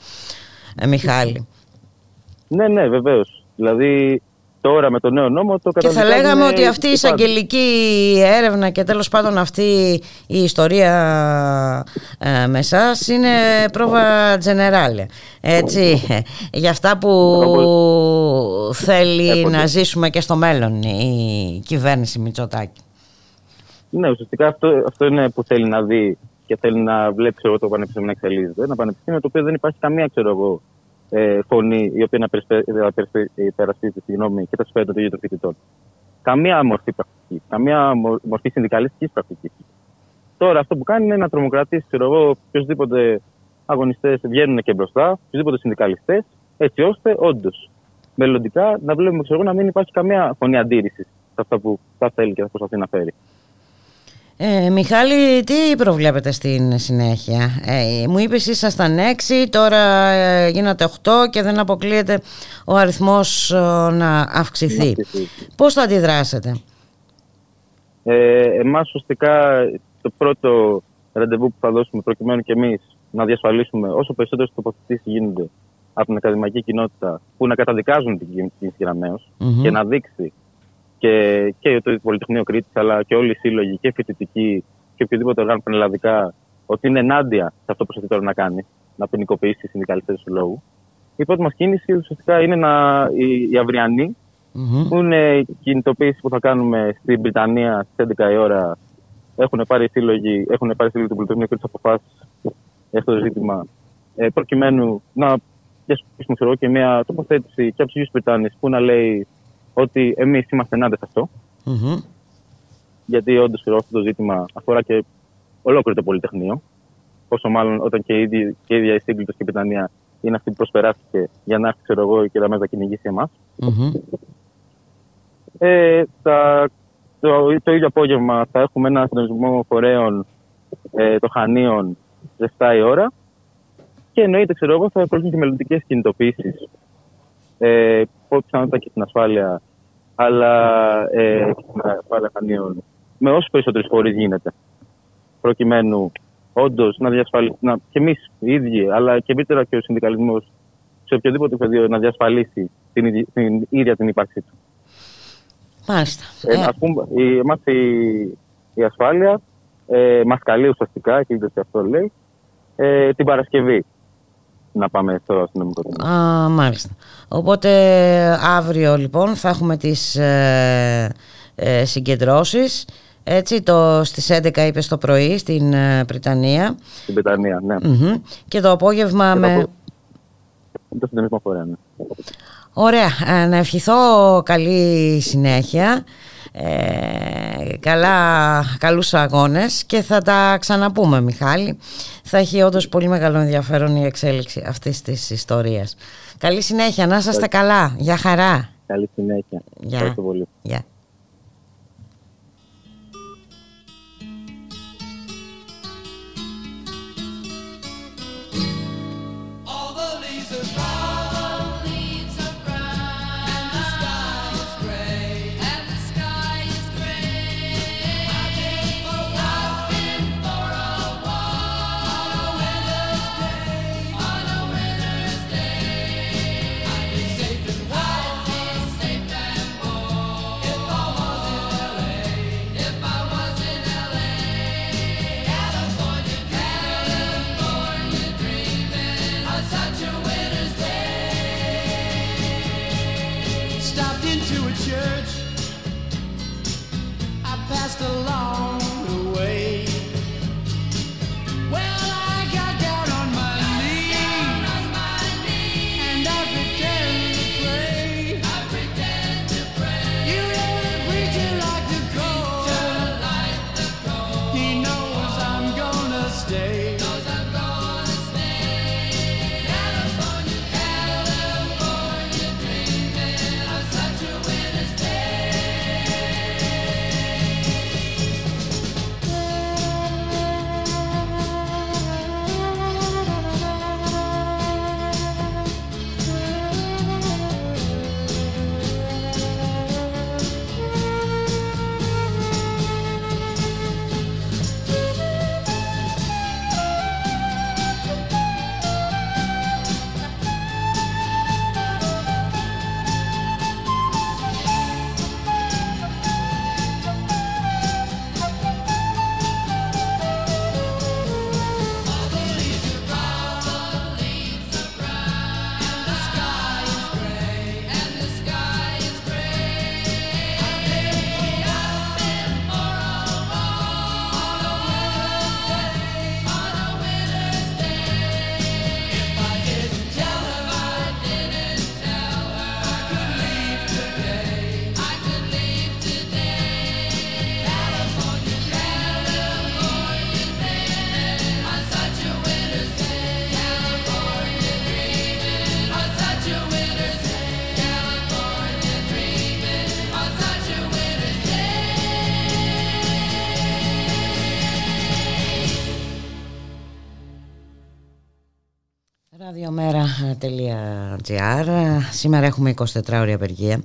Ε, Μιχάλη. Ναι, ναι, βεβαίως. Δηλαδή τώρα με το νέο νόμο το Και θα λέγαμε ότι αυτή η εισαγγελική έρευνα και τέλος πάντων αυτή η ιστορία ε, με εσάς είναι πρόβα τζενεράλε. Έτσι, για αυτά που θέλει να ζήσουμε και στο μέλλον η κυβέρνηση Μητσοτάκη. Ναι, ουσιαστικά αυτό, αυτό είναι που θέλει να δει και θέλει να βλέπει εγώ, το πανεπιστήμιο να εξελίσσεται. Ένα πανεπιστήμιο το οποίο δεν υπάρχει καμία ξέρω εγώ, ε, φωνή η οποία να υπερασπίζει συγγνώμη, και τα συμφέροντα των ίδιων των φοιτητών. Καμία μορφή πρακτική, καμία μορφή συνδικαλιστικής πρακτικής. Τώρα αυτό που κάνει είναι να τρομοκρατήσει, ξέρω εγώ, οποιοδήποτε αγωνιστές βγαίνουν και μπροστά, οποιοδήποτε συνδικαλιστές, έτσι ώστε όντως μελλοντικά να βλέπουμε ξέρω, να μην υπάρχει καμία φωνή αντίρρησης σε αυτά που θα θέλει και θα προσπαθεί να φέρει. Ε, Μιχάλη, τι προβλέπετε στην συνέχεια; Ε, μου είπες ήσασταν 6, τώρα ε, γίνατε 8 και δεν αποκλείεται ο αριθμός ε, να αυξηθεί. Πώς θα αντιδράσετε; Ε, εμάς ουσιαστικά το πρώτο ραντεβού που θα δώσουμε προκειμένου και εμείς να διασφαλίσουμε όσο περισσότερες τοποθετήσεις γίνονται από την ακαδημαϊκή κοινότητα που να καταδικάζουν την κίνηση και να δείξει και, και το Πολυτεχνείο Κρήτης, αλλά και όλοι οι σύλλογοι και φοιτητικοί και οποιοδήποτε οργάνωση πανελλαδικά, ότι είναι ενάντια σε αυτό που προσπαθεί τώρα να κάνει, να ποινικοποιήσει οι συνδικαλιστές του λόγου. Η πρώτη μας κίνηση ουσιαστικά είναι να, η, η αυριανή, mm-hmm. που είναι η κινητοποίηση που θα κάνουμε στην Βρυτανία στις 11 η ώρα. Έχουν πάρει σύλλογοι, έχουν πάρει σύλλογοι του Πολυτεχνείου Κρήτης αποφάσεις για αυτό το ζήτημα, ε, προκειμένου να διασπίσουμε και μια τοποθέτηση και από τους ίδιου Βρυτάνε που να λέει ότι εμείς είμαστε ενάντια σε αυτό. Mm-hmm. Γιατί όντως αυτό το ζήτημα αφορά και ολόκληρο το Πολυτεχνείο. Πόσο μάλλον όταν και η ίδια, και η, ίδια η σύγκλιτο και η Πιτανία είναι αυτή που προσπεράστηκε για να έρθει, ξέρω εγώ, και να μέσα κυνηγήσει εμάς. Mm-hmm. Ε, το, το ίδιο απόγευμα θα έχουμε ένα συντονισμό φορέων ε, των Χανίων στι 7 η ώρα. Και εννοείται, ξέρω εγώ, θα ακολουθούν και μελλοντικές κινητοποιήσεις ε, πω πιθανότητα και την ασφάλεια, αλλά ε, και την ασφάλεια χανίων με όσο περισσότερες φορείς γίνεται. Προκειμένου όντως να διασφαλίσει, και εμείς οι ίδιοι, αλλά και ευρύτερα και ο συνδικαλισμός σε οποιοδήποτε πεδίο να διασφαλίσει την, την ίδια την ύπαρξή του. Μάλιστα. Ε, ε. Ας πούμε, η, εμάς η, η ασφάλεια ε, μας καλεί ουσιαστικά, και αυτό λέει, ε, την Παρασκευή να πάμε στο αστυνομικό τμήμα. Α, μάλιστα. Οπότε αύριο λοιπόν θα έχουμε τις ε, ε, συγκεντρώσεις έτσι, το, στις 11 είπες το πρωί στην ε, Πριτανία. Στην Πριτανία, ναι. Και το απόγευμα και με... Το συντονισμό φορέα, ναι. Ωραία. Ε, να ευχηθώ καλή συνέχεια. Ε, καλά, καλούς αγώνες και θα τα ξαναπούμε Μιχάλη. Θα έχει όντως πολύ μεγάλο ενδιαφέρον η εξέλιξη αυτής της ιστορίας. Καλή συνέχεια, να είστε καλά, για χαρά. Καλή συνέχεια, ευχαριστώ πολύ. Γεια. radiomera.gr Σήμερα έχουμε 24 ώρια απεργία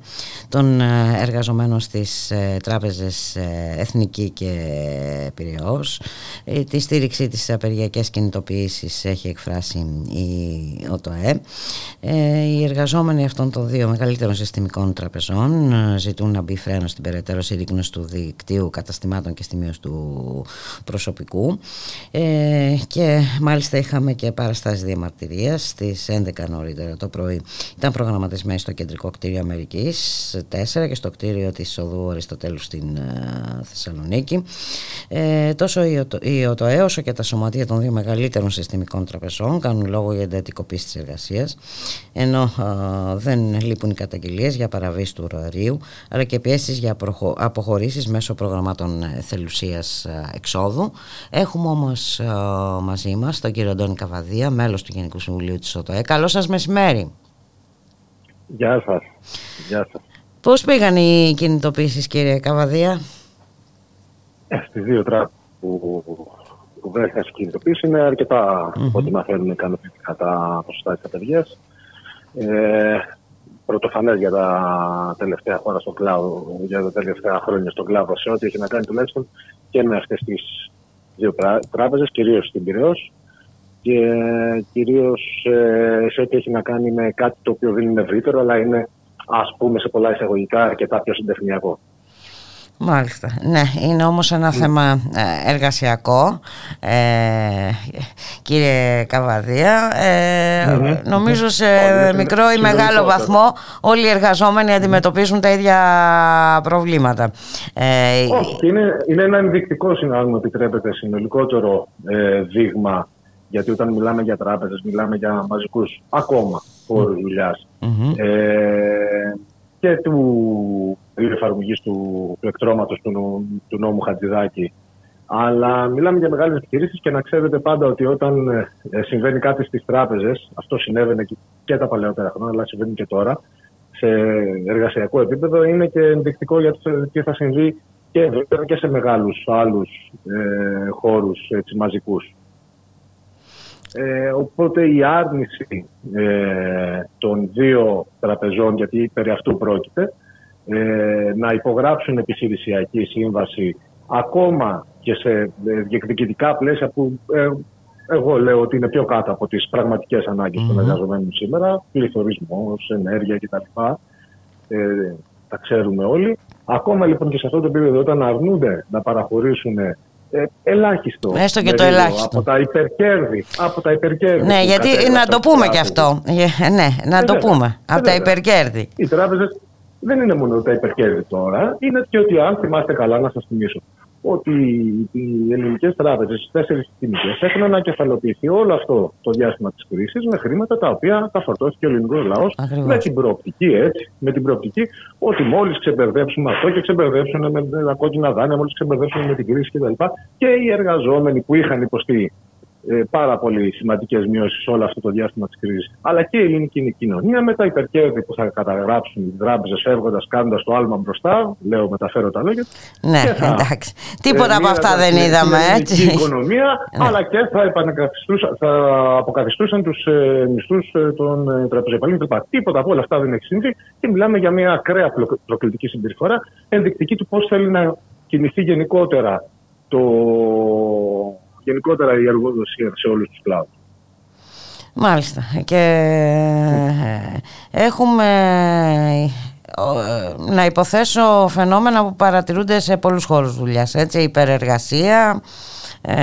των ε, εργαζομένων στις ε, τράπεζες ε, Εθνική και Πυραιός. Τη στήριξη της απεργιακής κινητοποίησης έχει εκφράσει η ΟΤΟΕ. Οι εργαζόμενοι αυτών των δύο μεγαλύτερων συστημικών τραπεζών ζητούν να μπει φρένος στην περαιτέρω συρρήκνωση του δικτύου καταστημάτων και στη μείωση του προσωπικού. Και μάλιστα είχαμε και παραστάσεις διαμαρτυρίας στις 11 νωρίτερα το πρωί. Ήταν προγραμματισμένη στο κεντρικό κτίριο Αμερικής 4 και στο κτίριο της οδού Αριστοτέλου στην uh, Θεσσαλονίκη. Ε, τόσο η ΟΤΟΕ όσο και τα σωματεία των δύο μεγαλύτερων συστημικών τραπεζών κάνουν λόγο για εντατικοποίηση της εργασίας ενώ uh, δεν λείπουν οι καταγγελίες για παραβίαση του ωραρίου αλλά και πιέσεις για αποχωρήσεις μέσω προγραμμάτων θελουσίας εξόδου. Έχουμε όμως uh, μαζί μας τον κύριο Αντώνη Καβαδία, μέλος του Γενικού Συμβουλίου της ΟΤΟΕ. Καλό σας μεσημέρι. Γεια σας. Γεια σας. Πώς πήγαν οι κινητοποίησεις κύριε Καβαδία; Ε, στις δύο τράπεζες που, που βρέθηκαν στην κινητοποίηση είναι αρκετά mm-hmm. ό,τι μαθαίνουν ικανοποιητικά τα ποσοστά της κατεργίας. Ε, πρωτοφανές για τα τελευταία χρόνια στον κλάδο, για τα τελευταία χρόνια στον κλάδο σε ό,τι έχει να κάνει τουλάχιστον και με αυτές τις δύο τράπεζες, κυρίως στην Πυραιός και κυρίως ε, σε ό,τι έχει να κάνει με κάτι το οποίο δεν είναι ευρύτερο αλλά είναι ας πούμε σε πολλά εισαγωγικά αρκετά πιο συντεχνιακό. Μάλιστα. Ναι, είναι όμως ένα θέμα ε, εργασιακό, ε, κύριε Καβαδία. Ε, Νομίζω σε μικρό ή μεγάλο βαθμό όλοι οι εργαζόμενοι αντιμετωπίζουν τα ίδια προβλήματα. Ε, Όχι, είναι, είναι ένα ενδεικτικό, αν μου επιτρέπετε, συνολικότερο ε, δείγμα γιατί όταν μιλάμε για τράπεζες, μιλάμε για μαζικούς ακόμα φόρους δουλειάς. Ε, και του εφαρμογής του, του εκτρώματος του, του νόμου Χατζηδάκη. Αλλά μιλάμε για μεγάλες επιχειρήσεις και να ξέρετε πάντα ότι όταν ε, συμβαίνει κάτι στις τράπεζες, αυτό συνέβαινε και, και τα παλαιότερα χρόνια, αλλά συμβαίνει και τώρα, σε εργασιακό επίπεδο, είναι και ενδεικτικό για το τι θα συμβεί και και σε μεγάλους άλλους ε, χώρους έτσι, μαζικούς. Ε, οπότε η άρνηση ε, των δύο τραπεζών, γιατί περί αυτού πρόκειται, ε, να υπογράψουν επιχειρησιακή σύμβαση ακόμα και σε διεκδικητικά πλαίσια που εγώ λέω ότι είναι πιο κάτω από τις πραγματικές ανάγκες των εργαζομένων σήμερα, πληθωρισμός, ενέργεια κτλ. Ε, τα ξέρουμε όλοι. Ακόμα λοιπόν και σε αυτό το επίπεδο όταν αρνούνται να παραχωρήσουν ε, ελάχιστο. Έστω και το ελάχιστο. Από τα υπερκέρδη. Από τα υπερκέρδη ναι, γιατί να το πούμε και αυτό. Ε, ναι, να το πούμε. Από τα υπερκέρδη. Οι τράπεζες δεν είναι μόνο τα υπερκέρδη τώρα, είναι και ότι αν θυμάστε καλά να σας θυμίσω ότι οι ελληνικές τράπεζες, οι τέσσερις τιμικέ, έχουν ανακεφαλοποιηθεί όλο αυτό το διάστημα της κρίσης με χρήματα τα οποία τα φορτώθηκε ο ελληνικός λαός με την προοπτική, έτσι, με την προοπτική ότι μόλις ξεμπερδέψουμε αυτό και ξεμπερδέψουν με τα κόκκινα δάνεια, μόλις ξεμπερδέψουν με την κρίση κτλ. Και οι εργαζόμενοι που είχαν υποστεί ε, πάρα πολύ σημαντικές μειώσεις σε όλο αυτό το διάστημα της κρίσης. Αλλά και η ελληνική κοινωνία με τα υπερκέρδη που θα καταγράψουν οι τράπεζε φεύγοντας, κάνοντας το άλμα μπροστά. Λέω, μεταφέρω τα λόγια. Ναι, θα, εντάξει. Τίποτα ε, από αυτά δεν είδαμε, έτσι. Την οικονομία, ναι. αλλά και θα, θα αποκαθιστούσαν τους ε, μισθούς ε, των ε, τραπεζοπαλίων Τίποτα από όλα αυτά δεν έχει συμβεί και μιλάμε για μια ακραία προκλητική συμπεριφορά, ενδεικτική του πώς θέλει να κινηθεί γενικότερα το γενικότερα η εργοδοσία σε όλους τους κλάδους. Μάλιστα. Και έχουμε να υποθέσω φαινόμενα που παρατηρούνται σε πολλούς χώρους δουλειάς, έτσι, υπερεργασία. Ε...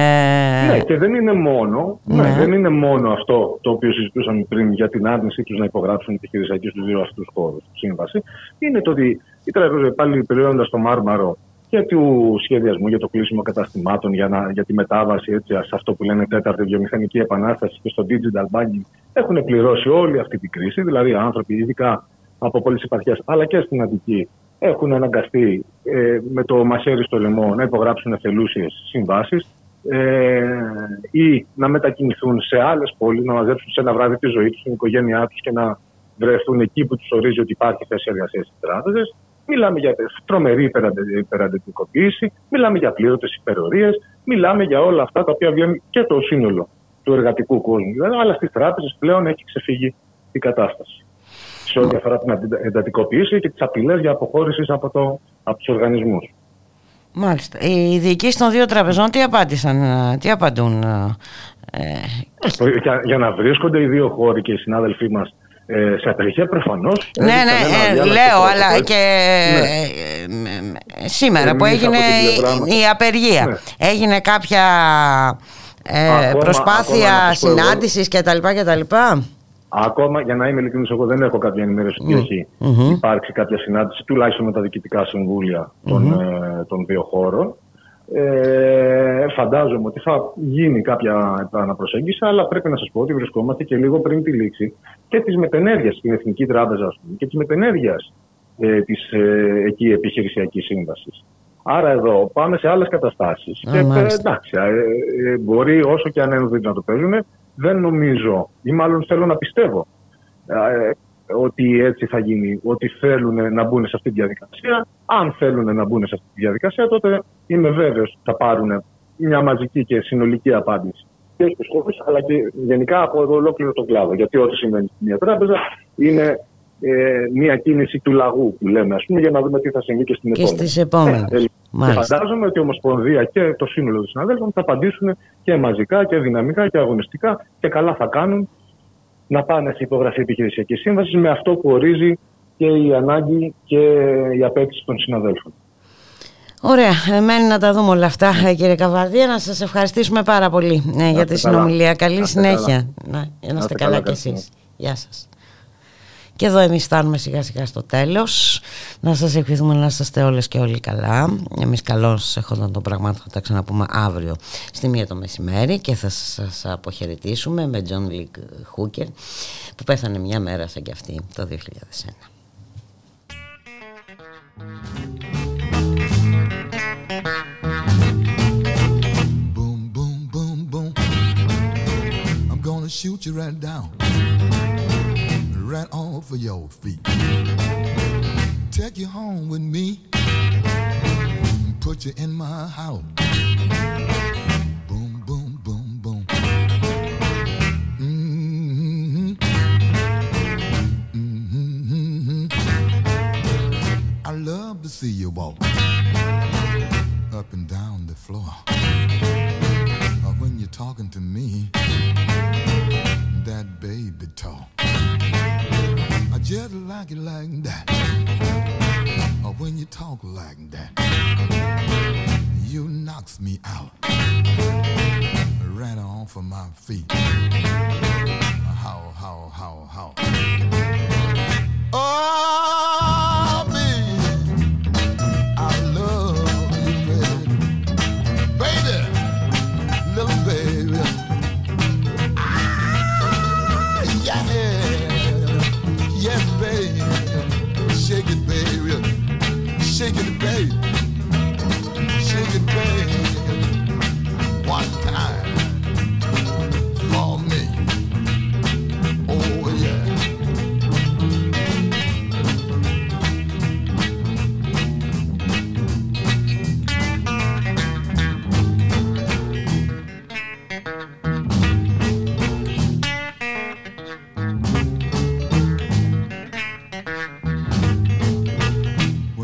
Ναι, και δεν είναι μόνο, ναι. ναι. δεν είναι μόνο αυτό το οποίο συζητούσαμε πριν για την άρνησή τους να υπογράψουν επιχειρησιακή στους δύο αυτούς χώρους σύμβαση. Είναι το ότι οι τραπεζοί πάλι περιμένοντας το Μάρμαρο και του σχεδιασμού για το κλείσιμο καταστημάτων, για, να, για τη μετάβαση έτσι, σε αυτό που λένε τέταρτη βιομηχανική επανάσταση και στο digital banking, έχουν πληρώσει όλη αυτή την κρίση. Δηλαδή, άνθρωποι, ειδικά από πολλές επαρχίες, αλλά και στην Αττική, έχουν αναγκαστεί ε, με το μαχαίρι στο λαιμό να υπογράψουν εθελούσιες συμβάσεις ε, ή να μετακινηθούν σε άλλες πόλεις, να μαζέψουν σε ένα βράδυ τη ζωή τους, την οικογένειά τους και να βρεθούν εκεί που τους ορίζει ότι υπάρχει θέση εργασίας στις τράπεζες. Μιλάμε για τρομερή υπεραντιτικοποίηση, μιλάμε για πλήρωτες υπερορίες, μιλάμε για όλα αυτά τα οποία βγαίνουν και το σύνολο του εργατικού κόσμου. Δηλαδή, αλλά στις τράπεζες πλέον έχει ξεφύγει η κατάσταση. Σε ό,τι αφορά την εντατικοποίηση και τις απειλές για αποχώρησης από, το, από τους οργανισμούς. Μάλιστα. Οι διοικήσεις των δύο τραπεζών τι απάντησαν, τι απαντούν. Ε... Για, για να βρίσκονται οι δύο χώροι και οι συνάδελφοί μας ε, σε απεργία προφανώς. Ναι, ναι, ε, λέω, αλλά και ναι. Ε, σήμερα που έγινε η απεργία. Ναι. Έγινε κάποια ε, προσπάθεια συνάντησης κτλ. κτλ. Ακόμα, για να είμαι ειλικρινής, εγώ δεν έχω κάποια ενημέρωση ότι έχει υπάρξει κάποια συνάντηση, τουλάχιστον με τα διοικητικά συμβούλια των, των δύο χώρων. Ε, φαντάζομαι ότι θα γίνει κάποια επαναπροσέγγιση, αλλά πρέπει να σας πω ότι βρισκόμαστε και λίγο πριν τη λήξη και της μετενέργειας στην Εθνική Τράπεζα και της μετενέργειας ε, της ε, εκεί επιχειρησιακής σύμβασης. Άρα εδώ πάμε σε άλλες καταστάσεις. Και ε, εντάξει, ε, ε, μπορεί όσο και αν είναι να το παίζουν, δεν νομίζω, ή μάλλον θέλω να πιστεύω, ότι έτσι θα γίνει, ότι θέλουν να μπουν σε αυτή τη διαδικασία. Αν θέλουν να μπουν σε αυτή τη διαδικασία, τότε είμαι βέβαιος θα πάρουν μια μαζική και συνολική απάντηση και στους χώρους, αλλά και γενικά από ολόκληρο τον κλάδο. Γιατί ό,τι σημαίνει στην μια τράπεζα είναι ε, μια κίνηση του λαγού που λέμε, ας πούμε, για να δούμε τι θα συμβεί και στην και επόμενη. Στις επόμενες. Ε, και φαντάζομαι ότι η Ομοσπονδία και το σύνολο των συναδέλφων θα απαντήσουν και μαζικά και δυναμικά και αγωνιστικά και καλά θα κάνουν να πάνε σε υπογραφή επιχειρησιακής σύμβασης με αυτό που ορίζει και η ανάγκη και η απέτηση των συναδέλφων. Ωραία, μένει να τα δούμε όλα αυτά κύριε Καβαδία. Να σας ευχαριστήσουμε πάρα πολύ ε, για τη συνομιλία. Καλή συνέχεια. Να, να είστε καλά, καλά κι εσείς. Γεια σας. Και εδώ εμείς φτάνουμε σιγά σιγά στο τέλος. Να σας ευχηθούμε να είστε όλες και όλοι καλά. Εμείς καλώς έχονταν το πράγμα θα τα ξαναπούμε αύριο στη μία το μεσημέρι και θα σας αποχαιρετήσουμε με John Lee Hooker που πέθανε μια μέρα σαν και αυτή το 2001. Shoot you right down. right off of your feet. Take you home with me, put you in my house. Boom, boom, boom, boom. Mm-hmm. Mm-hmm. I love to see you walk up and down the floor. You're talking to me, that baby talk. I just like it like that. Or when you talk like that, you knocks me out. Right off of my feet. How, how, how, how. Oh,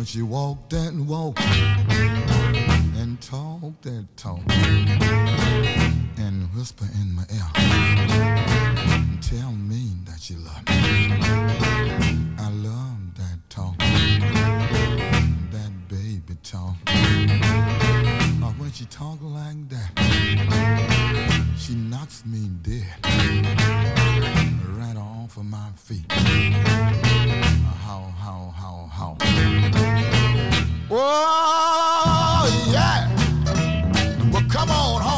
she walked that walk and talked that talk and whisper in my ear and tell me that you love me. I love that talk, that baby talk. But when she talk like that. She knocks me dead right off of my feet. How, how, how, how. Oh, yeah. Well, come on.